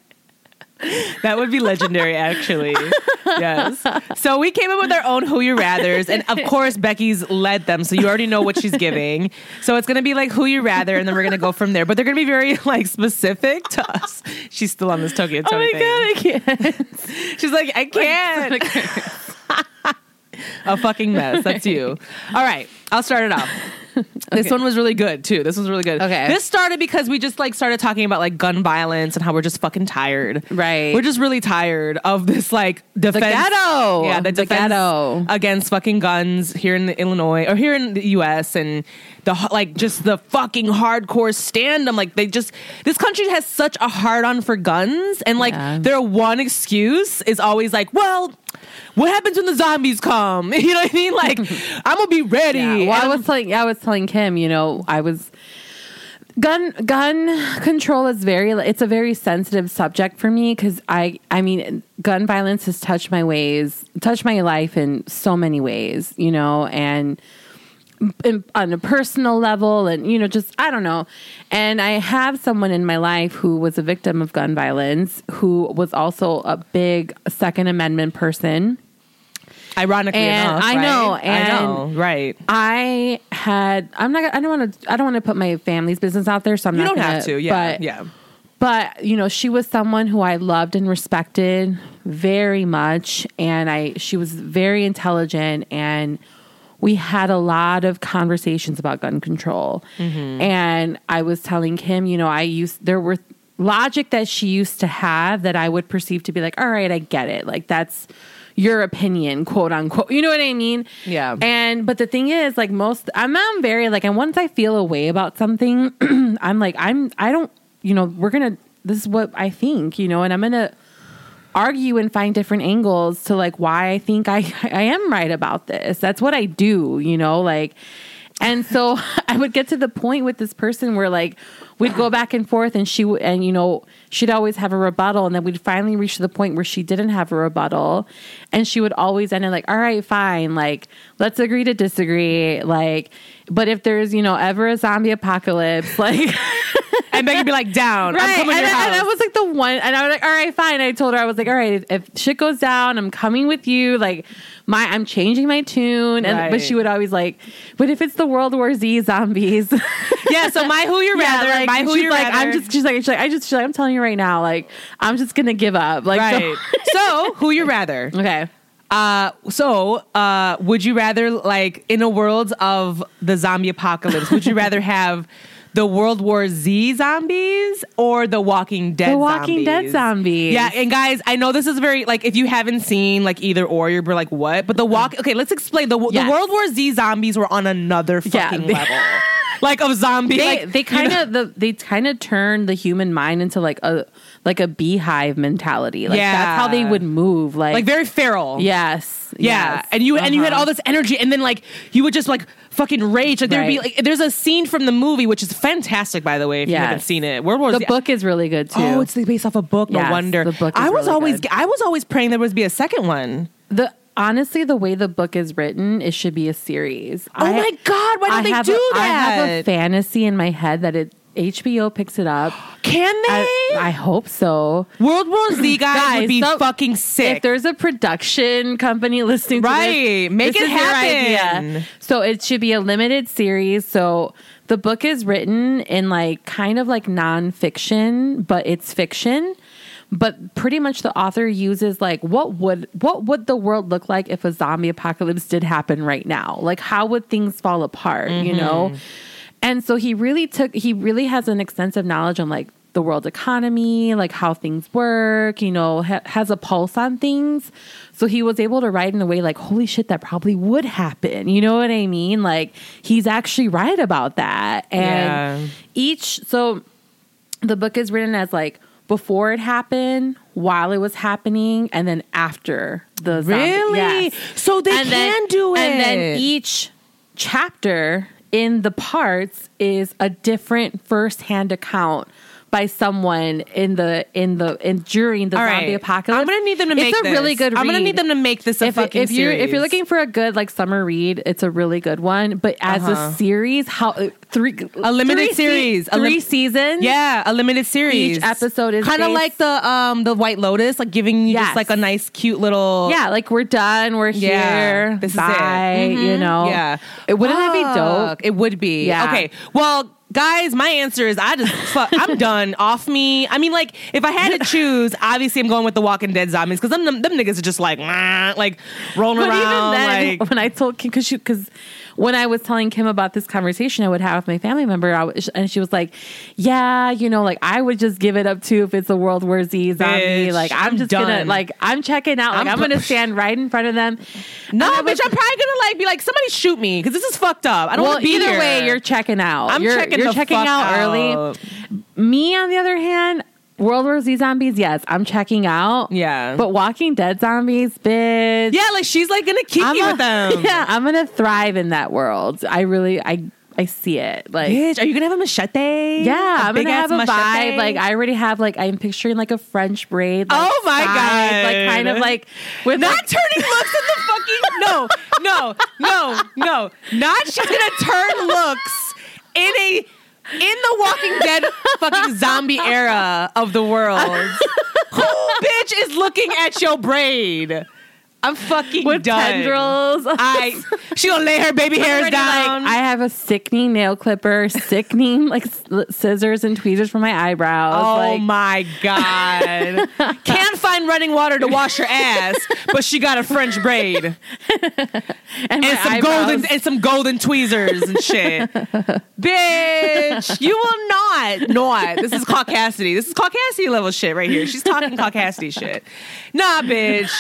[SPEAKER 1] That would be legendary, actually. yes. So we came up with our own Who You Rathers, and of course Becky's led them, so you already know what she's giving. So it's gonna be like Who You Rather, and then we're gonna go from there. But they're gonna be very like specific to us. She's still on this Tokyo
[SPEAKER 2] Oh
[SPEAKER 1] Tony
[SPEAKER 2] my
[SPEAKER 1] thing.
[SPEAKER 2] god, I can't.
[SPEAKER 1] She's like, I can't. a fucking mess. That's you. All right, I'll start it off. This one was really good too. This was really good.
[SPEAKER 2] Okay.
[SPEAKER 1] This started because we just like started talking about like gun violence and how we're just fucking tired.
[SPEAKER 2] Right.
[SPEAKER 1] We're just really tired of this like defense.
[SPEAKER 2] The ghetto.
[SPEAKER 1] Yeah, the,
[SPEAKER 2] The
[SPEAKER 1] defense
[SPEAKER 2] ghetto.
[SPEAKER 1] against fucking guns here in the Illinois or here in the U.S. and the like just the fucking hardcore stand. I'm like they just this country has such a hard on for guns and like
[SPEAKER 2] Yeah.
[SPEAKER 1] their one excuse is always like, well. What happens when the zombies come? You know what I mean? Like, I'm gonna be ready.
[SPEAKER 2] Yeah, well, I was telling, I was telling Kim, you know, I was gun gun control is very it's a very sensitive subject for me because I I mean gun violence has touched my ways touched my life in so many ways, you know, and in, on a personal level and you know just i don't know and i have someone in my life who was a victim of gun violence who was also a big second amendment person
[SPEAKER 1] Ironically
[SPEAKER 2] And
[SPEAKER 1] enough,
[SPEAKER 2] I
[SPEAKER 1] right?
[SPEAKER 2] know,
[SPEAKER 1] I know, right?
[SPEAKER 2] I had. I'm not. I don't want to. I don't want to put my family's business out there. So I'm
[SPEAKER 1] You
[SPEAKER 2] not.
[SPEAKER 1] don't
[SPEAKER 2] gonna,
[SPEAKER 1] have to, yeah,
[SPEAKER 2] But,
[SPEAKER 1] yeah.
[SPEAKER 2] But you know, she was someone who I loved and respected very much, and I. She was very intelligent, and we had a lot of conversations about gun control.
[SPEAKER 1] Mm-hmm.
[SPEAKER 2] And I was telling Kim, you know, I used there were logic that she used to have that I would perceive to be like, all right, I get it, like that's your opinion, quote unquote. You know what I mean?
[SPEAKER 1] Yeah.
[SPEAKER 2] And but the thing is, like most, I'm, I'm very like, and once I feel a way about something, I'm like, I'm, I don't, you know, we're gonna. This is what I think, you know, and I'm gonna argue and find different angles to like why I think I I am right about this. That's what I do, you know, like and so I would get to the point with this person where like we'd go back and forth and she and you know she'd always have a rebuttal and then we'd finally reach the point where she didn't have a rebuttal and she would always end it like all right fine like let's agree to disagree like but if there's you know ever a zombie apocalypse like
[SPEAKER 1] And Becky be like, down. I'm coming
[SPEAKER 2] And,
[SPEAKER 1] to your
[SPEAKER 2] I- and I was like the one, and I was like, all right, fine. I told her, I was like, all right, if shit goes down, I'm coming with you. Like, my, I'm changing my tune. And,
[SPEAKER 1] Right.
[SPEAKER 2] but she would always like, but if it's the World War Z zombies,
[SPEAKER 1] yeah, so my who you rather,
[SPEAKER 2] like,
[SPEAKER 1] my who
[SPEAKER 2] she's
[SPEAKER 1] you
[SPEAKER 2] like,
[SPEAKER 1] rather.
[SPEAKER 2] I'm just, she's like, she's like, I just, she's like, I'm telling you right now, like, I'm just gonna give up. Like, so-
[SPEAKER 1] right. so who you rather?
[SPEAKER 2] okay.
[SPEAKER 1] Uh, so uh, would you rather like in a world of the zombie apocalypse? Would you rather have the World War Z zombies or the Walking Dead? Zombies?
[SPEAKER 2] The Walking Dead zombies.
[SPEAKER 1] Yeah, and guys, I know this is very like if you haven't seen like either or, you're like what? But the walk. Okay, let's explain the
[SPEAKER 2] Yes.
[SPEAKER 1] the World War Z zombies were on another
[SPEAKER 2] Yeah,
[SPEAKER 1] fucking
[SPEAKER 2] they-
[SPEAKER 1] level. like of zombie.
[SPEAKER 2] they
[SPEAKER 1] like
[SPEAKER 2] they kind of the they kind of turn the human mind into like a like a beehive mentality. Like that's how they would move. Like
[SPEAKER 1] like very feral.
[SPEAKER 2] yes,
[SPEAKER 1] Yeah,
[SPEAKER 2] yes.
[SPEAKER 1] and you and you had
[SPEAKER 2] Uh-huh.
[SPEAKER 1] all this energy, and then like you would just like fucking rage. Like there'd be
[SPEAKER 2] Right.
[SPEAKER 1] like there's a scene from the movie which is fantastic, by the way. If you haven't
[SPEAKER 2] Yes.
[SPEAKER 1] seen it, World War
[SPEAKER 2] The
[SPEAKER 1] Z-
[SPEAKER 2] book is really good too.
[SPEAKER 1] Oh, it's based off a book. No
[SPEAKER 2] Yes,
[SPEAKER 1] wonder.
[SPEAKER 2] the book is
[SPEAKER 1] I was
[SPEAKER 2] really
[SPEAKER 1] always
[SPEAKER 2] good.
[SPEAKER 1] I was always praying there was be a second one.
[SPEAKER 2] the honestly the way the book is written, it should be a series.
[SPEAKER 1] Oh my God, why don't
[SPEAKER 2] I
[SPEAKER 1] they
[SPEAKER 2] have
[SPEAKER 1] do
[SPEAKER 2] a, I have a
[SPEAKER 1] that?
[SPEAKER 2] fantasy in my head that it HBO picks it up.
[SPEAKER 1] Can they?
[SPEAKER 2] I, I hope so.
[SPEAKER 1] World War Z guys,
[SPEAKER 2] Guys,
[SPEAKER 1] would be
[SPEAKER 2] so-
[SPEAKER 1] fucking sick.
[SPEAKER 2] If there's a production company listening to
[SPEAKER 1] Right.
[SPEAKER 2] this,
[SPEAKER 1] Make
[SPEAKER 2] this
[SPEAKER 1] it happen.
[SPEAKER 2] So it should be a limited series. So the book is written in like kind of like nonfiction, but it's fiction. But pretty much the author uses like what would what would the world look like if a zombie apocalypse did happen right now? Like how would things fall apart, you know? Mm-hmm. And so he really took he really has an extensive knowledge on like the world economy, like how things work, you know, ha- has a pulse on things. So he was able to write in a way like, holy shit, that probably would happen. You know what I mean? Like he's actually right about that. And
[SPEAKER 1] Yeah.
[SPEAKER 2] each, so the book is written as like before it happened, while it was happening, and then after the zombie.
[SPEAKER 1] Really?
[SPEAKER 2] Yes.
[SPEAKER 1] So they
[SPEAKER 2] And then-
[SPEAKER 1] can do it.
[SPEAKER 2] And then each chapter in the parts is a different first-hand account by someone in the in the in during the
[SPEAKER 1] All
[SPEAKER 2] zombie
[SPEAKER 1] right.
[SPEAKER 2] apocalypse.
[SPEAKER 1] I'm gonna need them to
[SPEAKER 2] it's
[SPEAKER 1] make
[SPEAKER 2] a really
[SPEAKER 1] this.
[SPEAKER 2] good.
[SPEAKER 1] I'm gonna need them to make this a
[SPEAKER 2] if,
[SPEAKER 1] fucking
[SPEAKER 2] if you're if you're looking for a good like summer read, it's a really good one. But as
[SPEAKER 1] Uh-huh.
[SPEAKER 2] a series, how uh, three
[SPEAKER 1] A limited
[SPEAKER 2] three se-
[SPEAKER 1] series. A
[SPEAKER 2] three
[SPEAKER 1] lim-
[SPEAKER 2] seasons.
[SPEAKER 1] Yeah, a limited series.
[SPEAKER 2] Each episode is
[SPEAKER 1] kind of like the um the White Lotus, like giving you
[SPEAKER 2] Yes.
[SPEAKER 1] just like a nice, cute little
[SPEAKER 2] Yeah, like we're done. We're
[SPEAKER 1] Yeah,
[SPEAKER 2] here.
[SPEAKER 1] this is it.
[SPEAKER 2] Bye.
[SPEAKER 1] Mhm.
[SPEAKER 2] You know.
[SPEAKER 1] Yeah.
[SPEAKER 2] It, wouldn't that be dope?
[SPEAKER 1] It would be.
[SPEAKER 2] Yeah.
[SPEAKER 1] Okay. Well, guys, my answer is I just fuck, I'm done. Off me. I mean, like if I had to choose, obviously I'm going with the Walking Dead zombies because them, them them niggas are just like like rolling
[SPEAKER 2] But
[SPEAKER 1] around.
[SPEAKER 2] even then,
[SPEAKER 1] like
[SPEAKER 2] when I told because because when I was telling Kim about this conversation I would have with my family member, I was, and she was like, "Yeah, you know, like I would just give it up too if it's a World War Z zombie.
[SPEAKER 1] Bitch,
[SPEAKER 2] like I'm,
[SPEAKER 1] I'm
[SPEAKER 2] just gonna like I'm checking out. Like
[SPEAKER 1] I'm
[SPEAKER 2] I'm, gonna stand right in front of them.
[SPEAKER 1] no, bitch,
[SPEAKER 2] was-
[SPEAKER 1] I'm probably gonna like be like somebody shoot me because this is fucked up. I don't
[SPEAKER 2] well,
[SPEAKER 1] want to be
[SPEAKER 2] either
[SPEAKER 1] here.
[SPEAKER 2] way, you're checking out.
[SPEAKER 1] I'm
[SPEAKER 2] you're,
[SPEAKER 1] checking
[SPEAKER 2] You're checking
[SPEAKER 1] fuck
[SPEAKER 2] out, early. Me, on the other hand, World War Z zombies, yes, I'm checking out.
[SPEAKER 1] Yeah.
[SPEAKER 2] But Walking Dead zombies, bitch.
[SPEAKER 1] Yeah, like she's like gonna keep
[SPEAKER 2] I'm
[SPEAKER 1] you
[SPEAKER 2] a-
[SPEAKER 1] with them.
[SPEAKER 2] Yeah, I'm gonna thrive in that world. I really, I, I see it. Like,
[SPEAKER 1] Bitch, are you gonna have a machete?
[SPEAKER 2] yeah,
[SPEAKER 1] i
[SPEAKER 2] I'm gonna have a vibe. Like, I already have like I'm picturing like a French braid. Like,
[SPEAKER 1] Oh my
[SPEAKER 2] god! Like, kind of like with
[SPEAKER 1] not
[SPEAKER 2] like,
[SPEAKER 1] turning looks in the fucking no, no, no, no. Not she's gonna turn looks in a in the Walking Dead fucking zombie era of the world. Who bitch is looking at your braid? I'm fucking
[SPEAKER 2] with
[SPEAKER 1] done.
[SPEAKER 2] tendrils.
[SPEAKER 1] I she gonna lay her baby hairs
[SPEAKER 2] Already, like,
[SPEAKER 1] down.
[SPEAKER 2] I have a sickening nail clipper, sickening like scissors and tweezers for my eyebrows.
[SPEAKER 1] Oh
[SPEAKER 2] like,
[SPEAKER 1] my god! Can't find running water to wash her ass, but she got a French braid
[SPEAKER 2] and,
[SPEAKER 1] and some
[SPEAKER 2] eyebrows.
[SPEAKER 1] golden and some golden tweezers and shit. Bitch, you will not, not. This is Caucasity. This is Caucasity level shit right here. She's talking Caucasity shit. Nah, bitch.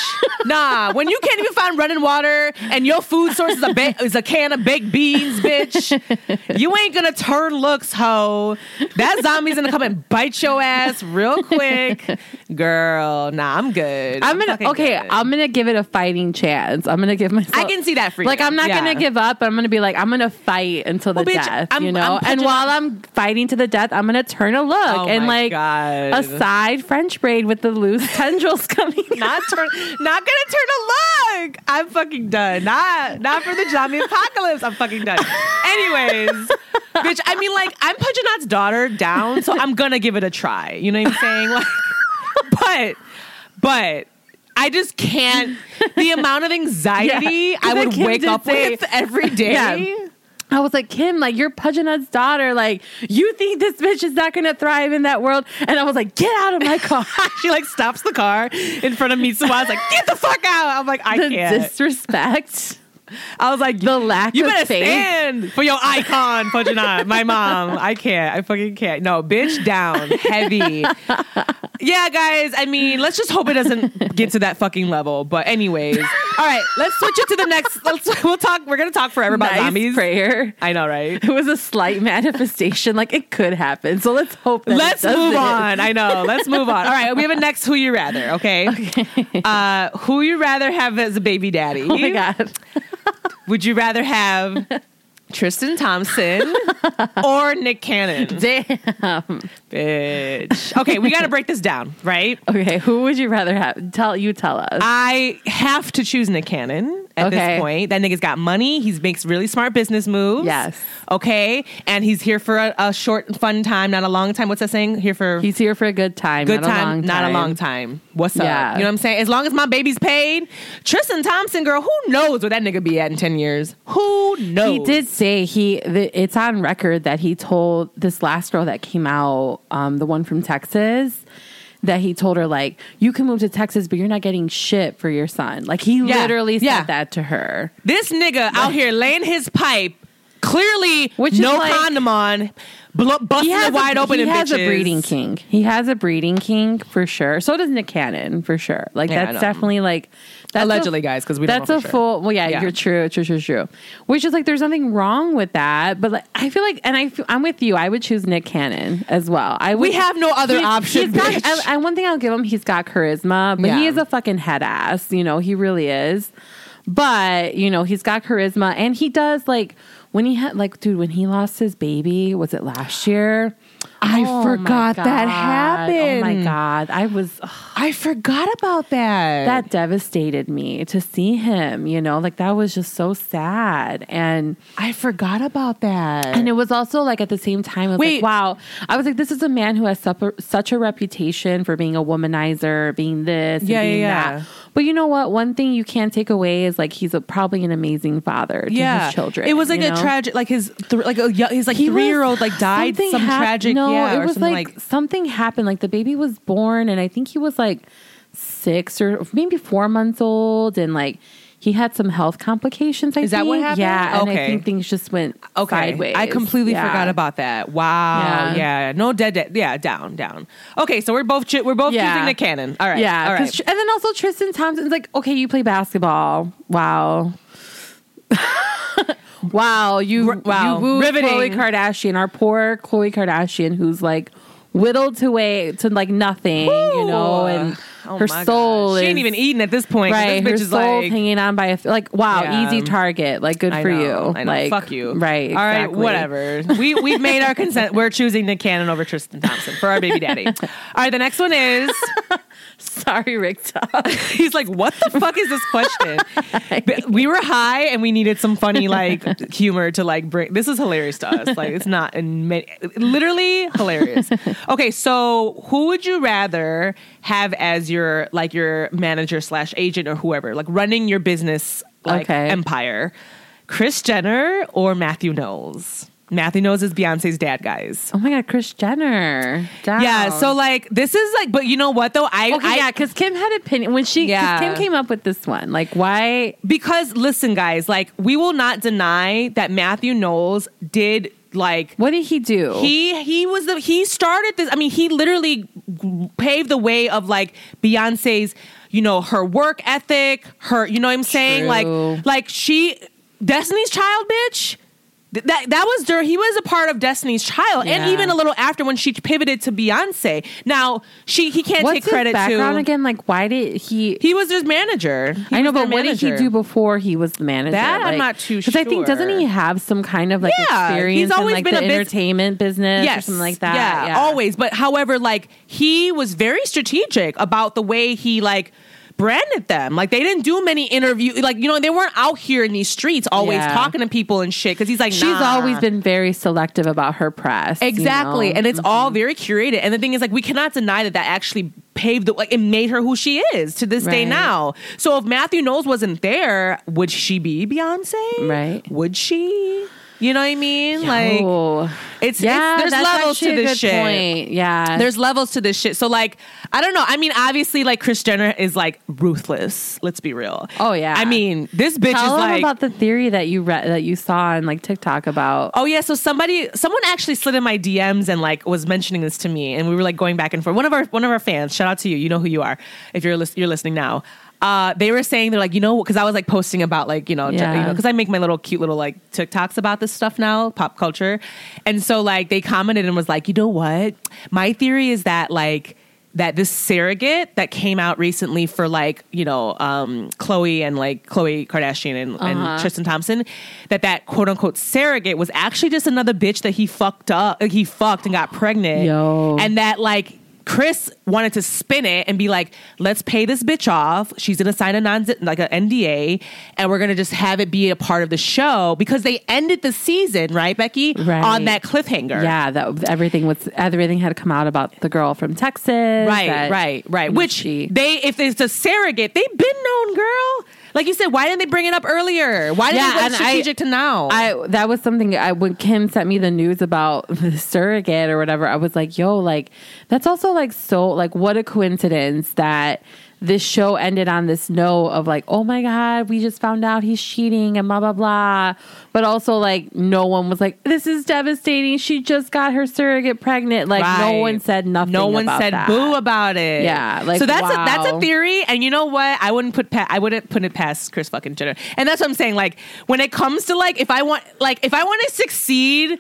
[SPEAKER 1] Nah. When you can't even find running water and your food source is a ba- is a can of baked beans, bitch, you ain't gonna turn looks, hoe. That zombie's gonna come and bite your ass real quick, girl. Nah, I'm good.
[SPEAKER 2] I'm gonna okay.
[SPEAKER 1] good.
[SPEAKER 2] I'm gonna give it a fighting chance. I'm gonna give myself.
[SPEAKER 1] I can see that for you.
[SPEAKER 2] Like I'm not
[SPEAKER 1] Yeah.
[SPEAKER 2] gonna give up. I'm gonna be like I'm gonna fight until the
[SPEAKER 1] Well, bitch,
[SPEAKER 2] death.
[SPEAKER 1] I'm-
[SPEAKER 2] you know.
[SPEAKER 1] I'm
[SPEAKER 2] and while I'm fighting to the death, I'm gonna turn a look
[SPEAKER 1] Oh
[SPEAKER 2] and
[SPEAKER 1] my
[SPEAKER 2] like
[SPEAKER 1] God.
[SPEAKER 2] a side French braid with the loose tendrils coming.
[SPEAKER 1] not turn, not gonna turn a look. I'm fucking done. Not, not for the zombie apocalypse. I'm fucking done. Anyways, bitch. I mean, like, I'm Pudgeonot's daughter down, so I'm gonna give it a try. You know what I'm saying? Like, but, but. I just can't. The amount of anxiety
[SPEAKER 2] Yeah,
[SPEAKER 1] I would wake up with every day.
[SPEAKER 2] Yeah. I was like, Kim, like you're Pudgeonut's daughter. Like you think this bitch is not gonna thrive in that world? And I was like, get out of my car.
[SPEAKER 1] she like stops the car in front of Mitsuwa. I was like, "Get the fuck out!" I'm like, "I
[SPEAKER 2] the
[SPEAKER 1] can't."
[SPEAKER 2] disrespect.
[SPEAKER 1] I was like,
[SPEAKER 2] The lack
[SPEAKER 1] you
[SPEAKER 2] of
[SPEAKER 1] better
[SPEAKER 2] faith.
[SPEAKER 1] stand. hand for your icon, Pujana. My mom. I can't. I fucking can't. No, bitch down. Heavy. Yeah, guys. I mean, let's just hope it doesn't get to that fucking level. But anyways. All right, let's switch it to the next. Let's we'll talk. We're gonna talk forever about
[SPEAKER 2] nice
[SPEAKER 1] zombies.
[SPEAKER 2] prayer.
[SPEAKER 1] I know, right?
[SPEAKER 2] It was a slight manifestation. Like it could happen. So let's hope that
[SPEAKER 1] Let's move on. I know. Let's move on. All right, we have a next who you rather, okay? Uh, who you rather have as a baby daddy?
[SPEAKER 2] Oh my god.
[SPEAKER 1] Would you rather have Tristan Thompson or Nick Cannon?
[SPEAKER 2] Damn.
[SPEAKER 1] Bitch. Okay, we got to break this down, right?
[SPEAKER 2] Okay, who would you rather have? Tell you tell us.
[SPEAKER 1] I have to choose Nick Cannon at
[SPEAKER 2] Okay.
[SPEAKER 1] this point. That nigga's got money. He makes really smart business moves.
[SPEAKER 2] Yes.
[SPEAKER 1] Okay. And he's here for a, a short, fun time, not a long time. What's that saying? Here for
[SPEAKER 2] He's here for a good time.
[SPEAKER 1] good
[SPEAKER 2] not
[SPEAKER 1] time,
[SPEAKER 2] a long
[SPEAKER 1] not a
[SPEAKER 2] time.
[SPEAKER 1] long time. What's up? You know what I'm saying? As long as my baby's paid, Tristan Thompson, girl, who knows where that nigga be at in 10 years? Who knows?
[SPEAKER 2] He did say he. The, it's on record that he told this last girl that came out, um, the one from Texas, that he told her like, "You can move to Texas, but you're not getting shit for your son." Like he
[SPEAKER 1] Yeah,
[SPEAKER 2] literally said
[SPEAKER 1] yeah.
[SPEAKER 2] that to her.
[SPEAKER 1] This nigga out here laying his pipe, clearly
[SPEAKER 2] Which
[SPEAKER 1] no
[SPEAKER 2] like-
[SPEAKER 1] condom on, blo- busting it wide
[SPEAKER 2] a,
[SPEAKER 1] open.
[SPEAKER 2] He has a breeding king. He has a breeding king for sure. So does Nick Cannon for sure. Like
[SPEAKER 1] Yeah,
[SPEAKER 2] that's definitely like that's a-
[SPEAKER 1] Allegedly, guys, because we don't
[SPEAKER 2] that's a
[SPEAKER 1] sure.
[SPEAKER 2] full. Well, yeah,
[SPEAKER 1] Yeah.
[SPEAKER 2] you're true, true, true, true. Which is like, there's nothing wrong with that, but like, I feel like, and I, feel- I'm with you. I would choose Nick Cannon as well. I would,
[SPEAKER 1] We have no other option,
[SPEAKER 2] he's got-. I, I- one thing I'll give him, he's got charisma, but he is a fucking head ass. You know, he really is. But you know, he's got charisma, and he does like when he had like, dude, when he lost his baby, was it last year?
[SPEAKER 1] I
[SPEAKER 2] Oh,
[SPEAKER 1] forgot that happened.
[SPEAKER 2] Oh my god, I was. ugh,
[SPEAKER 1] I forgot about that.
[SPEAKER 2] that devastated me to see him, you know, like that was just so sad. And
[SPEAKER 1] I forgot about that.
[SPEAKER 2] and it was also like at the same time, I was
[SPEAKER 1] Wait.
[SPEAKER 2] like, wow. I was like, this is a man who has supper, such a reputation for being a womanizer, being this, and
[SPEAKER 1] Yeah,
[SPEAKER 2] being
[SPEAKER 1] yeah,
[SPEAKER 2] that. But you know what? One thing you can't take away is like he's a, probably an amazing father to
[SPEAKER 1] yeah,
[SPEAKER 2] his children.
[SPEAKER 1] It was like a
[SPEAKER 2] know?
[SPEAKER 1] tragic, like his th- like a his like three year old like died some tragic.
[SPEAKER 2] No,
[SPEAKER 1] yeah,
[SPEAKER 2] it was
[SPEAKER 1] something
[SPEAKER 2] like,
[SPEAKER 1] like,
[SPEAKER 2] something happened. Like the baby was born, and I think he was like six or maybe four months old, and like he had some health complications. I
[SPEAKER 1] Is that what happened?
[SPEAKER 2] Yeah, and I
[SPEAKER 1] Okay.
[SPEAKER 2] think things just went
[SPEAKER 1] okay.
[SPEAKER 2] sideways.
[SPEAKER 1] I completely
[SPEAKER 2] Yeah.
[SPEAKER 1] forgot about that. Wow.
[SPEAKER 2] Yeah.
[SPEAKER 1] Yeah. No dead. dead. Yeah. Down. Down. Okay. So we're both chi- we're both
[SPEAKER 2] Yeah.
[SPEAKER 1] choosing the cannon. All right.
[SPEAKER 2] Yeah,
[SPEAKER 1] All right.
[SPEAKER 2] Tr- and then also Tristan Thompson's like, okay, you play basketball. Wow. Wow, you
[SPEAKER 1] R- wow.
[SPEAKER 2] you wooed
[SPEAKER 1] Riveting.
[SPEAKER 2] Khloe Kardashian, our poor Khloe Kardashian, who's like whittled to way to like nothing, you know, and
[SPEAKER 1] Oh
[SPEAKER 2] her soul
[SPEAKER 1] God. She
[SPEAKER 2] is
[SPEAKER 1] ain't even eating at this point.
[SPEAKER 2] right.
[SPEAKER 1] This
[SPEAKER 2] Her
[SPEAKER 1] bitch is
[SPEAKER 2] soul's
[SPEAKER 1] like.
[SPEAKER 2] hanging on by a like wow,
[SPEAKER 1] Yeah.
[SPEAKER 2] easy target, like good
[SPEAKER 1] I
[SPEAKER 2] for
[SPEAKER 1] know,
[SPEAKER 2] you,
[SPEAKER 1] I know.
[SPEAKER 2] like
[SPEAKER 1] fuck you.
[SPEAKER 2] right?
[SPEAKER 1] All right.
[SPEAKER 2] exactly.
[SPEAKER 1] Whatever. We we've made our consent. We're choosing Nick Cannon over Tristan Thompson for our baby daddy. All right. The next one is.
[SPEAKER 2] Sorry, Rick. Top.
[SPEAKER 1] He's like, what the fuck is this question? We were high and we needed some funny like humor to like bring. This is hilarious to us. Like it's not in ma- literally hilarious. Okay, so who would you rather have as your like your manager slash agent or whoever like running your business like
[SPEAKER 2] Okay.
[SPEAKER 1] empire? Kris Jenner or Matthew Knowles? Matthew Knowles is Beyonce's dad, guys.
[SPEAKER 2] Oh my god, Kris Jenner. Down.
[SPEAKER 1] Yeah, so like this is like, but you know what though? I,
[SPEAKER 2] Okay,
[SPEAKER 1] I
[SPEAKER 2] yeah, because Kim had opinion when she
[SPEAKER 1] Yeah.
[SPEAKER 2] Kim came up with this one. Like, why?
[SPEAKER 1] because listen guys like we will not deny that matthew knowles did like
[SPEAKER 2] What did he do?
[SPEAKER 1] he he was the he started this i mean he literally paved the way of like beyonce's you know her work ethic her you know what i'm saying
[SPEAKER 2] True.
[SPEAKER 1] like like she destiny's child bitch that that was during he was a part of Destiny's Child, and even a little after when she pivoted to Beyonce. Now she he can't
[SPEAKER 2] What's
[SPEAKER 1] take credit
[SPEAKER 2] background
[SPEAKER 1] to
[SPEAKER 2] again? Like, why did he?
[SPEAKER 1] he was his manager. He
[SPEAKER 2] I know, but what did he do before he was the manager?
[SPEAKER 1] That I'm not too sure.
[SPEAKER 2] Because I think doesn't he have some kind of like
[SPEAKER 1] Yeah,
[SPEAKER 2] experience
[SPEAKER 1] he's always
[SPEAKER 2] in like
[SPEAKER 1] been
[SPEAKER 2] the
[SPEAKER 1] a
[SPEAKER 2] entertainment business or
[SPEAKER 1] yes,
[SPEAKER 2] something like that?
[SPEAKER 1] Yeah, always. But however, like he was very strategic about the way he like branded them. Like they didn't do many interview. Like you know they weren't out here in these streets always
[SPEAKER 2] Yeah.
[SPEAKER 1] talking to people and shit. Because he's like,
[SPEAKER 2] She's
[SPEAKER 1] nah.
[SPEAKER 2] always been very selective about her press. you
[SPEAKER 1] Exactly,
[SPEAKER 2] know? Mm-hmm.
[SPEAKER 1] and it's all very curated. And the thing is, like, we cannot deny that that actually paved the like it made her who she is to this day now. So if Matthew Knowles wasn't there, would she be Beyonce?
[SPEAKER 2] Right.
[SPEAKER 1] Would she? You know what I mean? Like
[SPEAKER 2] oh.
[SPEAKER 1] it's,
[SPEAKER 2] yeah,
[SPEAKER 1] it's there's levels to this shit.
[SPEAKER 2] point. Yeah,
[SPEAKER 1] There's levels to this shit. So like, I don't know. I mean, obviously, like Kris Jenner is like ruthless. Let's be real.
[SPEAKER 2] Oh, yeah.
[SPEAKER 1] I mean, this bitch
[SPEAKER 2] Tell
[SPEAKER 1] is
[SPEAKER 2] them
[SPEAKER 1] like.
[SPEAKER 2] about the theory that you read that you saw on like TikTok about.
[SPEAKER 1] Oh yeah, so somebody, someone actually slid in my DMs and like was mentioning this to me, and we were like going back and forth. One of our one of our fans, shout out to you. You know who you are if you're lis- you're listening now. Uh, they were saying they're like you know because I was like posting about like you know
[SPEAKER 2] Yeah.
[SPEAKER 1] you know because I make my little cute little like TikToks about this stuff now pop culture, and so like they commented and was like you know what my theory is that like that this surrogate that came out recently for like you know um Khloe and like Khloe Kardashian and,
[SPEAKER 2] Uh-huh.
[SPEAKER 1] and Tristan Thompson that that quote unquote surrogate was actually just another bitch that he fucked up he fucked and got pregnant
[SPEAKER 2] Yo.
[SPEAKER 1] and that like Kris wanted to spin it and be like, let's pay this bitch off. She's gonna sign a non like an NDA, and we're gonna just have it be a part of the show because they ended the season, right, Becky,
[SPEAKER 2] Right.
[SPEAKER 1] on that cliffhanger.
[SPEAKER 2] Yeah, that everything was everything had to come out about the girl from Texas.
[SPEAKER 1] Right,
[SPEAKER 2] that,
[SPEAKER 1] right, right. Which
[SPEAKER 2] she-
[SPEAKER 1] they, if it's a surrogate, they've been known, girl. Like you said, why didn't they bring it up earlier? Why did
[SPEAKER 2] Yeah,
[SPEAKER 1] they wait
[SPEAKER 2] and I-
[SPEAKER 1] strategic to now?
[SPEAKER 2] I that was something I when Kim sent me the news about the surrogate or whatever, I was like, yo, like that's also like so like what a coincidence that this show ended on this note of like, oh my God, we just found out he's cheating and blah blah blah. But also like no one was like, This is devastating. She just got her surrogate pregnant. Like no one said nothing.
[SPEAKER 1] No one said
[SPEAKER 2] that.
[SPEAKER 1] boo about it.
[SPEAKER 2] Yeah, like,
[SPEAKER 1] so that's a, that's a theory, and you know what? I wouldn't put pa- I wouldn't put it past Kris fucking Jenner, and that's what I'm saying. Like when it comes to like if I want like if I want to succeed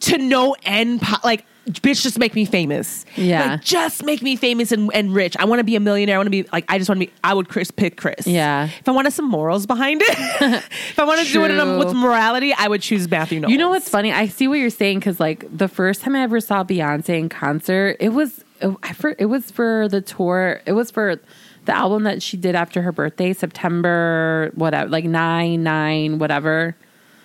[SPEAKER 1] to no end, po- like bitch, just make me famous.
[SPEAKER 2] Yeah.
[SPEAKER 1] like, just make me famous and, and rich. I want to be a millionaire. I want to be like I just want to be. I would Kris pick Kris.
[SPEAKER 2] Yeah.
[SPEAKER 1] If I wanted some morals behind it, if I want to do it in a,
[SPEAKER 2] True.
[SPEAKER 1] with morality, I would choose Matthew. Knowles.
[SPEAKER 2] You know what's funny? I see what you're saying because like the first time I ever saw Beyonce in concert, it was I for, it was for the tour. It was for the album that she did after her birthday, September whatever, like nine nine whatever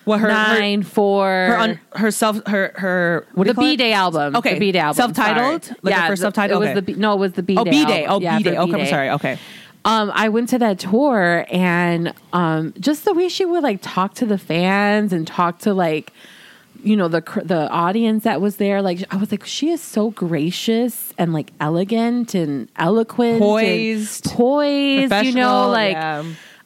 [SPEAKER 1] What her her-
[SPEAKER 2] nine
[SPEAKER 1] her un, her self her her what
[SPEAKER 2] the B Day album.
[SPEAKER 1] Okay.
[SPEAKER 2] the B Day album.
[SPEAKER 1] Self-titled?
[SPEAKER 2] sorry.
[SPEAKER 1] Like her
[SPEAKER 2] yeah,
[SPEAKER 1] first
[SPEAKER 2] the-
[SPEAKER 1] self-titled?
[SPEAKER 2] It was the no, it was the B Day.
[SPEAKER 1] Oh, B Day. Oh,
[SPEAKER 2] Yeah,
[SPEAKER 1] B Day. Okay, I'm sorry. Okay.
[SPEAKER 2] Um, I went to that tour and um, just the way she would like talk to the fans and talk to like, you know, the cr- the audience that was there. Like, I was like, she is so gracious and like elegant and eloquent, and
[SPEAKER 1] Poised.
[SPEAKER 2] poised. You know, like.
[SPEAKER 1] yeah.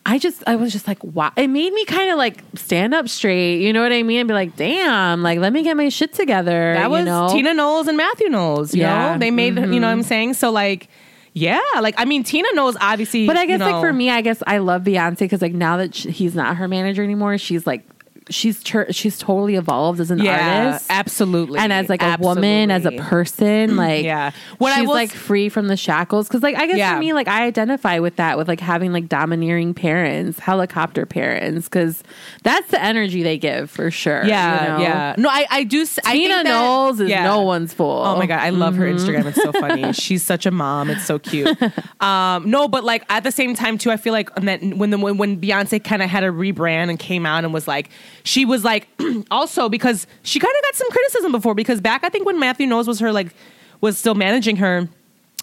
[SPEAKER 2] I just, I was just like, wow. It made me kind of like stand up straight. You know what I mean? And be like, damn, like, let me get my shit together.
[SPEAKER 1] That was
[SPEAKER 2] you know?
[SPEAKER 1] Tina Knowles and Matthew Knowles. You
[SPEAKER 2] Yeah.
[SPEAKER 1] know, they made. You
[SPEAKER 2] Mm-hmm.
[SPEAKER 1] know what I'm saying? So like, yeah, like I mean, Tina Knowles obviously.
[SPEAKER 2] But I guess
[SPEAKER 1] you
[SPEAKER 2] like for me, I guess I love Beyonce because like now that sh he's not her manager anymore, she's like she's she's totally evolved as an
[SPEAKER 1] yeah,
[SPEAKER 2] artist.
[SPEAKER 1] absolutely,
[SPEAKER 2] and as like a woman, as a person, like
[SPEAKER 1] Yeah. What I was
[SPEAKER 2] like free from the shackles. Because like I guess
[SPEAKER 1] Yeah.
[SPEAKER 2] for me, like I identify with that, with like having like domineering parents, helicopter parents, because that's the energy they give for sure.
[SPEAKER 1] Yeah,
[SPEAKER 2] you know?
[SPEAKER 1] yeah. No, I, I do. I
[SPEAKER 2] Tina
[SPEAKER 1] think that-
[SPEAKER 2] Knowles is
[SPEAKER 1] yeah.
[SPEAKER 2] no one's fool.
[SPEAKER 1] Oh my god, I love her
[SPEAKER 2] Mm-hmm.
[SPEAKER 1] Instagram. It's so funny. She's such a mom. It's so cute. Um, no, but like at the same time too, I feel like that when the when, when Beyonce kind of had a rebrand and came out and was like, she was like, also because she kind of got some criticism before because back I think when Matthew Knowles was her like was still managing her,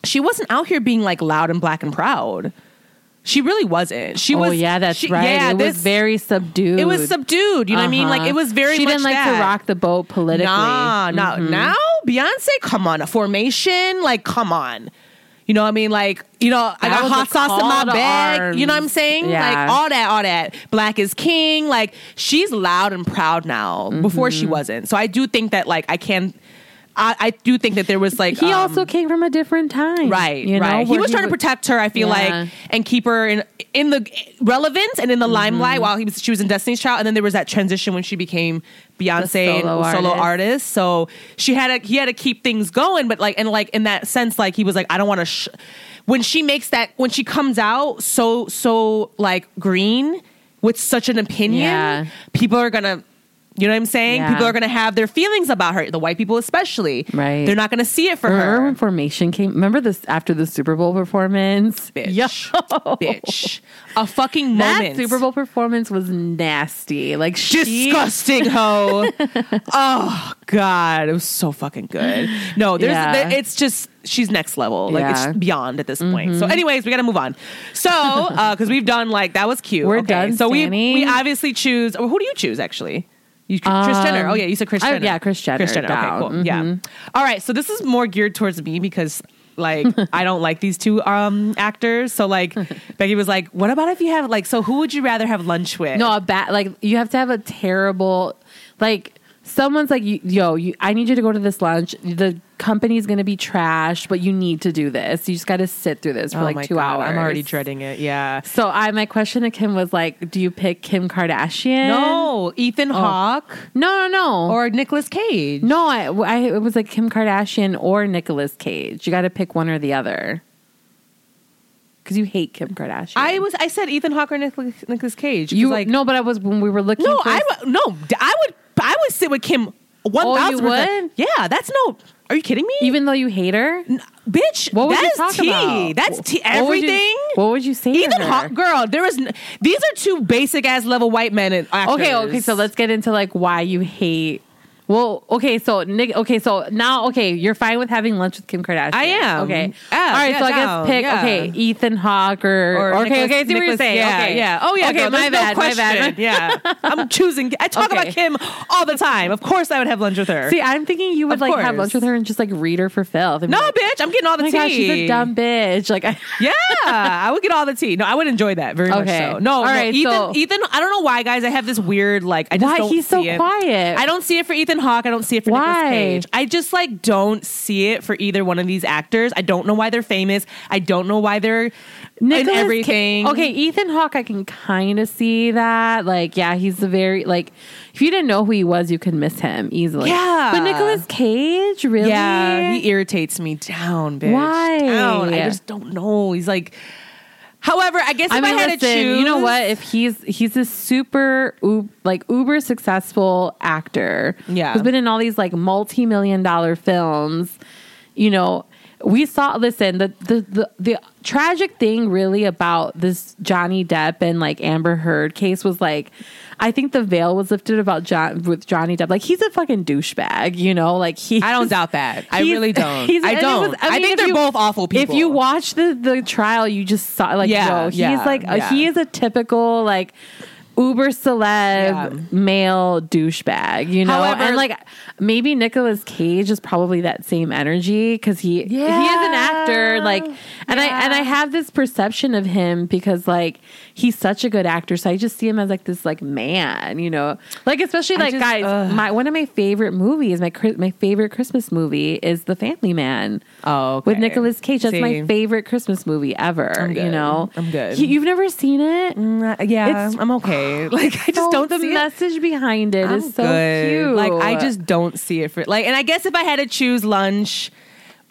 [SPEAKER 1] she wasn't out here being like loud and black and proud. She really wasn't. She
[SPEAKER 2] oh
[SPEAKER 1] was.
[SPEAKER 2] yeah, that's
[SPEAKER 1] she-
[SPEAKER 2] right.
[SPEAKER 1] Yeah,
[SPEAKER 2] it
[SPEAKER 1] this,
[SPEAKER 2] was very subdued.
[SPEAKER 1] It was subdued. You know what I mean? Like
[SPEAKER 2] Uh-huh.
[SPEAKER 1] it was very.
[SPEAKER 2] She didn't like
[SPEAKER 1] that.
[SPEAKER 2] to rock the boat politically.
[SPEAKER 1] Nah.
[SPEAKER 2] Mhm.
[SPEAKER 1] Now Beyonce, come on, a formation, like come on. You know what I mean? Like, you know, I got hot sauce in my bag. You know what I'm saying?
[SPEAKER 2] Yeah.
[SPEAKER 1] Like all that, all that. Black is king. Like she's loud and proud now. Before
[SPEAKER 2] Mm-hmm.
[SPEAKER 1] she wasn't. So I do think that like I can I, I do think that there was like
[SPEAKER 2] He
[SPEAKER 1] um,
[SPEAKER 2] also came from a different time,
[SPEAKER 1] Right,
[SPEAKER 2] You know,
[SPEAKER 1] right. He was trying to protect her. I feel
[SPEAKER 2] Yeah.
[SPEAKER 1] like, and keep her in in the relevance and in the
[SPEAKER 2] Mm-hmm.
[SPEAKER 1] limelight while he was she was in Destiny's Child, and then there was that transition when she became Beyonce
[SPEAKER 2] solo
[SPEAKER 1] and solo
[SPEAKER 2] artist.
[SPEAKER 1] artist. So she had to he had to keep things going, but like and like in that sense, like he was like, I don't want to. Sh-. When she makes that, when she comes out so so like green with such an opinion,
[SPEAKER 2] Yeah.
[SPEAKER 1] people are gonna. You know what I'm saying?
[SPEAKER 2] Yeah.
[SPEAKER 1] People are going to have their feelings about her. The white people, especially,
[SPEAKER 2] Right.
[SPEAKER 1] They're not going to see it for
[SPEAKER 2] Remember
[SPEAKER 1] her.
[SPEAKER 2] when Formation came? Remember this after the Super Bowl performance?
[SPEAKER 1] bitch.
[SPEAKER 2] Yo.
[SPEAKER 1] bitch. A fucking
[SPEAKER 2] That
[SPEAKER 1] moment.
[SPEAKER 2] Super Bowl performance was nasty. Like she,
[SPEAKER 1] Disgusting hoe. oh God, it was so fucking good. No, there's
[SPEAKER 2] Yeah.
[SPEAKER 1] there- it's just she's next level. Like
[SPEAKER 2] Yeah. Mm-hmm.
[SPEAKER 1] it's beyond at this point. So, anyways, we got to move on. So, because we've done like that was cute.
[SPEAKER 2] We're
[SPEAKER 1] Okay,
[SPEAKER 2] done,
[SPEAKER 1] So we we obviously choose. Or who do you choose actually? You, Kris Jenner. Oh yeah, you said Kris
[SPEAKER 2] I-
[SPEAKER 1] Jenner.
[SPEAKER 2] yeah, Kris Jenner,
[SPEAKER 1] Kris Jenner.
[SPEAKER 2] down.
[SPEAKER 1] Okay, cool. Yeah. All right. So this is more geared towards me because like I don't like these two um actors. So like Becky was like, "What about if you have like so who would you rather have lunch with?"
[SPEAKER 2] No, a bad like you have to have a terrible like someone's like yo, you, I need you to go to this lunch. The company's gonna be trash, but you need to do this. You just got to sit through this for
[SPEAKER 1] Oh
[SPEAKER 2] like two
[SPEAKER 1] God,
[SPEAKER 2] hours.
[SPEAKER 1] I'm already dreading it. Yeah.
[SPEAKER 2] So I my question to Kim was like, do you pick Kim Kardashian?
[SPEAKER 1] No, Ethan oh. Hawke
[SPEAKER 2] no, no, no.
[SPEAKER 1] or Nicolas Cage.
[SPEAKER 2] no, I, I it was like Kim Kardashian or Nicolas Cage. You got to pick one or the other. Because you hate Kim Kardashian.
[SPEAKER 1] I was. I said Ethan Hawke or Nicolas, Nicolas Cage.
[SPEAKER 2] you
[SPEAKER 1] like
[SPEAKER 2] no, but I was when we were looking.
[SPEAKER 1] no, I no. I would. I would sit with Kim. One
[SPEAKER 2] Oh,
[SPEAKER 1] thousand
[SPEAKER 2] would?
[SPEAKER 1] Yeah, that's no. Are you kidding me?
[SPEAKER 2] even though you hate her.
[SPEAKER 1] bitch.
[SPEAKER 2] What would
[SPEAKER 1] that
[SPEAKER 2] you
[SPEAKER 1] is
[SPEAKER 2] talk
[SPEAKER 1] tea.
[SPEAKER 2] about?
[SPEAKER 1] That's tea.
[SPEAKER 2] What would you-
[SPEAKER 1] Everything.
[SPEAKER 2] What would you say? her?
[SPEAKER 1] Hawke, girl. There is. N- these are two basic ass level white men. And actors.
[SPEAKER 2] Okay, okay. So let's get into like why you hate. Well, okay. So Nick. Okay, so now, okay, you're fine with having lunch with Kim Kardashian.
[SPEAKER 1] I am.
[SPEAKER 2] Okay.
[SPEAKER 1] Yeah,
[SPEAKER 2] All right.
[SPEAKER 1] yeah,
[SPEAKER 2] so I guess pick.
[SPEAKER 1] yeah.
[SPEAKER 2] Okay, Ethan Hawke or,
[SPEAKER 1] Or
[SPEAKER 2] okay.
[SPEAKER 1] Nicolas-
[SPEAKER 2] okay. I see what you're saying.
[SPEAKER 1] Yeah,
[SPEAKER 2] okay.
[SPEAKER 1] yeah. Oh yeah.
[SPEAKER 2] Okay. my
[SPEAKER 1] there's no
[SPEAKER 2] bad. my bad.
[SPEAKER 1] Yeah. I'm choosing. I talk
[SPEAKER 2] Okay.
[SPEAKER 1] about Kim all the time. Of course, I would have lunch with her.
[SPEAKER 2] See, I'm thinking you would
[SPEAKER 1] Of
[SPEAKER 2] like have lunch with her and just like read her for filth.
[SPEAKER 1] no,
[SPEAKER 2] like,
[SPEAKER 1] bitch. I'm getting all the
[SPEAKER 2] Oh
[SPEAKER 1] tea.
[SPEAKER 2] gosh, she's a dumb bitch. Like, I,
[SPEAKER 1] Yeah, I would get all the tea. No, I would enjoy that very much so. No,
[SPEAKER 2] All
[SPEAKER 1] no,
[SPEAKER 2] right,
[SPEAKER 1] Ethan.
[SPEAKER 2] so-
[SPEAKER 1] Ethan. I don't know why, guys. I have this weird like. I just
[SPEAKER 2] why he's so quiet?
[SPEAKER 1] I don't see it for Ethan Hawke. I don't see it for
[SPEAKER 2] Why?
[SPEAKER 1] Nicolas Cage. I just like don't see it for either one of these actors. I don't know why they're famous. I don't know why they're
[SPEAKER 2] Nicolas
[SPEAKER 1] in
[SPEAKER 2] Ca-
[SPEAKER 1] everything.
[SPEAKER 2] okay, Ethan Hawke, I can kind of see that. Like, yeah, he's a very like. If you didn't know who he was, you could miss him easily.
[SPEAKER 1] Yeah.
[SPEAKER 2] but Nicolas Cage, really?
[SPEAKER 1] Yeah, he irritates me down, bitch.
[SPEAKER 2] Why?
[SPEAKER 1] Down. I just don't know. He's like. However, I guess if
[SPEAKER 2] I
[SPEAKER 1] I,
[SPEAKER 2] mean,
[SPEAKER 1] had
[SPEAKER 2] listen,
[SPEAKER 1] to choose,
[SPEAKER 2] you know what? If he's he's a super like uber successful actor,
[SPEAKER 1] Yeah.
[SPEAKER 2] who's been in all these like multi million dollar films, you know. We saw. Listen, the, the the the tragic thing really about this Johnny Depp and like Amber Heard case was like, I think the veil was lifted about John with Johnny Depp. Like he's a fucking douchebag, you know. Like he.
[SPEAKER 1] I don't doubt that. I really don't.
[SPEAKER 2] he's-
[SPEAKER 1] I don't.
[SPEAKER 2] was-
[SPEAKER 1] I,
[SPEAKER 2] mean,
[SPEAKER 1] think they're
[SPEAKER 2] you-
[SPEAKER 1] both awful people.
[SPEAKER 2] If you watch the the trial, you just saw like
[SPEAKER 1] Yeah,
[SPEAKER 2] yo, he's
[SPEAKER 1] yeah,
[SPEAKER 2] like a,
[SPEAKER 1] yeah.
[SPEAKER 2] he is a typical like uber celeb
[SPEAKER 1] Yeah.
[SPEAKER 2] male douchebag, you know.
[SPEAKER 1] However-
[SPEAKER 2] and like maybe Nicolas Cage is probably that same energy because he he is an actor. Like, and I and I have this perception of him because like he's such a good actor, so I just see him as like this like man, you know, like especially like
[SPEAKER 1] just-
[SPEAKER 2] guys.
[SPEAKER 1] ugh.
[SPEAKER 2] My one of my favorite movies, my my favorite Christmas movie is The Family Man
[SPEAKER 1] Oh, okay.
[SPEAKER 2] with Nicolas Cage. That's my favorite Christmas movie ever. You know,
[SPEAKER 1] I'm good.
[SPEAKER 2] You, have never seen it?
[SPEAKER 1] Mm, uh, yeah,
[SPEAKER 2] It's-
[SPEAKER 1] I'm okay. Like I just
[SPEAKER 2] So
[SPEAKER 1] don't
[SPEAKER 2] The
[SPEAKER 1] see it.
[SPEAKER 2] message behind it
[SPEAKER 1] I'm
[SPEAKER 2] is so
[SPEAKER 1] good.
[SPEAKER 2] cute.
[SPEAKER 1] Like I just don't see it for like, and I guess if I had to choose lunch.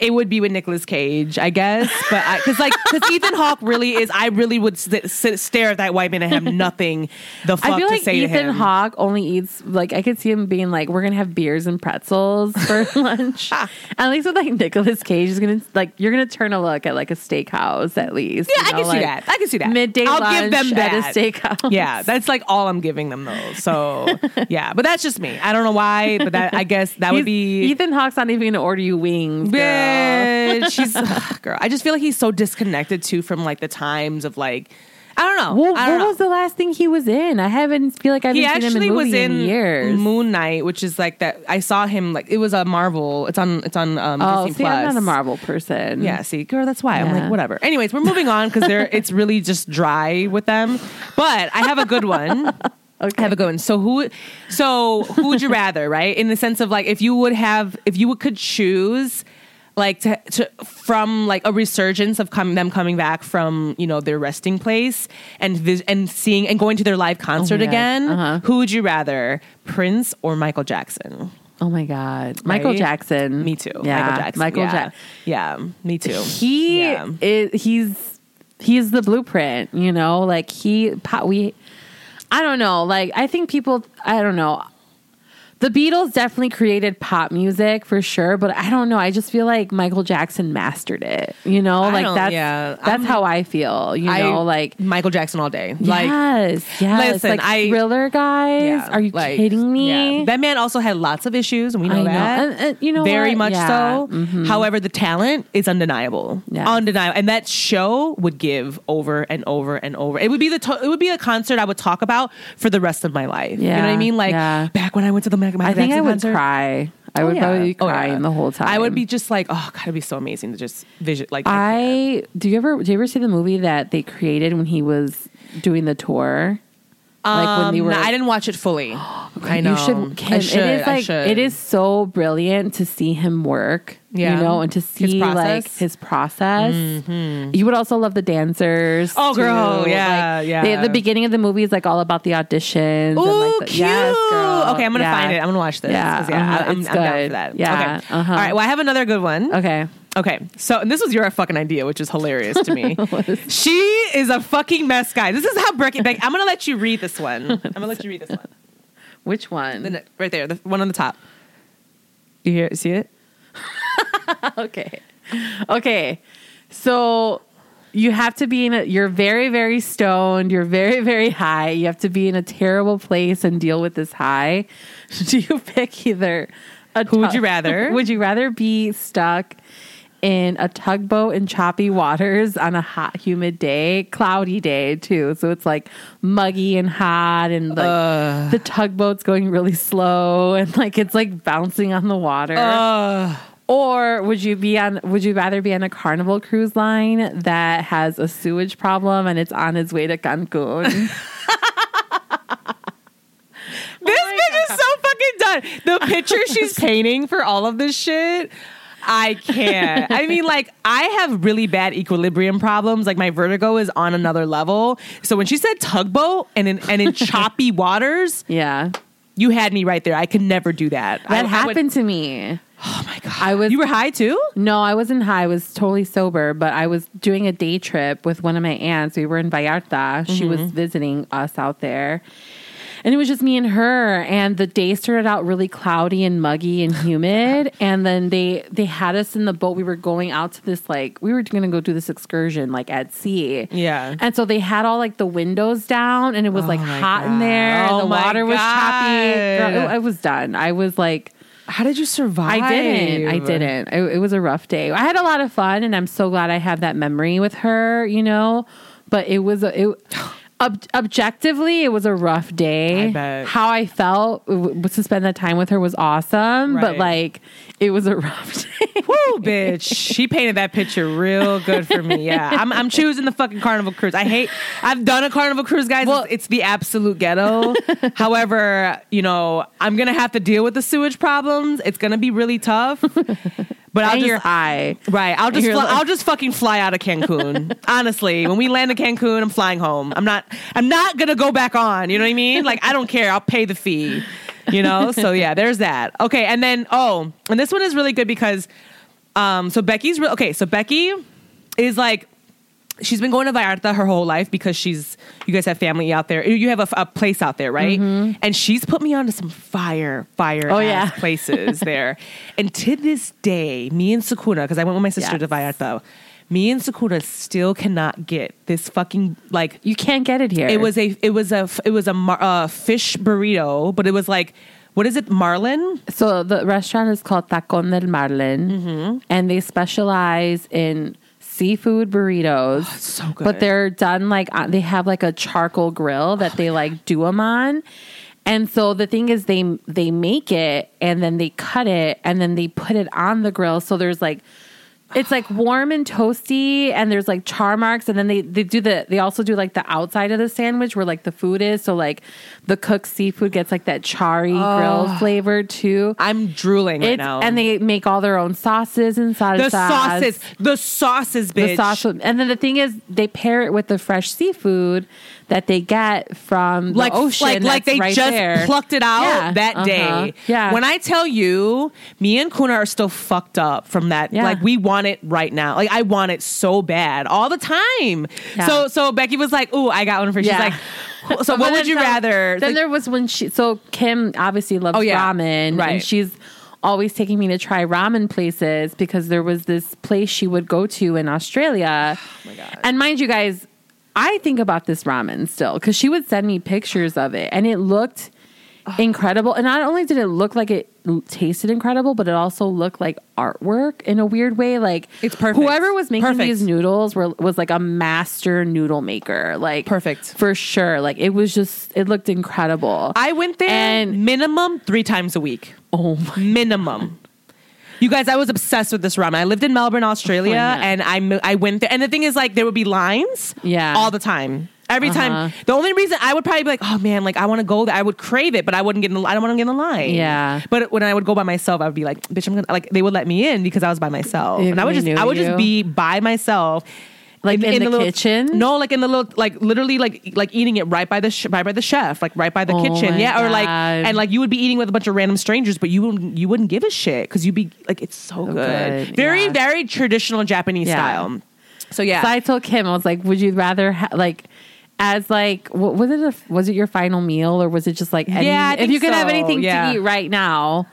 [SPEAKER 1] It would be with Nicolas Cage, I guess, but because like because Ethan Hawke really is, I really would sit, sit, stare at that white man and have nothing the fuck
[SPEAKER 2] I feel
[SPEAKER 1] to
[SPEAKER 2] like
[SPEAKER 1] say
[SPEAKER 2] Ethan
[SPEAKER 1] to him.
[SPEAKER 2] Ethan Hawke only eats like I could see him being like, "We're gonna have beers and pretzels for lunch." at least with like Nicolas Cage is gonna like you're gonna turn a look at like a steakhouse at least.
[SPEAKER 1] Yeah,
[SPEAKER 2] you
[SPEAKER 1] I
[SPEAKER 2] know,
[SPEAKER 1] can see that. I can see that.
[SPEAKER 2] Midday
[SPEAKER 1] I'll
[SPEAKER 2] lunch
[SPEAKER 1] give them
[SPEAKER 2] at a
[SPEAKER 1] that.
[SPEAKER 2] steakhouse.
[SPEAKER 1] Yeah, that's like all I'm giving them though. So yeah, but that's just me. I don't know why, but that I guess that would be
[SPEAKER 2] Ethan Hawke's not even gonna order you wings. girl.
[SPEAKER 1] Bitch, she's ugh, girl. I just feel like he's so disconnected too from like the times of like I don't know.
[SPEAKER 2] Well,
[SPEAKER 1] I don't
[SPEAKER 2] what
[SPEAKER 1] know.
[SPEAKER 2] was the last thing he was in? I haven't feel like I haven't
[SPEAKER 1] he
[SPEAKER 2] seen him in
[SPEAKER 1] actually was
[SPEAKER 2] movie
[SPEAKER 1] in
[SPEAKER 2] years.
[SPEAKER 1] Moon Knight, which is like that. I saw him like it was a Marvel. It's on. It's on um,
[SPEAKER 2] oh,
[SPEAKER 1] Disney
[SPEAKER 2] see,
[SPEAKER 1] Plus.
[SPEAKER 2] I'm not a Marvel person.
[SPEAKER 1] Yeah, see, girl, that's why I'm like whatever. Anyways, we're moving on because they're it's really just dry with them. But I have a good one.
[SPEAKER 2] Okay.
[SPEAKER 1] I have a good one. So who, so who would you rather, right? In the sense of like, if you would have, if you could choose, like to, to from like a resurgence of com- them coming back from you know their resting place and vis- and seeing and going to their live concert
[SPEAKER 2] God.
[SPEAKER 1] again,
[SPEAKER 2] Uh-huh.
[SPEAKER 1] who would you rather, Prince or Michael Jackson?
[SPEAKER 2] Oh my God, Michael Jackson.
[SPEAKER 1] Me too.
[SPEAKER 2] Yeah,
[SPEAKER 1] Michael Jackson.
[SPEAKER 2] Michael
[SPEAKER 1] yeah.
[SPEAKER 2] Jackson.
[SPEAKER 1] Yeah, me too.
[SPEAKER 2] He
[SPEAKER 1] Yeah.
[SPEAKER 2] is. He's he's the blueprint. You know, like he. We. I don't know. Like I think people. I don't know. The Beatles definitely created pop music for sure, but I don't know. I just feel like Michael Jackson mastered it. You know,
[SPEAKER 1] I
[SPEAKER 2] like that's
[SPEAKER 1] yeah,
[SPEAKER 2] that's
[SPEAKER 1] I'm-
[SPEAKER 2] how I feel. You
[SPEAKER 1] I-
[SPEAKER 2] know, like
[SPEAKER 1] Michael Jackson all day. Like
[SPEAKER 2] yes, yes.
[SPEAKER 1] listen,
[SPEAKER 2] like
[SPEAKER 1] I-
[SPEAKER 2] thriller guys.
[SPEAKER 1] yeah,
[SPEAKER 2] Are you
[SPEAKER 1] like,
[SPEAKER 2] kidding me?
[SPEAKER 1] yeah. That man also had lots of issues, and we know
[SPEAKER 2] I know.
[SPEAKER 1] that.
[SPEAKER 2] And- and you know
[SPEAKER 1] very
[SPEAKER 2] what?
[SPEAKER 1] much
[SPEAKER 2] Yeah. Mm-hmm.
[SPEAKER 1] so. However, the talent is undeniable,
[SPEAKER 2] Yes.
[SPEAKER 1] undeniable, and that show would give over and over and over. It would be the to- it would be a concert I would talk about for the rest of my life. you know what I mean? Like back when I went to the Michael
[SPEAKER 2] I think I would
[SPEAKER 1] concert.
[SPEAKER 2] cry. I
[SPEAKER 1] Oh,
[SPEAKER 2] would
[SPEAKER 1] yeah.
[SPEAKER 2] probably be
[SPEAKER 1] Oh, yeah.
[SPEAKER 2] crying the whole time.
[SPEAKER 1] I would be just like, oh god, it'd be so amazing to just vision. Like
[SPEAKER 2] I do you ever do you ever see the movie that they created when he was doing the tour? Like when they
[SPEAKER 1] Um,
[SPEAKER 2] were
[SPEAKER 1] I didn't watch it fully. I know.
[SPEAKER 2] You should. Kim,
[SPEAKER 1] I should.
[SPEAKER 2] it is like it is so brilliant to see him work.
[SPEAKER 1] Yeah.
[SPEAKER 2] you know, and to see
[SPEAKER 1] process.
[SPEAKER 2] like his process. You would also love the dancers.
[SPEAKER 1] Oh, girl.
[SPEAKER 2] too.
[SPEAKER 1] Yeah,
[SPEAKER 2] Like,
[SPEAKER 1] yeah.
[SPEAKER 2] they- the beginning of the movie is like all about the auditions.
[SPEAKER 1] Ooh,
[SPEAKER 2] and like the,
[SPEAKER 1] cute.
[SPEAKER 2] Yes, girl.
[SPEAKER 1] Okay, I'm gonna
[SPEAKER 2] Yeah.
[SPEAKER 1] find it. I'm gonna watch this.
[SPEAKER 2] Yeah,
[SPEAKER 1] yeah,
[SPEAKER 2] uh-huh,
[SPEAKER 1] I'm,
[SPEAKER 2] it's
[SPEAKER 1] I'm down for that.
[SPEAKER 2] Yeah,
[SPEAKER 1] Okay.
[SPEAKER 2] uh-huh.
[SPEAKER 1] All right. Well, I have another good one.
[SPEAKER 2] Okay.
[SPEAKER 1] Okay. So, and this was your fucking idea, which is hilarious to me. she is a fucking mess, guy. This is how Becky. Beck, I'm gonna let you read this one. I'm gonna let you read this one.
[SPEAKER 2] Which one?
[SPEAKER 1] The ne- right there, the one on the top. You hear? See it?
[SPEAKER 2] okay. Okay. So you have to be in a you're very, very stoned, you're very, very high. You have to be in a terrible place and deal with this high. Do you pick either a
[SPEAKER 1] Who would you rather?
[SPEAKER 2] Would you rather be stuck in a tugboat in choppy waters on a hot, humid day, cloudy day too. So it's like muggy and hot, and like the tugboat's going really slow, and like it's like bouncing on the water.
[SPEAKER 1] Uh,
[SPEAKER 2] Or would you be on? Would you rather be on a Carnival cruise line that has a sewage problem and it's on its way to Cancun?
[SPEAKER 1] this bitch is so fucking done. The picture she's painting for all of this shit. I can't. I mean, like, I have really bad equilibrium problems. Like, my vertigo is on another level. So when she said tugboat and in and in choppy waters,
[SPEAKER 2] yeah,
[SPEAKER 1] you had me right there. I could never do that. I- I
[SPEAKER 2] that
[SPEAKER 1] would-
[SPEAKER 2] happened to me.
[SPEAKER 1] oh my god!
[SPEAKER 2] I was
[SPEAKER 1] You were high too.
[SPEAKER 2] no, I wasn't high. I was totally sober, but I was doing a day trip with one of my aunts. We were in Vallarta. She was mm-hmm. visiting us out there. And it was just me and her. And the day started out really cloudy and muggy and humid. and then they they had us in the boat. We were going out to this like we were gonna go do this excursion like at sea.
[SPEAKER 1] Yeah.
[SPEAKER 2] And so they had all like the windows down and it was like oh
[SPEAKER 1] my
[SPEAKER 2] hot in there.
[SPEAKER 1] Oh
[SPEAKER 2] and the water was choppy. Girl,
[SPEAKER 1] God.
[SPEAKER 2] it- I was done. I was like
[SPEAKER 1] How did you survive?
[SPEAKER 2] I didn't. I didn't. It, it was a rough day. I had a lot of fun, and I'm so glad I have that memory with her. You know, but it was a, it. Ob- objectively, it was a rough day.
[SPEAKER 1] I bet.
[SPEAKER 2] How I felt w- to spend that time with her was awesome, but like it was a rough day.
[SPEAKER 1] Woo, bitch. She painted that picture real good for me. Yeah. I'm, I'm choosing the fucking Carnival Cruise. I hate, I've done a Carnival Cruise, guys.
[SPEAKER 2] Well-
[SPEAKER 1] it's, it's the absolute ghetto. However, you know, I'm going to have to deal with the sewage problems. It's going to be really tough. But I'll
[SPEAKER 2] and
[SPEAKER 1] just,
[SPEAKER 2] you're high.
[SPEAKER 1] Right. I'll just fly,
[SPEAKER 2] like-
[SPEAKER 1] I'll just fucking fly out of Cancun. Honestly, when we land in Cancun, I'm flying home. I'm not I'm not going to go back on, you know what I mean? Like I don't care. I'll pay the fee. You know? So yeah, there's that. Okay, and then oh, and this one is really good because um so Becky's re- okay, so Becky is like she's been going to Vallarta her whole life because she's you guys have family out there. You have a, a place out there, right? And she's put me onto some fire, fire
[SPEAKER 2] Oh, yeah.
[SPEAKER 1] places there. And to this day, me and Sakuna, because I went with my sister to
[SPEAKER 2] Yes.
[SPEAKER 1] Vallarta, me and Sakuna still cannot get this fucking like
[SPEAKER 2] You can't get it here.
[SPEAKER 1] it was a it was a it was a mar- uh, fish burrito, but it was like what is it, marlin?
[SPEAKER 2] So the restaurant is called Tacon del Marlin,
[SPEAKER 1] Mm-hmm.
[SPEAKER 2] and they specialize in seafood burritos.
[SPEAKER 1] so good.
[SPEAKER 2] But they're done like uh, they have like a charcoal grill that they like do them on. And so the thing is, they they make it and then they cut it and then they put it on the grill. So there's like. It's like warm and toasty, and there's like char marks, and then they they do the they also do like the outside of the sandwich where like the food is. So like the cooked seafood gets like that charry grill flavor too.
[SPEAKER 1] I'm drooling right
[SPEAKER 2] It's,
[SPEAKER 1] now.
[SPEAKER 2] and they make all their own sauces and salsas.
[SPEAKER 1] the sauces, the sauces, bitch.
[SPEAKER 2] The sauce, and then the thing is, they pair it with the fresh seafood that they get from the
[SPEAKER 1] like
[SPEAKER 2] ocean.
[SPEAKER 1] like like they
[SPEAKER 2] right
[SPEAKER 1] just
[SPEAKER 2] there.
[SPEAKER 1] plucked it out
[SPEAKER 2] Yeah,
[SPEAKER 1] that
[SPEAKER 2] uh-huh.
[SPEAKER 1] day.
[SPEAKER 2] Yeah.
[SPEAKER 1] When I tell you, me and Kuna are still fucked up from that.
[SPEAKER 2] Yeah.
[SPEAKER 1] Like we wanted want it right now. Like I want it so bad all the time.
[SPEAKER 2] Yeah.
[SPEAKER 1] So so Becky was like, "Ooh, I got one for." you." She's
[SPEAKER 2] Yeah.
[SPEAKER 1] like, "So what would you rather?"
[SPEAKER 2] Then
[SPEAKER 1] Like,
[SPEAKER 2] there was when she. So Kim obviously loves
[SPEAKER 1] Oh, yeah.
[SPEAKER 2] ramen,
[SPEAKER 1] Right.
[SPEAKER 2] and she's always taking me to try ramen places because there was this place she would go to in Australia. Oh
[SPEAKER 1] my God.
[SPEAKER 2] And mind you, guys, I think about this ramen still because she would send me pictures of it, and it looked incredible. And not only did it look like it tasted incredible, but it also looked like artwork in a weird way. Like
[SPEAKER 1] It's perfect.
[SPEAKER 2] Whoever was making
[SPEAKER 1] Perfect.
[SPEAKER 2] these noodles were was like a master noodle maker. Like
[SPEAKER 1] Perfect.
[SPEAKER 2] for sure. Like it was just it looked incredible.
[SPEAKER 1] I went there
[SPEAKER 2] And-
[SPEAKER 1] minimum three times a week.
[SPEAKER 2] oh my
[SPEAKER 1] minimum. You guys, I was obsessed with this ramen. I lived in Melbourne, Australia,
[SPEAKER 2] Oh,
[SPEAKER 1] and I I went there. And the thing is, like, there would be lines,
[SPEAKER 2] Yeah.
[SPEAKER 1] all the time. Every
[SPEAKER 2] Uh-huh.
[SPEAKER 1] time. The only reason I would probably be like, oh man, like I want to go there. I would crave it, but I wouldn't get in the. I don't want to get in the line.
[SPEAKER 2] Yeah.
[SPEAKER 1] But when I would go by myself, I would be like, bitch, I'm gonna like. They would let me in because I was by myself,
[SPEAKER 2] If
[SPEAKER 1] and I would just I would
[SPEAKER 2] you.
[SPEAKER 1] just be by myself.
[SPEAKER 2] Like in the
[SPEAKER 1] little-
[SPEAKER 2] kitchen?
[SPEAKER 1] No, like in the little, like literally, like like eating it right by the sh- right by the chef, like right by the
[SPEAKER 2] Oh
[SPEAKER 1] kitchen, yeah, or like and like you would be eating with a bunch of random strangers, but you wouldn't you wouldn't give a shit because you'd be like, it's so, good.
[SPEAKER 2] good,
[SPEAKER 1] very
[SPEAKER 2] yeah.
[SPEAKER 1] very traditional Japanese
[SPEAKER 2] Yeah.
[SPEAKER 1] style. So yeah,
[SPEAKER 2] So I told Kim, I was like, would you rather ha- like as like what was it a, was it your final meal or was it just like any,
[SPEAKER 1] Yeah,
[SPEAKER 2] if you could have anything
[SPEAKER 1] yeah.
[SPEAKER 2] to eat right now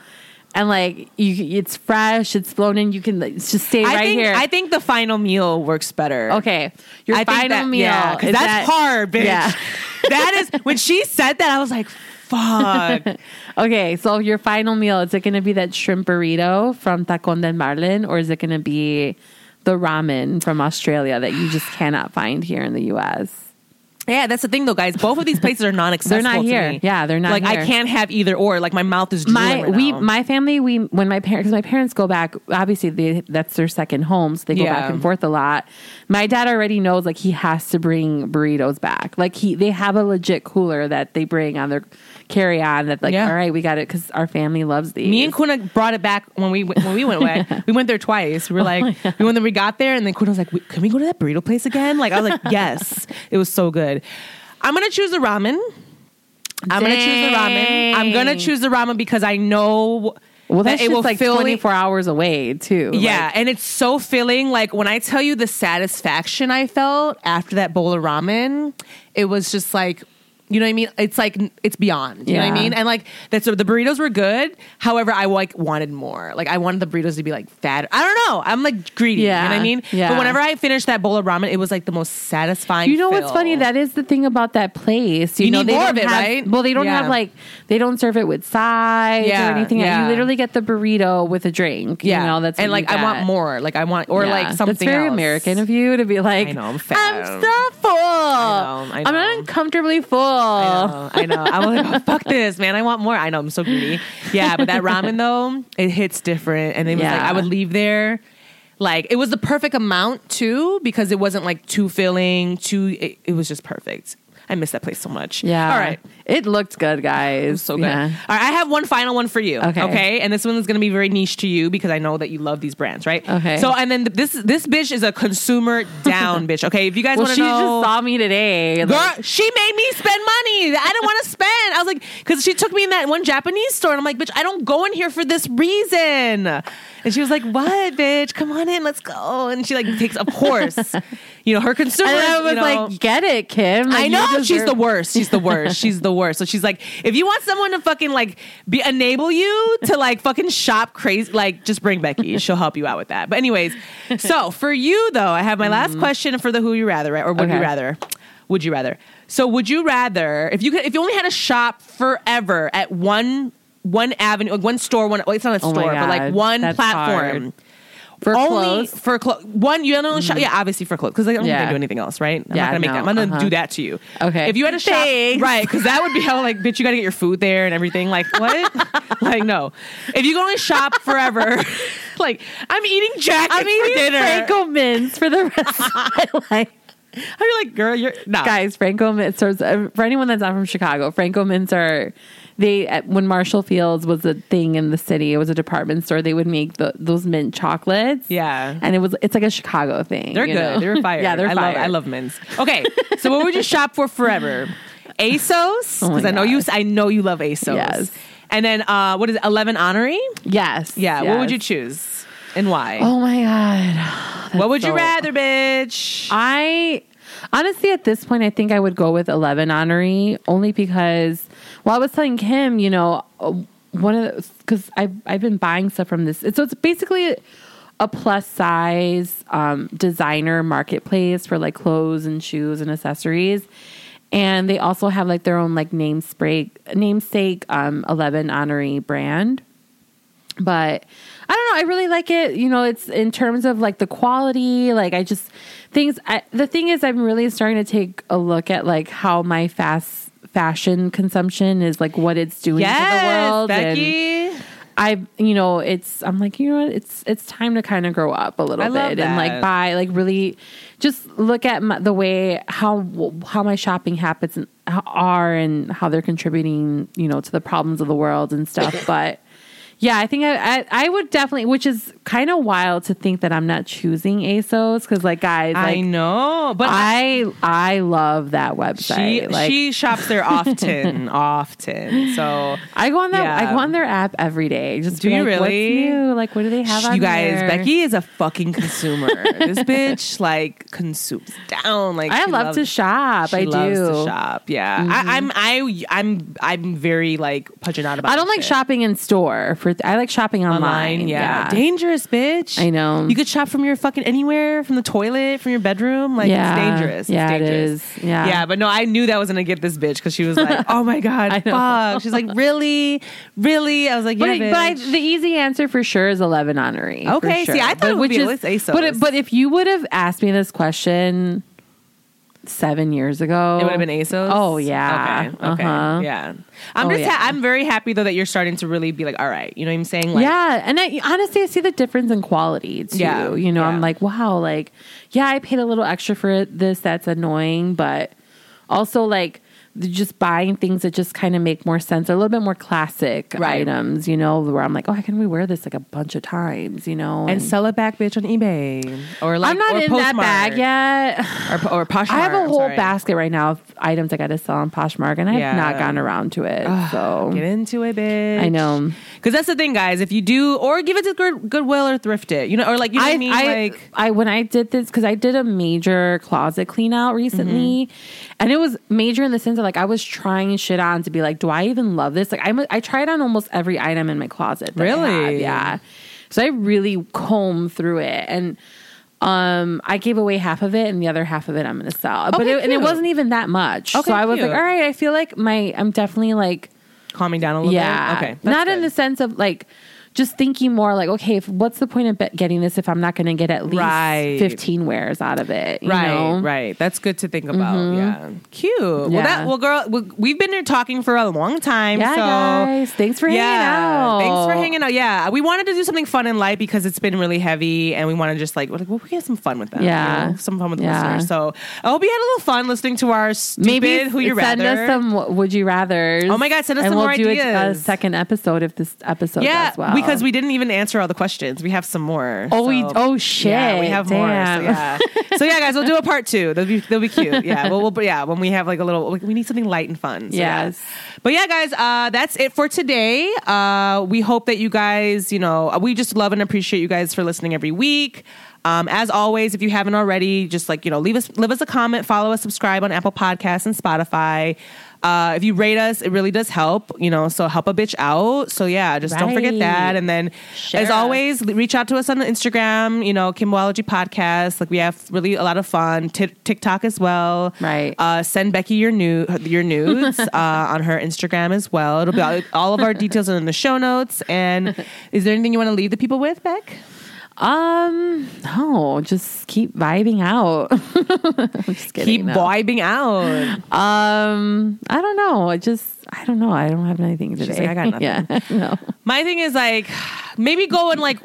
[SPEAKER 2] and like you it's fresh, it's flown in, you can just stay
[SPEAKER 1] I
[SPEAKER 2] right
[SPEAKER 1] think
[SPEAKER 2] here.
[SPEAKER 1] I think the final meal works better.
[SPEAKER 2] okay. Your
[SPEAKER 1] I
[SPEAKER 2] final
[SPEAKER 1] that-
[SPEAKER 2] meal.
[SPEAKER 1] yeah, that's
[SPEAKER 2] that-
[SPEAKER 1] hard, bitch.
[SPEAKER 2] Yeah.
[SPEAKER 1] that is when she said that, I was like, fuck.
[SPEAKER 2] Okay, so your final meal, is it going to be that shrimp burrito from Tacon del Marlin or is it going to be the ramen from Australia that you just cannot find here in the US?
[SPEAKER 1] Yeah, that's the thing though, guys. Both of these places are non-accessible.
[SPEAKER 2] They're not here.
[SPEAKER 1] me.
[SPEAKER 2] Yeah, they're not here.
[SPEAKER 1] Like
[SPEAKER 2] here.
[SPEAKER 1] I can't have either or. Like my mouth is
[SPEAKER 2] my
[SPEAKER 1] right
[SPEAKER 2] we
[SPEAKER 1] now.
[SPEAKER 2] my family we when my parents my parents go back obviously they that's their second home so they go
[SPEAKER 1] Yeah.
[SPEAKER 2] back and forth a lot my dad already knows like he has to bring burritos back like he they have a legit cooler that they bring on their carry on that like
[SPEAKER 1] Yeah.
[SPEAKER 2] all right we got it because our family loves these
[SPEAKER 1] Me and Kuna brought it back when we when we went away. we went there twice. We were oh like, we when we got there, and then Kuna was like, "We- "Can we go to that burrito place again?" Like I was like, "Yes." It was so good. I'm gonna choose the ramen. I'm gonna choose the ramen. I'm gonna
[SPEAKER 2] Dang.
[SPEAKER 1] choose the ramen because I know
[SPEAKER 2] well
[SPEAKER 1] that
[SPEAKER 2] that's
[SPEAKER 1] it will
[SPEAKER 2] like
[SPEAKER 1] fill me-
[SPEAKER 2] 24 hours away too
[SPEAKER 1] Yeah,
[SPEAKER 2] Like,
[SPEAKER 1] and it's so filling. Like when I tell you the satisfaction I felt after that bowl of ramen, it was just like, you know what I mean? It's like it's beyond. You know what I mean? And like that's so the burritos were good. However, I like wanted more. Like I wanted the burritos to be like fat. I don't know. I'm like greedy. You know what I mean?
[SPEAKER 2] Yeah.
[SPEAKER 1] But whenever I finished that bowl of ramen, it was like the most satisfying.
[SPEAKER 2] You know what's funny? That is the thing about that place. You,
[SPEAKER 1] You
[SPEAKER 2] know,
[SPEAKER 1] need
[SPEAKER 2] they
[SPEAKER 1] more of it,
[SPEAKER 2] have,
[SPEAKER 1] right?
[SPEAKER 2] Well, they don't
[SPEAKER 1] Yeah.
[SPEAKER 2] have like they don't serve it with sides
[SPEAKER 1] Yeah,
[SPEAKER 2] or anything.
[SPEAKER 1] yeah.
[SPEAKER 2] You literally get the burrito with a drink.
[SPEAKER 1] yeah,
[SPEAKER 2] you know that's
[SPEAKER 1] and like I want more. Like I want or
[SPEAKER 2] Yeah.
[SPEAKER 1] like something.
[SPEAKER 2] That's very
[SPEAKER 1] else.
[SPEAKER 2] American of you to be like.
[SPEAKER 1] I know, I'm fat.
[SPEAKER 2] I'm so full.
[SPEAKER 1] I know, I
[SPEAKER 2] I'm
[SPEAKER 1] know.
[SPEAKER 2] uncomfortably full.
[SPEAKER 1] I know, I know. I'm like, oh, fuck this, man. I want more. I know, I'm so greedy. Yeah, but that ramen though, it hits different. And it was like I would leave there. Like it was the perfect amount too, because it wasn't like too filling, too it, it was just perfect. I miss that place so much.
[SPEAKER 2] Yeah.
[SPEAKER 1] All right.
[SPEAKER 2] It looked good, guys.
[SPEAKER 1] So good.
[SPEAKER 2] Yeah.
[SPEAKER 1] All right, I have one final one for you.
[SPEAKER 2] Okay.
[SPEAKER 1] Okay. And this one is going to be very niche to you because I know that you love these brands, right?
[SPEAKER 2] Okay.
[SPEAKER 1] So and then this this bitch is a consumer down bitch. Okay. If you guys
[SPEAKER 2] Well,
[SPEAKER 1] want to know, she
[SPEAKER 2] just saw me today.
[SPEAKER 1] Girl,
[SPEAKER 2] like-
[SPEAKER 1] she made me spend money. I didn't want to spend. I was like, because she took me in that one Japanese store, and I'm like, bitch, I don't go in here for this reason. And she was like, what, bitch? Come on in, let's go. And she like takes, of course, you know, her consumer.
[SPEAKER 2] and I was
[SPEAKER 1] you know,
[SPEAKER 2] like, get it, Kim. Like,
[SPEAKER 1] I know she's the worst. She's the worst. She's the worst. So she's like, if you want someone to fucking like be enable you to like fucking shop crazy, like just bring Becky. She'll help you out with that. But anyways, so for you though, I have my last mm-hmm. question for the who you rather, right? Or would you rather? Would you rather? So would you rather if you could if you only had to shop forever at one one avenue, like one store, one well, it's not a
[SPEAKER 2] Oh
[SPEAKER 1] store, but like one
[SPEAKER 2] that's
[SPEAKER 1] platform.
[SPEAKER 2] hard. for
[SPEAKER 1] only
[SPEAKER 2] clothes.
[SPEAKER 1] for clothes. One, you don't shop. Yeah, obviously for clothes because I don't think
[SPEAKER 2] Yeah.
[SPEAKER 1] they do anything else, right? I'm
[SPEAKER 2] Yeah,
[SPEAKER 1] not gonna make
[SPEAKER 2] no,
[SPEAKER 1] that. I'm gonna
[SPEAKER 2] uh-huh.
[SPEAKER 1] do that to you.
[SPEAKER 2] Okay.
[SPEAKER 1] If you had to shop,
[SPEAKER 2] Thanks.
[SPEAKER 1] right? Because that would be how like, bitch, you got to get your food there and everything. Like what? like no. If you can only shop forever, like I'm eating jackets
[SPEAKER 2] I'm
[SPEAKER 1] for
[SPEAKER 2] eating. Frango Mints for the rest of my life.
[SPEAKER 1] I'm like, girl, you're no.
[SPEAKER 2] Guys, Frango Mints. So uh, for anyone that's not from Chicago, Frango Mints are they at- when Marshall Fields was a thing in the city. It was a department store. They would make the, those mint chocolates.
[SPEAKER 1] Yeah.
[SPEAKER 2] and it was it's like a Chicago thing.
[SPEAKER 1] They're
[SPEAKER 2] you
[SPEAKER 1] good.
[SPEAKER 2] know?
[SPEAKER 1] They're fire.
[SPEAKER 2] yeah, they're
[SPEAKER 1] I
[SPEAKER 2] fire.
[SPEAKER 1] Love, I love mints. Okay, so what would you shop for forever? ASOS
[SPEAKER 2] Oh
[SPEAKER 1] because I know you. I know you love ASOS.
[SPEAKER 2] Yes.
[SPEAKER 1] And then uh, what is it? Eleven Honoré?
[SPEAKER 2] Yes.
[SPEAKER 1] Yeah. What would you choose? And why?
[SPEAKER 2] Oh my god.
[SPEAKER 1] what would you rather, bitch?
[SPEAKER 2] I honestly at this point I think I would go with 11 Honoré only because well I was telling Kim, you know, uh, one of the cuz I I've been buying stuff from this. So it's basically a plus size um, designer marketplace for like clothes and shoes and accessories. And they also have like their own like namesake namesake um, 11 Honoré brand but I don't know. I really like it. You know, it's in terms of like the quality. Like I just things. I, the thing is, I'm really starting to take a look at like how my fast fashion consumption is like what it's doing to the
[SPEAKER 1] yes,
[SPEAKER 2] world. and
[SPEAKER 1] Becky.
[SPEAKER 2] I, you know, it's. I'm like, you know what? It's it's time to kind of grow up a little
[SPEAKER 1] I
[SPEAKER 2] bit and like buy, like really, just look at my, the way how how my shopping habits are and how they're contributing, you know, to the problems of the world and stuff. but yeah, I think I, I I would definitely, which is kind of wild to think that I'm not choosing ASOS because like guys,
[SPEAKER 1] I know, but
[SPEAKER 2] I I love that website.
[SPEAKER 1] she
[SPEAKER 2] like
[SPEAKER 1] she shops there often, often. So
[SPEAKER 2] I go on that I go on their app every day. Just
[SPEAKER 1] Do you
[SPEAKER 2] like,
[SPEAKER 1] really?
[SPEAKER 2] What's new? Like what do they have on
[SPEAKER 1] you guys,
[SPEAKER 2] there?
[SPEAKER 1] Becky is a fucking consumer. this bitch like consumes down. Like
[SPEAKER 2] I love
[SPEAKER 1] loves-
[SPEAKER 2] to shop. I
[SPEAKER 1] loves
[SPEAKER 2] do. Mm-hmm.
[SPEAKER 1] to shop. Yeah, I, I'm I I'm I'm very like punching out about. It.
[SPEAKER 2] I don't like
[SPEAKER 1] shit.
[SPEAKER 2] shopping in store. For I like shopping online.
[SPEAKER 1] online. Yeah. dangerous, bitch.
[SPEAKER 2] I know.
[SPEAKER 1] You could shop from your fucking anywhere, from the toilet, from your bedroom. Like
[SPEAKER 2] Yeah.
[SPEAKER 1] it's dangerous. It's
[SPEAKER 2] Yeah, it
[SPEAKER 1] dangerous.
[SPEAKER 2] is. Yeah.
[SPEAKER 1] yeah. But no, I knew that was gonna get this bitch because she was like, "Oh my god,
[SPEAKER 2] I
[SPEAKER 1] fuck." She's like, "Really, really?" I was like,
[SPEAKER 2] But,
[SPEAKER 1] "Yeah,
[SPEAKER 2] it- but I, the easy answer for sure is eleven Honoré. for
[SPEAKER 1] Okay, see. I thought
[SPEAKER 2] But
[SPEAKER 1] it would
[SPEAKER 2] which
[SPEAKER 1] be
[SPEAKER 2] is-
[SPEAKER 1] at least ASOS.
[SPEAKER 2] But but if you would have asked me this question seven years ago,
[SPEAKER 1] It would have been ASOS.
[SPEAKER 2] Oh yeah.
[SPEAKER 1] Okay. Okay.
[SPEAKER 2] Uh-huh.
[SPEAKER 1] Yeah. I'm
[SPEAKER 2] Oh,
[SPEAKER 1] just.
[SPEAKER 2] yeah.
[SPEAKER 1] Ha- I'm very happy though that you're starting to really be like, all right. You know what I'm saying? Like,
[SPEAKER 2] yeah, and I honestly I see the difference in quality too.
[SPEAKER 1] Yeah,
[SPEAKER 2] you know,
[SPEAKER 1] yeah.
[SPEAKER 2] I'm like, wow, like, yeah, I paid a little extra for this. That's annoying, but also like just buying things that just kind of make more sense, a little bit more classic
[SPEAKER 1] Right.
[SPEAKER 2] items. You know, where I'm like, oh, I can rewear this like a bunch of times. You know,
[SPEAKER 1] And sell it back, bitch, on eBay or like
[SPEAKER 2] I'm not in that bag yet.
[SPEAKER 1] or, or Poshmark.
[SPEAKER 2] I have a whole basket right now of items I got to sell on Poshmark, and I've not gotten around to it. so
[SPEAKER 1] Get into it, bitch.
[SPEAKER 2] I know.
[SPEAKER 1] Because that's the thing, guys. If you do, or give it to good, Goodwill or thrift it, you know, or like, you know what I mean? like,
[SPEAKER 2] I when I did this because I did a major closet clean out recently,
[SPEAKER 1] Mm-hmm.
[SPEAKER 2] and it was major in the sense like I was trying shit on to be like, do I even love this? Like I I tried on almost every item in my closet.
[SPEAKER 1] Really?
[SPEAKER 2] have, yeah. So I really combed through it and. Um, I gave away half of it, and the other half of it I'm going to sell. but it, and it wasn't even that much.
[SPEAKER 1] Okay,
[SPEAKER 2] so I was
[SPEAKER 1] cute.
[SPEAKER 2] like, all right, I feel like my I'm definitely like
[SPEAKER 1] calming down a little
[SPEAKER 2] yeah.
[SPEAKER 1] bit. Okay.
[SPEAKER 2] Not in the sense of like just thinking more like, okay, if, what's the point of getting this if I'm not going to get at least
[SPEAKER 1] Right.
[SPEAKER 2] 15 wears out of it? you
[SPEAKER 1] Right,
[SPEAKER 2] know?
[SPEAKER 1] right. That's good to think about. Mm-hmm. Yeah, cute. Well, that well, girl, we- we've been here talking for a long time.
[SPEAKER 2] Yeah,
[SPEAKER 1] so
[SPEAKER 2] guys. Thanks for hanging out.
[SPEAKER 1] Thanks for hanging out. Yeah, we wanted to do something fun and light because it's been really heavy, and we want to just like, we're like, well, we get some fun with that.
[SPEAKER 2] Yeah.
[SPEAKER 1] you know, some fun with the
[SPEAKER 2] Yeah.
[SPEAKER 1] listeners. So I hope you had a little fun listening to our stupid
[SPEAKER 2] Maybe
[SPEAKER 1] who you
[SPEAKER 2] send
[SPEAKER 1] rather.
[SPEAKER 2] us some would you rather.
[SPEAKER 1] Oh my God, send us
[SPEAKER 2] and
[SPEAKER 1] some
[SPEAKER 2] we'll
[SPEAKER 1] more
[SPEAKER 2] do a- A,
[SPEAKER 1] ideas.
[SPEAKER 2] second episode if this episode
[SPEAKER 1] yeah,
[SPEAKER 2] does well.
[SPEAKER 1] Because we didn't even answer all the questions. We have some more.
[SPEAKER 2] Oh, we-
[SPEAKER 1] so-
[SPEAKER 2] oh, shit.
[SPEAKER 1] Yeah, we have
[SPEAKER 2] Damn.
[SPEAKER 1] more. So yeah. so yeah, guys, we'll do a part two. They'll be they'll be cute. Yeah, we'll, we'll yeah when we have like a little we need something light and fun. So, yeah.
[SPEAKER 2] Yes.
[SPEAKER 1] But yeah, guys, uh, that's it for today. Uh, we hope that you guys, you know, we just love and appreciate you guys for listening every week. Um, as always, if you haven't already, just like you know, leave us leave us a comment, follow us, subscribe on Apple Podcasts and Spotify. Uh, if you rate us, it really does help, you know. So help a bitch out. So yeah, just don't forget that. And then,
[SPEAKER 2] Share
[SPEAKER 1] as
[SPEAKER 2] us.
[SPEAKER 1] always, reach out to us on Instagram. You know, Kimwology Podcast. Like we have really a lot of fun. Ti TikTok as well.
[SPEAKER 2] Right.
[SPEAKER 1] Uh, send Becky your new your nudes uh, on her Instagram as well. It'll be all, all of our details are in the show notes. And is there anything you want to leave the people with, Beck?
[SPEAKER 2] Um, no, just keep vibing out. Just kidding.
[SPEAKER 1] Keep
[SPEAKER 2] no.
[SPEAKER 1] vibing out.
[SPEAKER 2] Um, I don't know. I just, I don't know. I don't have anything today.
[SPEAKER 1] like, I got nothing.
[SPEAKER 2] yeah, no.
[SPEAKER 1] My thing is like maybe go and like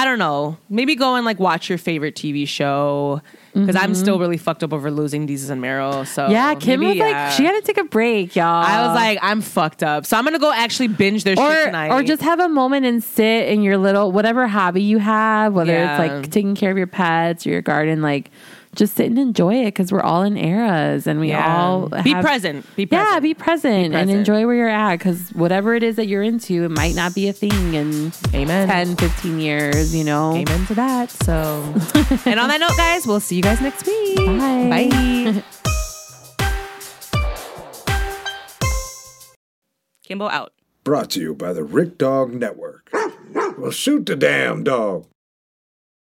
[SPEAKER 1] I don't know. Maybe go and like watch your favorite TV show because I'm still really fucked up over losing Desus and Mero. So
[SPEAKER 2] Mm-hmm. Yeah, Kim
[SPEAKER 1] maybe,
[SPEAKER 2] was like,
[SPEAKER 1] yeah.
[SPEAKER 2] she had to take a break, y'all.
[SPEAKER 1] I was like, I'm fucked up. So I'm gonna go actually binge their shit tonight.
[SPEAKER 2] or just have a moment and sit in your little whatever hobby you have, whether
[SPEAKER 1] Yeah.
[SPEAKER 2] it's like taking care of your pets or your garden, like just sit and enjoy it because we're all in eras and we all
[SPEAKER 1] be present. Be present.
[SPEAKER 2] Yeah, be present, and
[SPEAKER 1] present.
[SPEAKER 2] enjoy where you're at because whatever it is that you're into, it might not be a thing in
[SPEAKER 1] Amen.
[SPEAKER 2] 10, 15 years, you know?
[SPEAKER 1] Amen to that. So, and on that note, guys, we'll see you guys next week.
[SPEAKER 2] Bye.
[SPEAKER 1] Bye. Kimbo out.
[SPEAKER 5] Brought to you by the Rick Dog Network. well, shoot the damn dog.